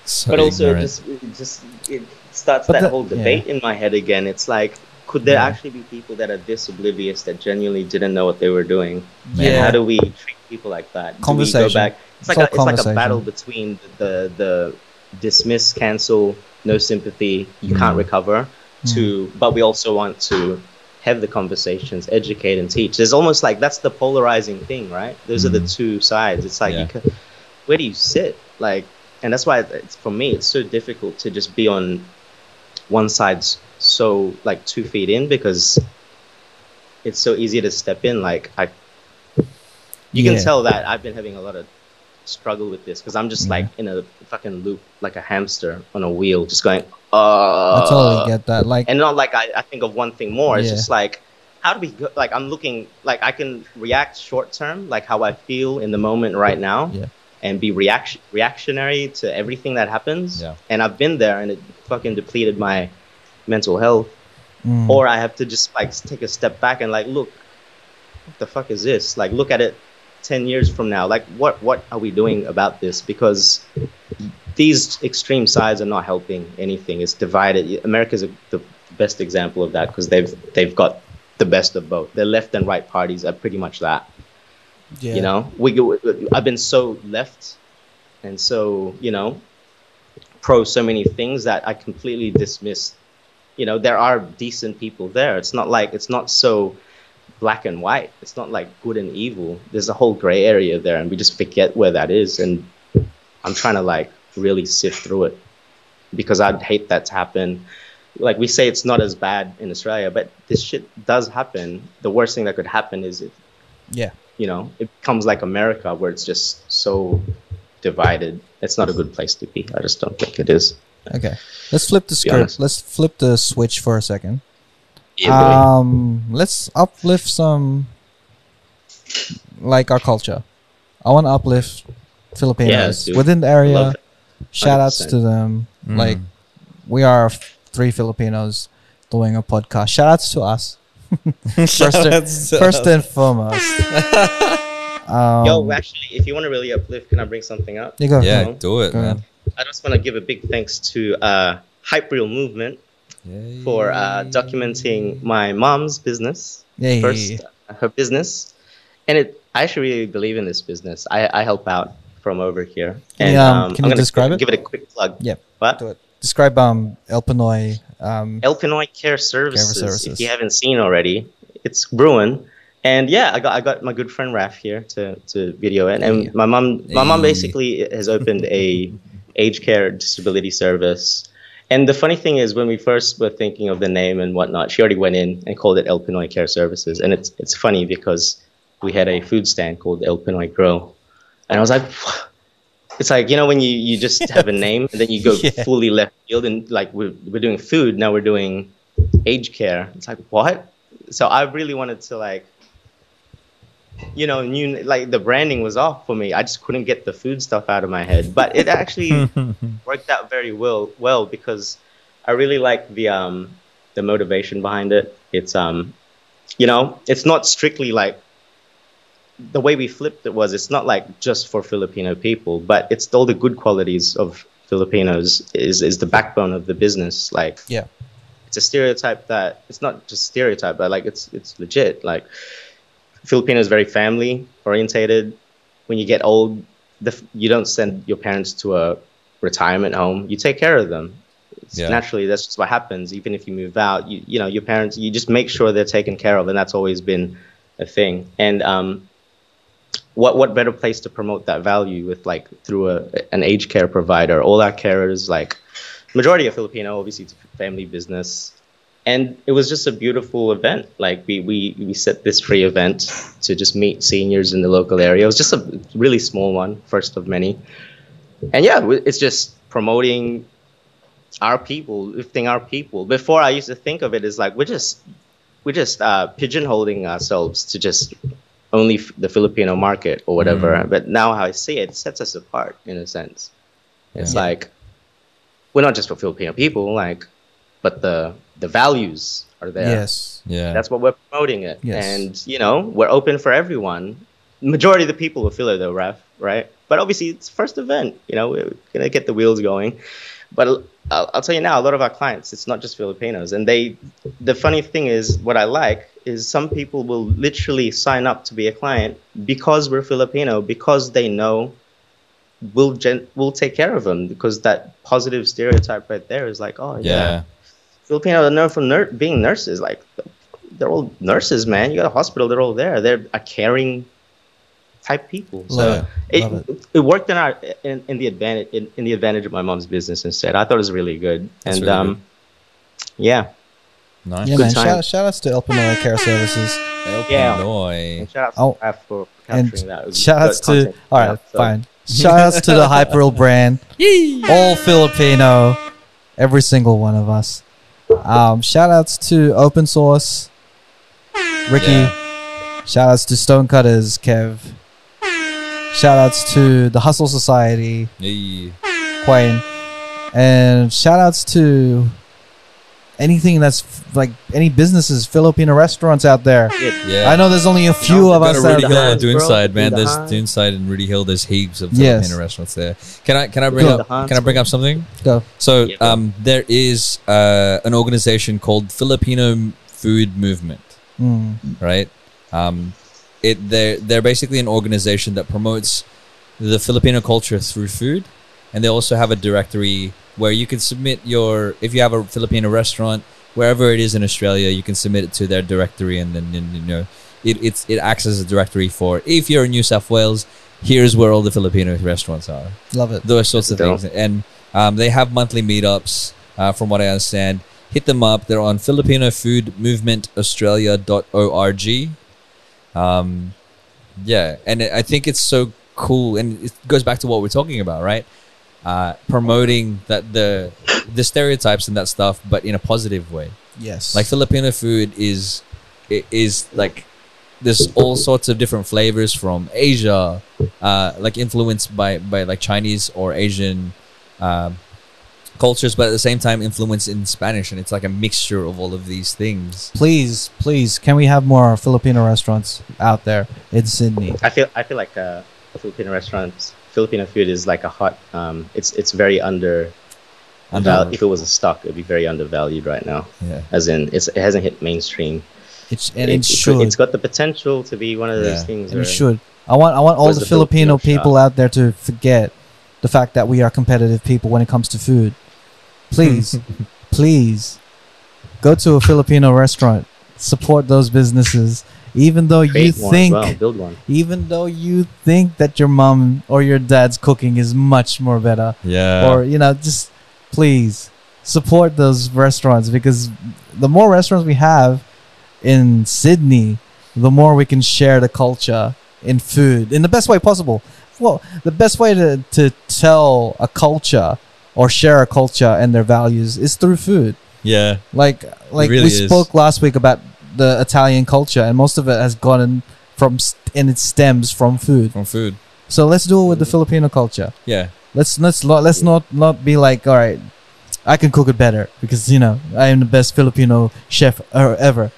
So but also ignorant. just it just it starts But that the- whole yeah. debate in my head again. It's like, could there Yeah. actually be people that are this oblivious that genuinely didn't know what they were doing? And Yeah. how do we treat people like that? Conversation. go back? It's like a, it's like a battle between the the dismiss, cancel, no sympathy, you can't Mm. recover. To hmm. but we also want to have the conversations, educate and teach. There's almost like that's the polarizing thing, right? Those are the hmm. two sides. It's like Yeah. you can, where do you sit? Like, and that's why it's, for me it's so difficult to just be on one side so like two feet in because it's so easy to step in. Like I, you Yeah. can tell that I've been having a lot of struggle with this because I'm just like in a fucking loop, like a hamster on a wheel, just going. Uh, I totally get that. Like, and not like I, I think of one thing more. It's Yeah. just like how do we go? Like I'm looking like I can react short term, like how I feel in the moment right now, Yeah. and be reaction reactionary to everything that happens. Yeah. And I've been there, and it fucking depleted my mental health. mm, Or I have to just like take a step back and like look, what the fuck is this? Like look at it ten years from now. Like what what are we doing about this? Because these extreme sides are not helping anything. It's divided. America's a, the best example of that because they've they've got the best of both. The left and right parties are pretty much that. yeah. You know, we go- I've been so left and so you know pro so many things that I completely dismiss. You know, there are decent people there. It's not like it's not so black and white. It's not like good and evil. There's a whole gray area there, and we just forget where that is. And I'm trying to like really sift through it because I'd hate that to happen. Like we say, it's not as bad in Australia, but this shit does happen. The worst thing that could happen is if yeah. you know it becomes like America, where it's just so divided. It's not a good place to be. I just don't think it is. Okay. Let's flip the script. Let's flip the switch for a second. Yeah, boy. Um, let's uplift some, like our culture. I want to uplift Filipinos dude. within the area. It. Shout outs to them. Mm. Like we are f- three Filipinos doing a podcast. Shout outs to us. First, and, first and foremost. Um, Yo, actually, if you want to really uplift, can I bring something up? you go. yeah, Go. do it, Go. man. I just want to give a big thanks to uh, Hype Reel Movement for uh, documenting my mom's business. Yay. First, uh, her business, and it. I actually really believe in this business. I, I help out from over here. Can And you, um, um, can I'm you describe it? Give it a quick plug. Yep. What? Do it. Describe um El Pinoy. Um, El Pinoy Care Services, Services. If you haven't seen already, it's brewing. And yeah, I got I got my good friend Raf here to, to video it. And my mom my mom basically has opened a aged care disability service. And the funny thing is when we first were thinking of the name and whatnot, she already went in and called it El Pinoy Care Services. And it's it's funny because we had a food stand called El Pinoy Grill. And I was like it's like you know when you, you just have a name and then you go Yeah. fully left field and like we're, we're doing food now we're doing age care. It's like what? So i really wanted to like you know new like the branding was off for me. I just couldn't get the food stuff out of my head. But it actually worked out very well well because i really like the um the motivation behind it. It's um you know it's not strictly like the way we flipped it was it's not like just for Filipino people, but it's all the good qualities of Filipinos is is the backbone of the business. Like yeah. it's a stereotype that it's not just stereotype, but like it's it's legit. Like Filipino is very family orientated. When you get old, the, you don't send your parents to a retirement home. You take care of them. It's Yeah. Naturally, that's just what happens. Even if you move out, you you know your parents. You just make sure they're taken care of, and that's always been a thing. And um, what what better place to promote that value with like through a an aged care provider? All our carers, like majority of Filipino, obviously it's family business, and it was just a beautiful event. Like we we we set this free event to just meet seniors in the local area. It was just a really small one, first of many, and yeah, it's just promoting our people, lifting our people. Before I used to think of it as like we're just we're just uh, pigeonholing ourselves to just only f- the Filipino market or whatever. Mm. But now how I see it, it sets us apart in a sense. It's like we're not just for Filipino people, like, but the the values are there. Yes. Yeah. That's what we're promoting it. Yes. And, you know, we're open for everyone. Majority of the people are it though, Raf. right? But obviously, it's first event. You know, we're gonna get the wheels going. But I'll, I'll tell you now, a lot of our clients, it's not just Filipinos, and they. The funny thing is, what I like is some people will literally sign up to be a client because we're Filipino, because they know we'll gen- we'll take care of them because that positive stereotype right there is like, oh yeah, Yeah. Filipino are known for nur- being nurses. Like they're all nurses, man. You got a hospital, they're all there. They're a caring type people. So Love it. it, it worked in our in, in the advantage in, in the advantage of my mom's business instead. I thought it was really good. That's and really um yeah. Nice. Yeah, Good man. time. Shout, shout outs to Elpinoy Care Services. Yeah. Illinois. And shout out to Oh, Raf for And capturing that. Shout outs to all right, so- fine. Shout outs to the Hyperreal brand, all Filipino, every single one of us. Um, shout outs to Open Source, Ricky. Yeah. Shout outs to Stonecutters, Kev. Shout outs to the Hustle Society, Hey. Quayne. And shout outs to anything that's f- like any businesses, Filipino restaurants out there. Yeah. I know there's only a few No, of us to that Rooty Hill and Hans, bro. Man. There's Doonside and Rooty Hill. There's heaps of Yes. Filipino restaurants there. Can I can I bring Go. up can I bring up something? go. So Yeah, go. um, there is uh, an organization called Filipino Food Movement, Mm. right? Um, it they're they're basically an organization that promotes the Filipino culture through food, and they also have a directory where you can submit your if you have a Filipino restaurant wherever it is in Australia, you can submit it to their directory, and then then, you know it it's it acts as a directory for if you're in New South Wales. Here's where all the Filipino restaurants are Love it. those sorts of Dope. things. And um, they have monthly meetups, uh, from what I understand. Hit them up. They're on Filipino Food Movement Australia.org. Um, yeah, and I think it's so cool, and it goes back to what we're talking about, right? Uh, promoting that the the stereotypes and that stuff, but in a positive way. Yes. Like Filipino food is is like there's all sorts of different flavors from Asia, uh, like influenced by by like Chinese or Asian um, cultures, but at the same time influenced in Spanish, and it's like a mixture of all of these things. please, please, can we have more Filipino restaurants out there in Sydney? I feel I feel like uh, Filipino restaurants, Filipino food is like a hot. Um, it's it's very under. Under- val- if it was a stock, it'd be very undervalued right now. Yeah, As in, it's, it hasn't hit mainstream. It's and it, it, should. It's got the potential to be one of those Yeah. things. and it should. I want I want all the, the Filipino, Filipino people out there to forget the fact that we are competitive people when it comes to food. Please, please go to a Filipino restaurant. Support those businesses. Even though you create one think well, build one. even though you think that your mom or your dad's cooking is much more better. Yeah, or you know just please support those restaurants because the more restaurants we have in Sydney the more we can share the culture in food in the best way possible. Well the best way to, to tell a culture or share a culture and their values is through food. Yeah, like like really we is. spoke last week about the Italian culture and most of it has gotten from st- and it stems from food from food. so let's do it with the Filipino culture Yeah, Let's let's lo- let's not not be like, all right, I can cook it better because you know I am the best Filipino chef er- ever.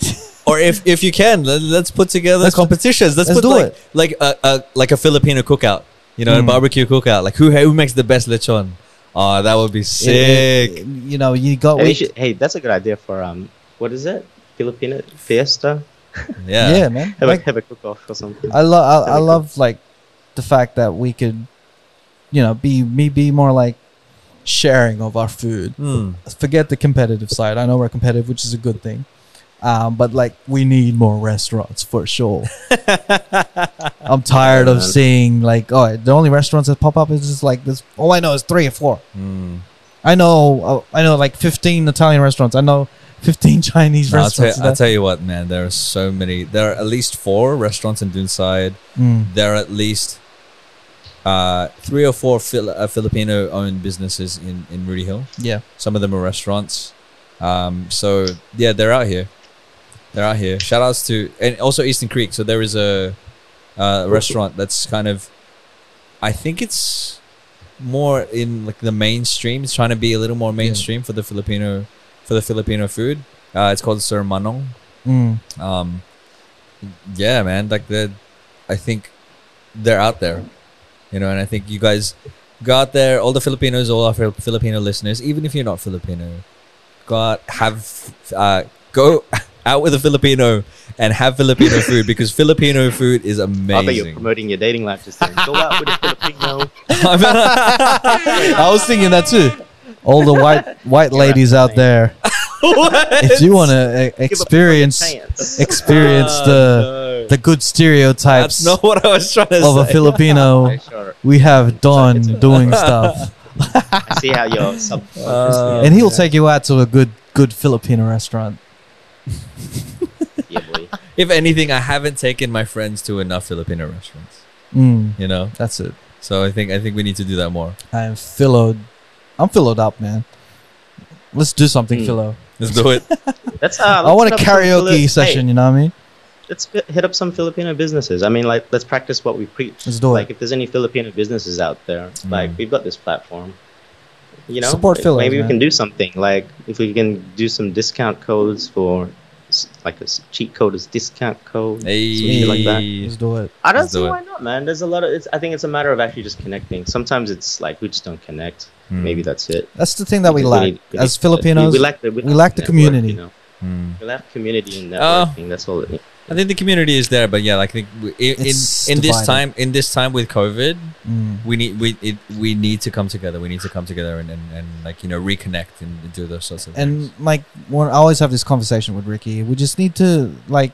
or if if you can, let, let's put together Let's- competitions. Let's, let's put do like it. like a, a like a Filipino cookout. You know, a Mm. barbecue cookout. Like who who makes the best lechon? Oh, that would be sick. it- you know, you got Hey, we we, should- hey, that's a good idea for um, what is it? Filipino fiesta. yeah. yeah. man. Have Like, a have a cook off or something. I love I, I love like the fact that we could, you know, be me be more like sharing of our food. Hmm. Forget the competitive side. I know we're competitive, which is a good thing. Um, but like we need more restaurants for sure. I'm tired Yeah, of man. seeing like oh the only restaurants that pop up is just like this. All I know is three or four. Hmm. I know uh, I know like 15 Italian restaurants. I know 15 Chinese No, I'll, tell, restaurants. I'll tell you what, man. There are so many. There are at least four restaurants in Doonside. Mm. There are at least uh, three or four uh, Filipino-owned businesses in in Rooty Hill. Yeah. Some of them are restaurants. Um, so yeah, they're out here. They're out here. Shout outs to and also Eastern Creek. So there is a, uh restaurant that's kind of, I think it's more in like the mainstream. It's trying to be a little more mainstream for the Filipino, for the Filipino food. Uh, it's called Sir Manong. Mm. Um, yeah, man. Like the, I think they're out there. You know, and I think you guys go out there, all the Filipinos, all our Filipino listeners, even if you're not Filipino, go out, have, uh, go out with a Filipino and have Filipino food because Filipino food is amazing. I bet you're promoting your dating life just saying, go out with a Filipino. I was thinking that too. All the white white ladies out there, if you want to Give a experience chance. experience the the good stereotypes That's not what I was trying to of a. Filipino, Okay, sure. we have Don doing stuff, I see how you're sub. Uh, and he'll take you out to a good good Filipino restaurant. yeah, boy. if anything, I haven't taken my friends to enough Filipino restaurants. Mm, You know, that's it. so I think I think we need to do that more. I am fillowed. I'm fillowed up, man. Let's do something, Mm. Philo. Let's do it. Let's. Uh, I want a let's hit up some karaoke Fili- session. Hey, You know what I mean? let's hit up some Filipino businesses. I mean, like, let's practice what we preach. Let's do it. Like, if there's any Filipino businesses out there, like, Mm. we've got this platform. You know, Support Like, Philos, Maybe man. we can do something. Like, if we can do some discount codes for, s- like, a cheat code is discount code. Hey. some like that. Let's do it. I don't Let's do see it. why not, man. There's a lot of. It's, I think it's a matter of actually just connecting. Sometimes it's like we just don't connect. Mm. Maybe that's it. That's the thing that we Because lack need- we as Filipinos. We, we lack the, we we lack the network, community. You know? Mm. We lack community and Oh. networking. That's all. It, I think the community is there, but yeah, like I think we- in in, It's in this divided. time in this time with COVID, Mm. we need we it, we need to come together. We need to come together and, and, and like you know reconnect and do those sorts of and things. like when I always have this conversation with Ricky, we just need to like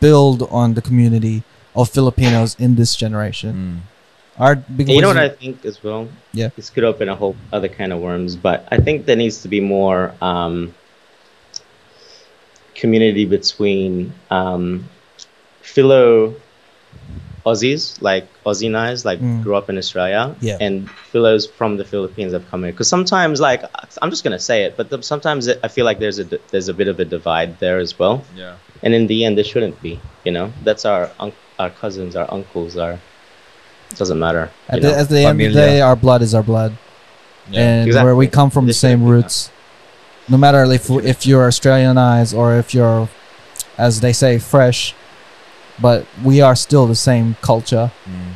build on the community of Filipinos in this generation. Mm. Our because you know what I think as well? Yeah. This could open a whole other kind of worms, but I think there needs to be more um, community between um, philo Aussies, like Aussie guys, like Mm. grew up in Australia, Yeah. and philos from the Philippines have come here. Because sometimes, like, I'm just gonna say it, but the, sometimes it, I feel like there's a d- there's a bit of a divide there as well. Yeah. And in the end, there shouldn't be. You know, that's our unc our cousins, our uncles, our. It doesn't matter. at you the, at the end of the day, our blood is our blood, Yeah. and Exactly. where we come from the same is- roots. No matter if if you're Australianized or if you're, as they say, fresh, but we are still the same culture. Mm.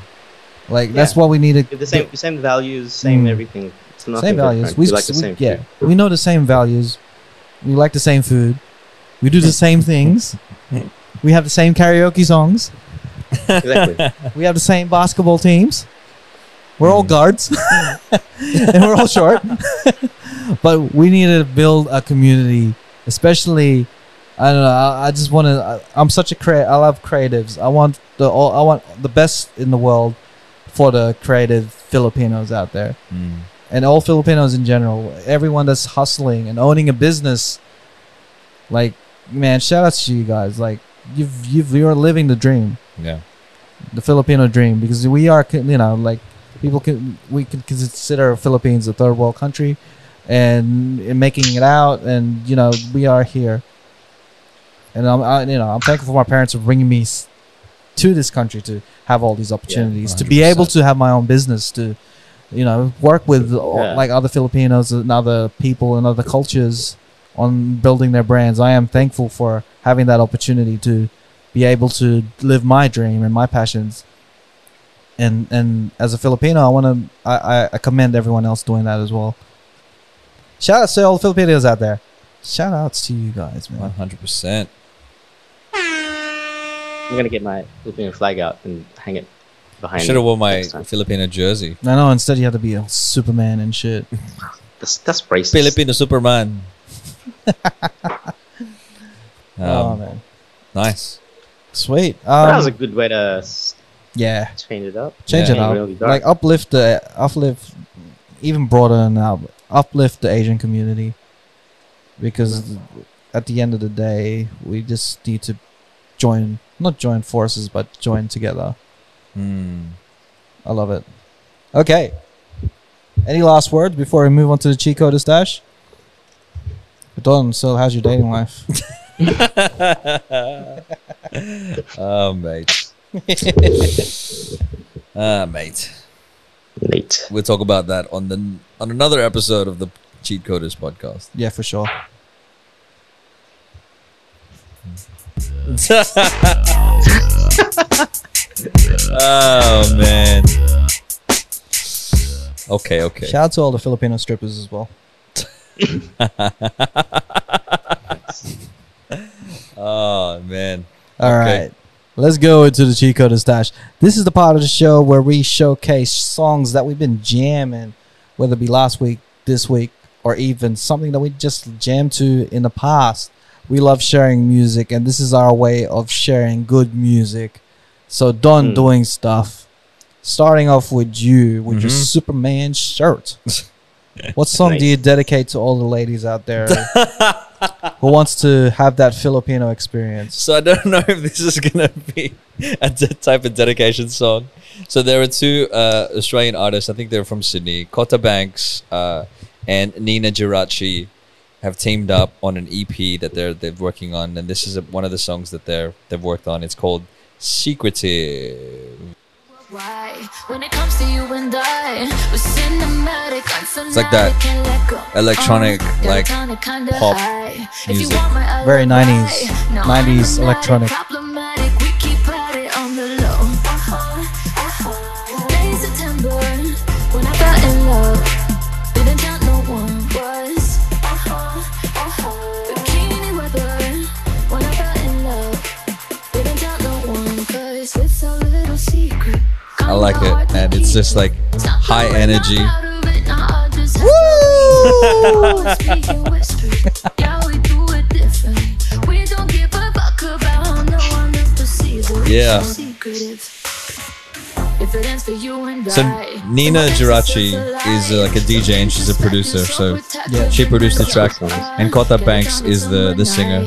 Like that's what we need to the same same values, same Mm. everything. It's nothing same values. We, We like the we- same. yeah, food. we know the same values. We like the same food. We do the same things. We have the same karaoke songs. exactly. We have the same basketball teams. We're all Mm. guards, and we're all short. But we need to build a community, especially. I don't know. I, I just want to. I'm such a crea I love creatives. I want the all. I want the best in the world for the creative Filipinos out there Mm. and all Filipinos in general, everyone that's hustling and owning a business, like man, shout out to you guys. Like you've you've you're living the dream, Yeah. the Filipino dream, because we are you know like people can we can consider Philippines a third world country, and in making it out, and you know we are here. And I'm I, you know I'm thankful for my parents for bringing me to this country to have all these opportunities to be able to have my own business to you know work with all- Yeah. like other Filipinos and other people and other cultures on building their brands. I am thankful for having that opportunity to be able to live my dream and my passions. And and as a Filipino, I want to I, I commend everyone else doing that as well. Shout out to all the Filipinos out there. Shout outs to you guys, man. hundred percent. I'm gonna get my Filipino flag out and hang it behind. Me. Should have worn my. Filipino jersey. I know. Instead, you had to be a Superman and shit. That's that's racist. Filipino Superman. oh Um, man, nice. sweet. But that was a Um, good way to yeah, change it up. change Yeah. it up. Really. Like uplift the uplift, even broader than that. Uplift the Asian community, because at the end of the day, we just need to join, not join forces, but join together. Mm. I love it. Okay. Any last words before we move on to the Chico to stash? Don, so how's your dating life? oh, mate. Ah, mate. Nate. We'll talk about that on the on another episode of the Cheat Coders podcast. yeah, for sure. oh man. Okay, okay. Shout out to all the Filipino strippers as well. Oh man. All right, Okay. Let's go into the cheat code and stash. This is the part of the show where we showcase songs that we've been jamming, whether it be last week, this week, or even something that we just jammed to in the past. We love sharing music, and this is our way of sharing good music. So, Don Mm. doing stuff. Starting off with you with your Mhm. Superman shirt. What song do you dedicate to all the ladies out there who wants to have that Filipino experience? So I don't know if this is gonna be a de- type of dedication song. So there are two uh, Australian artists. I think they're from Sydney. Kota Banks uh, and Nina Girachi have teamed up on an EP that they're they're working on, and this is a, one of the songs that they're they've worked on. It's called Secretive. Why? When it comes to you and I, we're cinematic. It's like that electronic, um, like, pop music. Very 90s, 90s electronic. I like it, and it's just like high energy. Yeah. So Nina Girachi is uh, like a DJ and she's a producer, so Yeah. she produced the track, and Kota Banks is the the singer.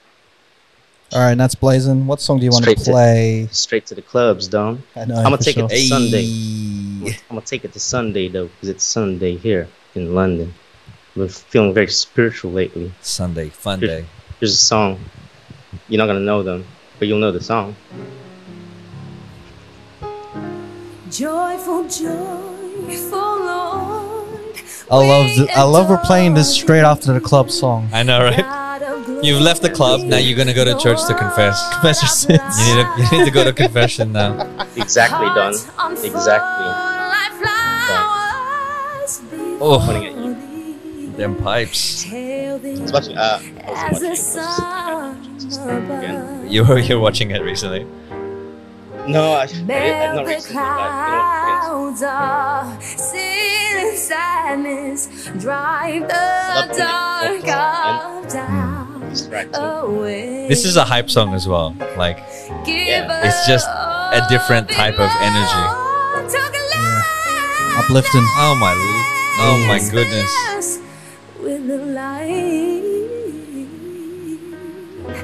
All right, that's blazing. What song do you want Straight to to- play? Straight to the clubs, Don. I know. I'm gonna take sure. it to Sunday. I'm gonna take it to Sunday though, because it's Sunday here in London. I've been feeling very spiritual lately. Sunday, fun day. There's a song. You're not gonna know them, but you'll know the song. Joyful, joyful Lord. I love. th- I love we're playing this straight after the club song. I know, right? You've left the club. Now you're gonna go to church to confess. Confess your sins. You need to, you need to go to confession now. Exactly, Don. Exactly. Oh, Pointing at you. them pipes. It's watching. Uh, I As was the watching. it. sun above. You were you're watching it recently. No, I, I, I Melt not the recently. But, you know, clouds of sin. Drive the Love the dark vocals of doubt it's This is a hype song as well. Like Yeah. It's just a different type of energy. Uplifting. oh my, oh my goodness. With the light,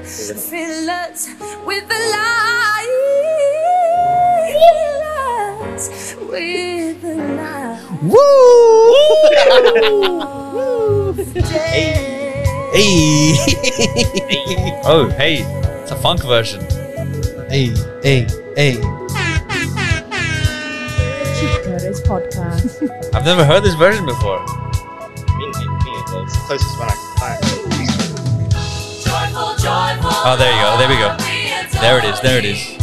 fill us with the light, fill us with the light. Woo! Hey. Oh hey, it's a funk version. Hey, hey, hey. Cheat Coders podcast. I've never heard this version before. Me, me, me, well, it's the closest one I can find. Oh, there you go. There we go. There it is. There it is.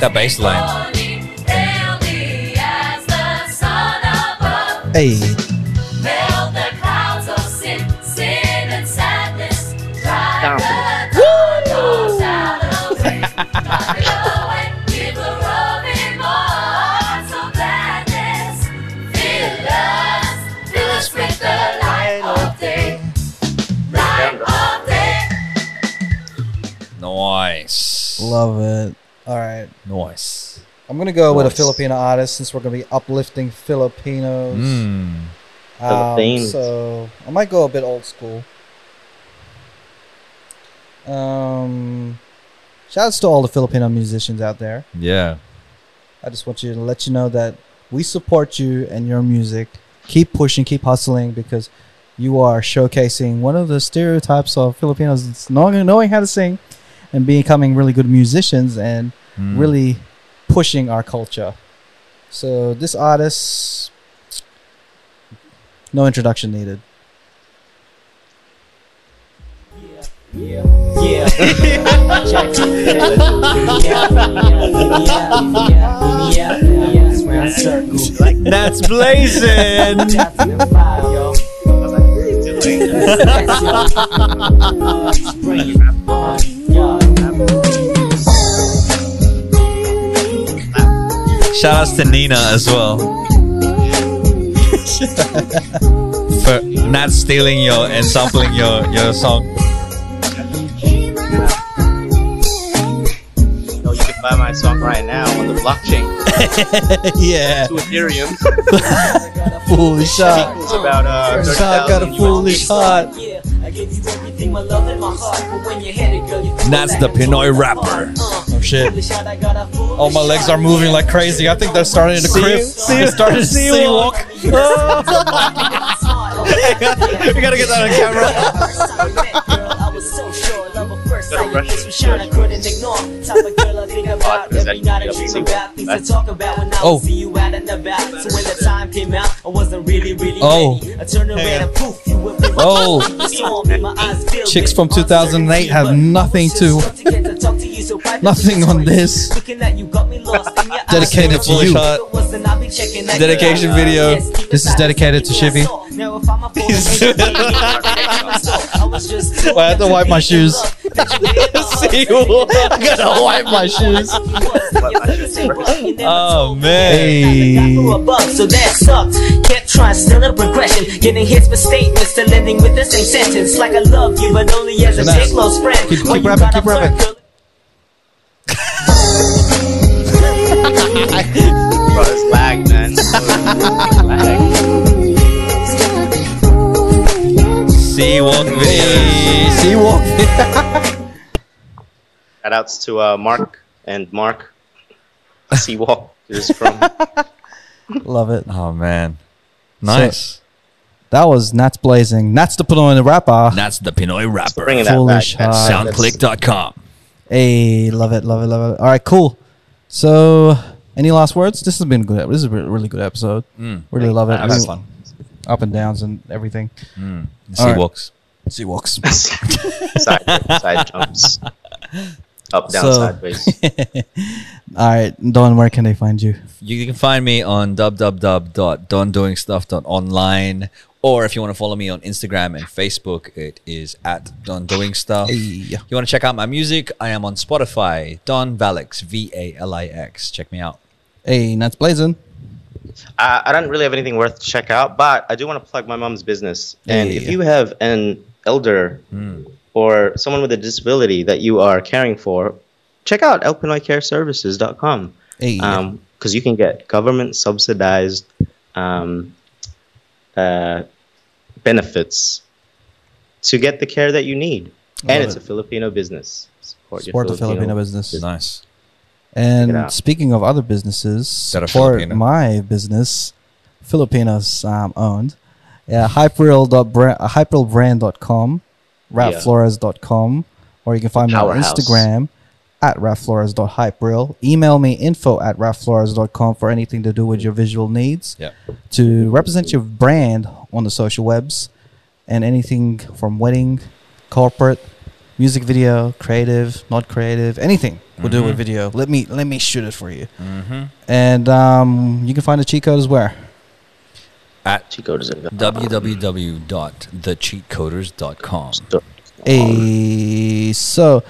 That bass line. Hey. Sin, sin sadness, nice. Love it. All right. Nice. I'm gonna go with a Filipino artist since we're gonna be uplifting Filipinos. Mm. Um, so I might go a bit old school. Um, shouts to all the Filipino musicians out there. Yeah. I just want you to let you know that we support you and your music. Keep pushing, keep hustling because you are showcasing one of the stereotypes of Filipinos it's knowing, knowing how to sing and becoming really good musicians and Mm. really pushing our culture. So this artist, no introduction needed. Yeah. Yeah. Check Yeah. Yeah. Yeah. That's blazing. Shout outs to Nina as well. For not stealing your and sampling your, your song. You you can buy my song right now on the blockchain yeah, to Ethereum. foolish heart. It's about uh, Shot got a foolish heart. That's the Pinoy rapper. Oh shit! Oh, my legs are moving like crazy. I think they're starting to crip. see- started to see walk. walk. Oh. we gotta get that on camera. Oh. Oh. Oh. Chicks from 2008 have nothing to, nothing on this. Dedicated to you. Dedication video. This is dedicated to Shivy. I had to wipe my shoes. See, I gotta wipe my shoes. oh man. Hey. So that sucked. Kept trying, still a progression. Getting hits for statements, still ending with the same sentence. Like I love you, but only as a Nice. close friend. Keep- keep rapping, keep rapping. Bro, it's lag, man. lag. See walk video. See. Shout outs to uh, Mark and Mark. Seawalk is from. Love it. Oh man. Nice. That was Nats Blazing. Nats the Pinoy rapper. That's the Pinoy rapper. bringing that Foolish back. Heart. Soundclick.com. Hey, love it, love it, love it. All right, cool. So, any last words? This has been good. This is a really good episode. Mm. Really love it. I've I had mean, fun. Up and downs and everything. Mm. All See right. walks. Sea walks. side, side jumps. Up, down, So- sideways. All right, Don, where can they find you? You can find me on www.dondoingstuff.online or if you want to follow me on Instagram and Facebook, it is at Don Doing Stuff. Hey. You want to check out my music? I am on Spotify, Don Valix, V A L I X. Check me out. Hey, Nats Blazing. Uh, I don't really have anything worth to check out, but I do want to plug my mom's business. And Hey. if you have an elder Hmm. Or someone with a disability that you are caring for, check out elpinoycareservices.com Hey. because you can get government subsidized um, uh, benefits to get the care that you need. And it's it. a Filipino business. Support, your Support the Filipino business. Nice. And speaking of other businesses, That support Filipino. my business, Filipinos um, owned. Yeah, hyperreal.brand, uh, rapflores.com, or you can find me on Instagram at rapflores.hyperreal. Email me info at rapflores.com for anything to do with your visual needs. Yeah. To represent your brand on the social webs and anything from wedding, corporate, music video, creative, not creative, anything we'll do with video. Let me let me shoot it for you. Mm-hmm. And um, you can find the cheat coders where? At Chico www.thecheatcoders.com. A so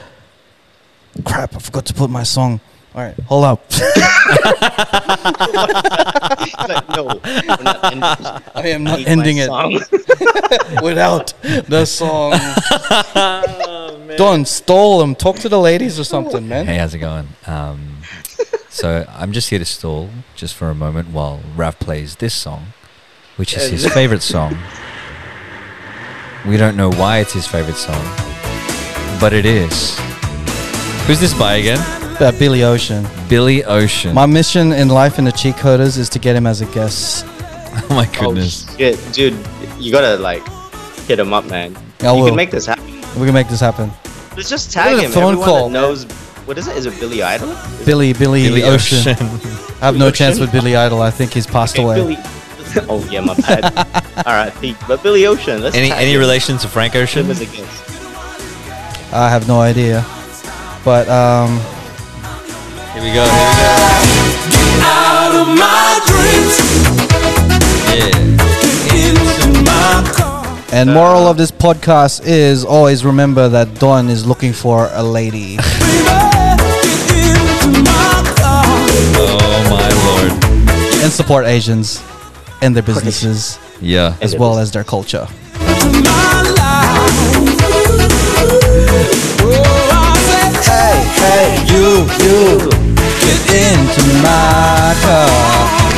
crap. I forgot to put my song. All right, hold up. no, we're not I am not ending it without the song. Don stole them. Talk to the ladies or something, man. Hey, how's it going? Um, so I'm just here to stall just for a moment while Raf plays this song, which is his favorite song. We don't know why it's his favorite song, but it is. Who's this by again? Uh, Billy Ocean. Billy Ocean. My mission in life in the cheat coders is to get him as a guest. oh my goodness. Oh, shit, dude, you gotta like hit him up, man. I you will. can make this happen. We can make this happen. Let's just What tag a him. phone Everyone call, that knows. What is it? Is it Billy Idol? Is Billy, Billy, Billy Ocean. Ocean. I have no Ocean? chance with Billy Idol. I think he's passed it away. Billy? oh yeah, my bad. All right, Pete. But Billy Ocean. Let's any any him. relation to Frank Ocean? as a guest. I have no idea. But um, Here we go. Here we go. Out of my dreams, Yeah. into my car. and moral of this podcast is always remember that Don is looking for a lady. Baby, get into my car. Oh my lord. and support Asians and their businesses Yeah. as well as their culture. To my life. Oh, I said, Hey, hey, you, you, get into my car.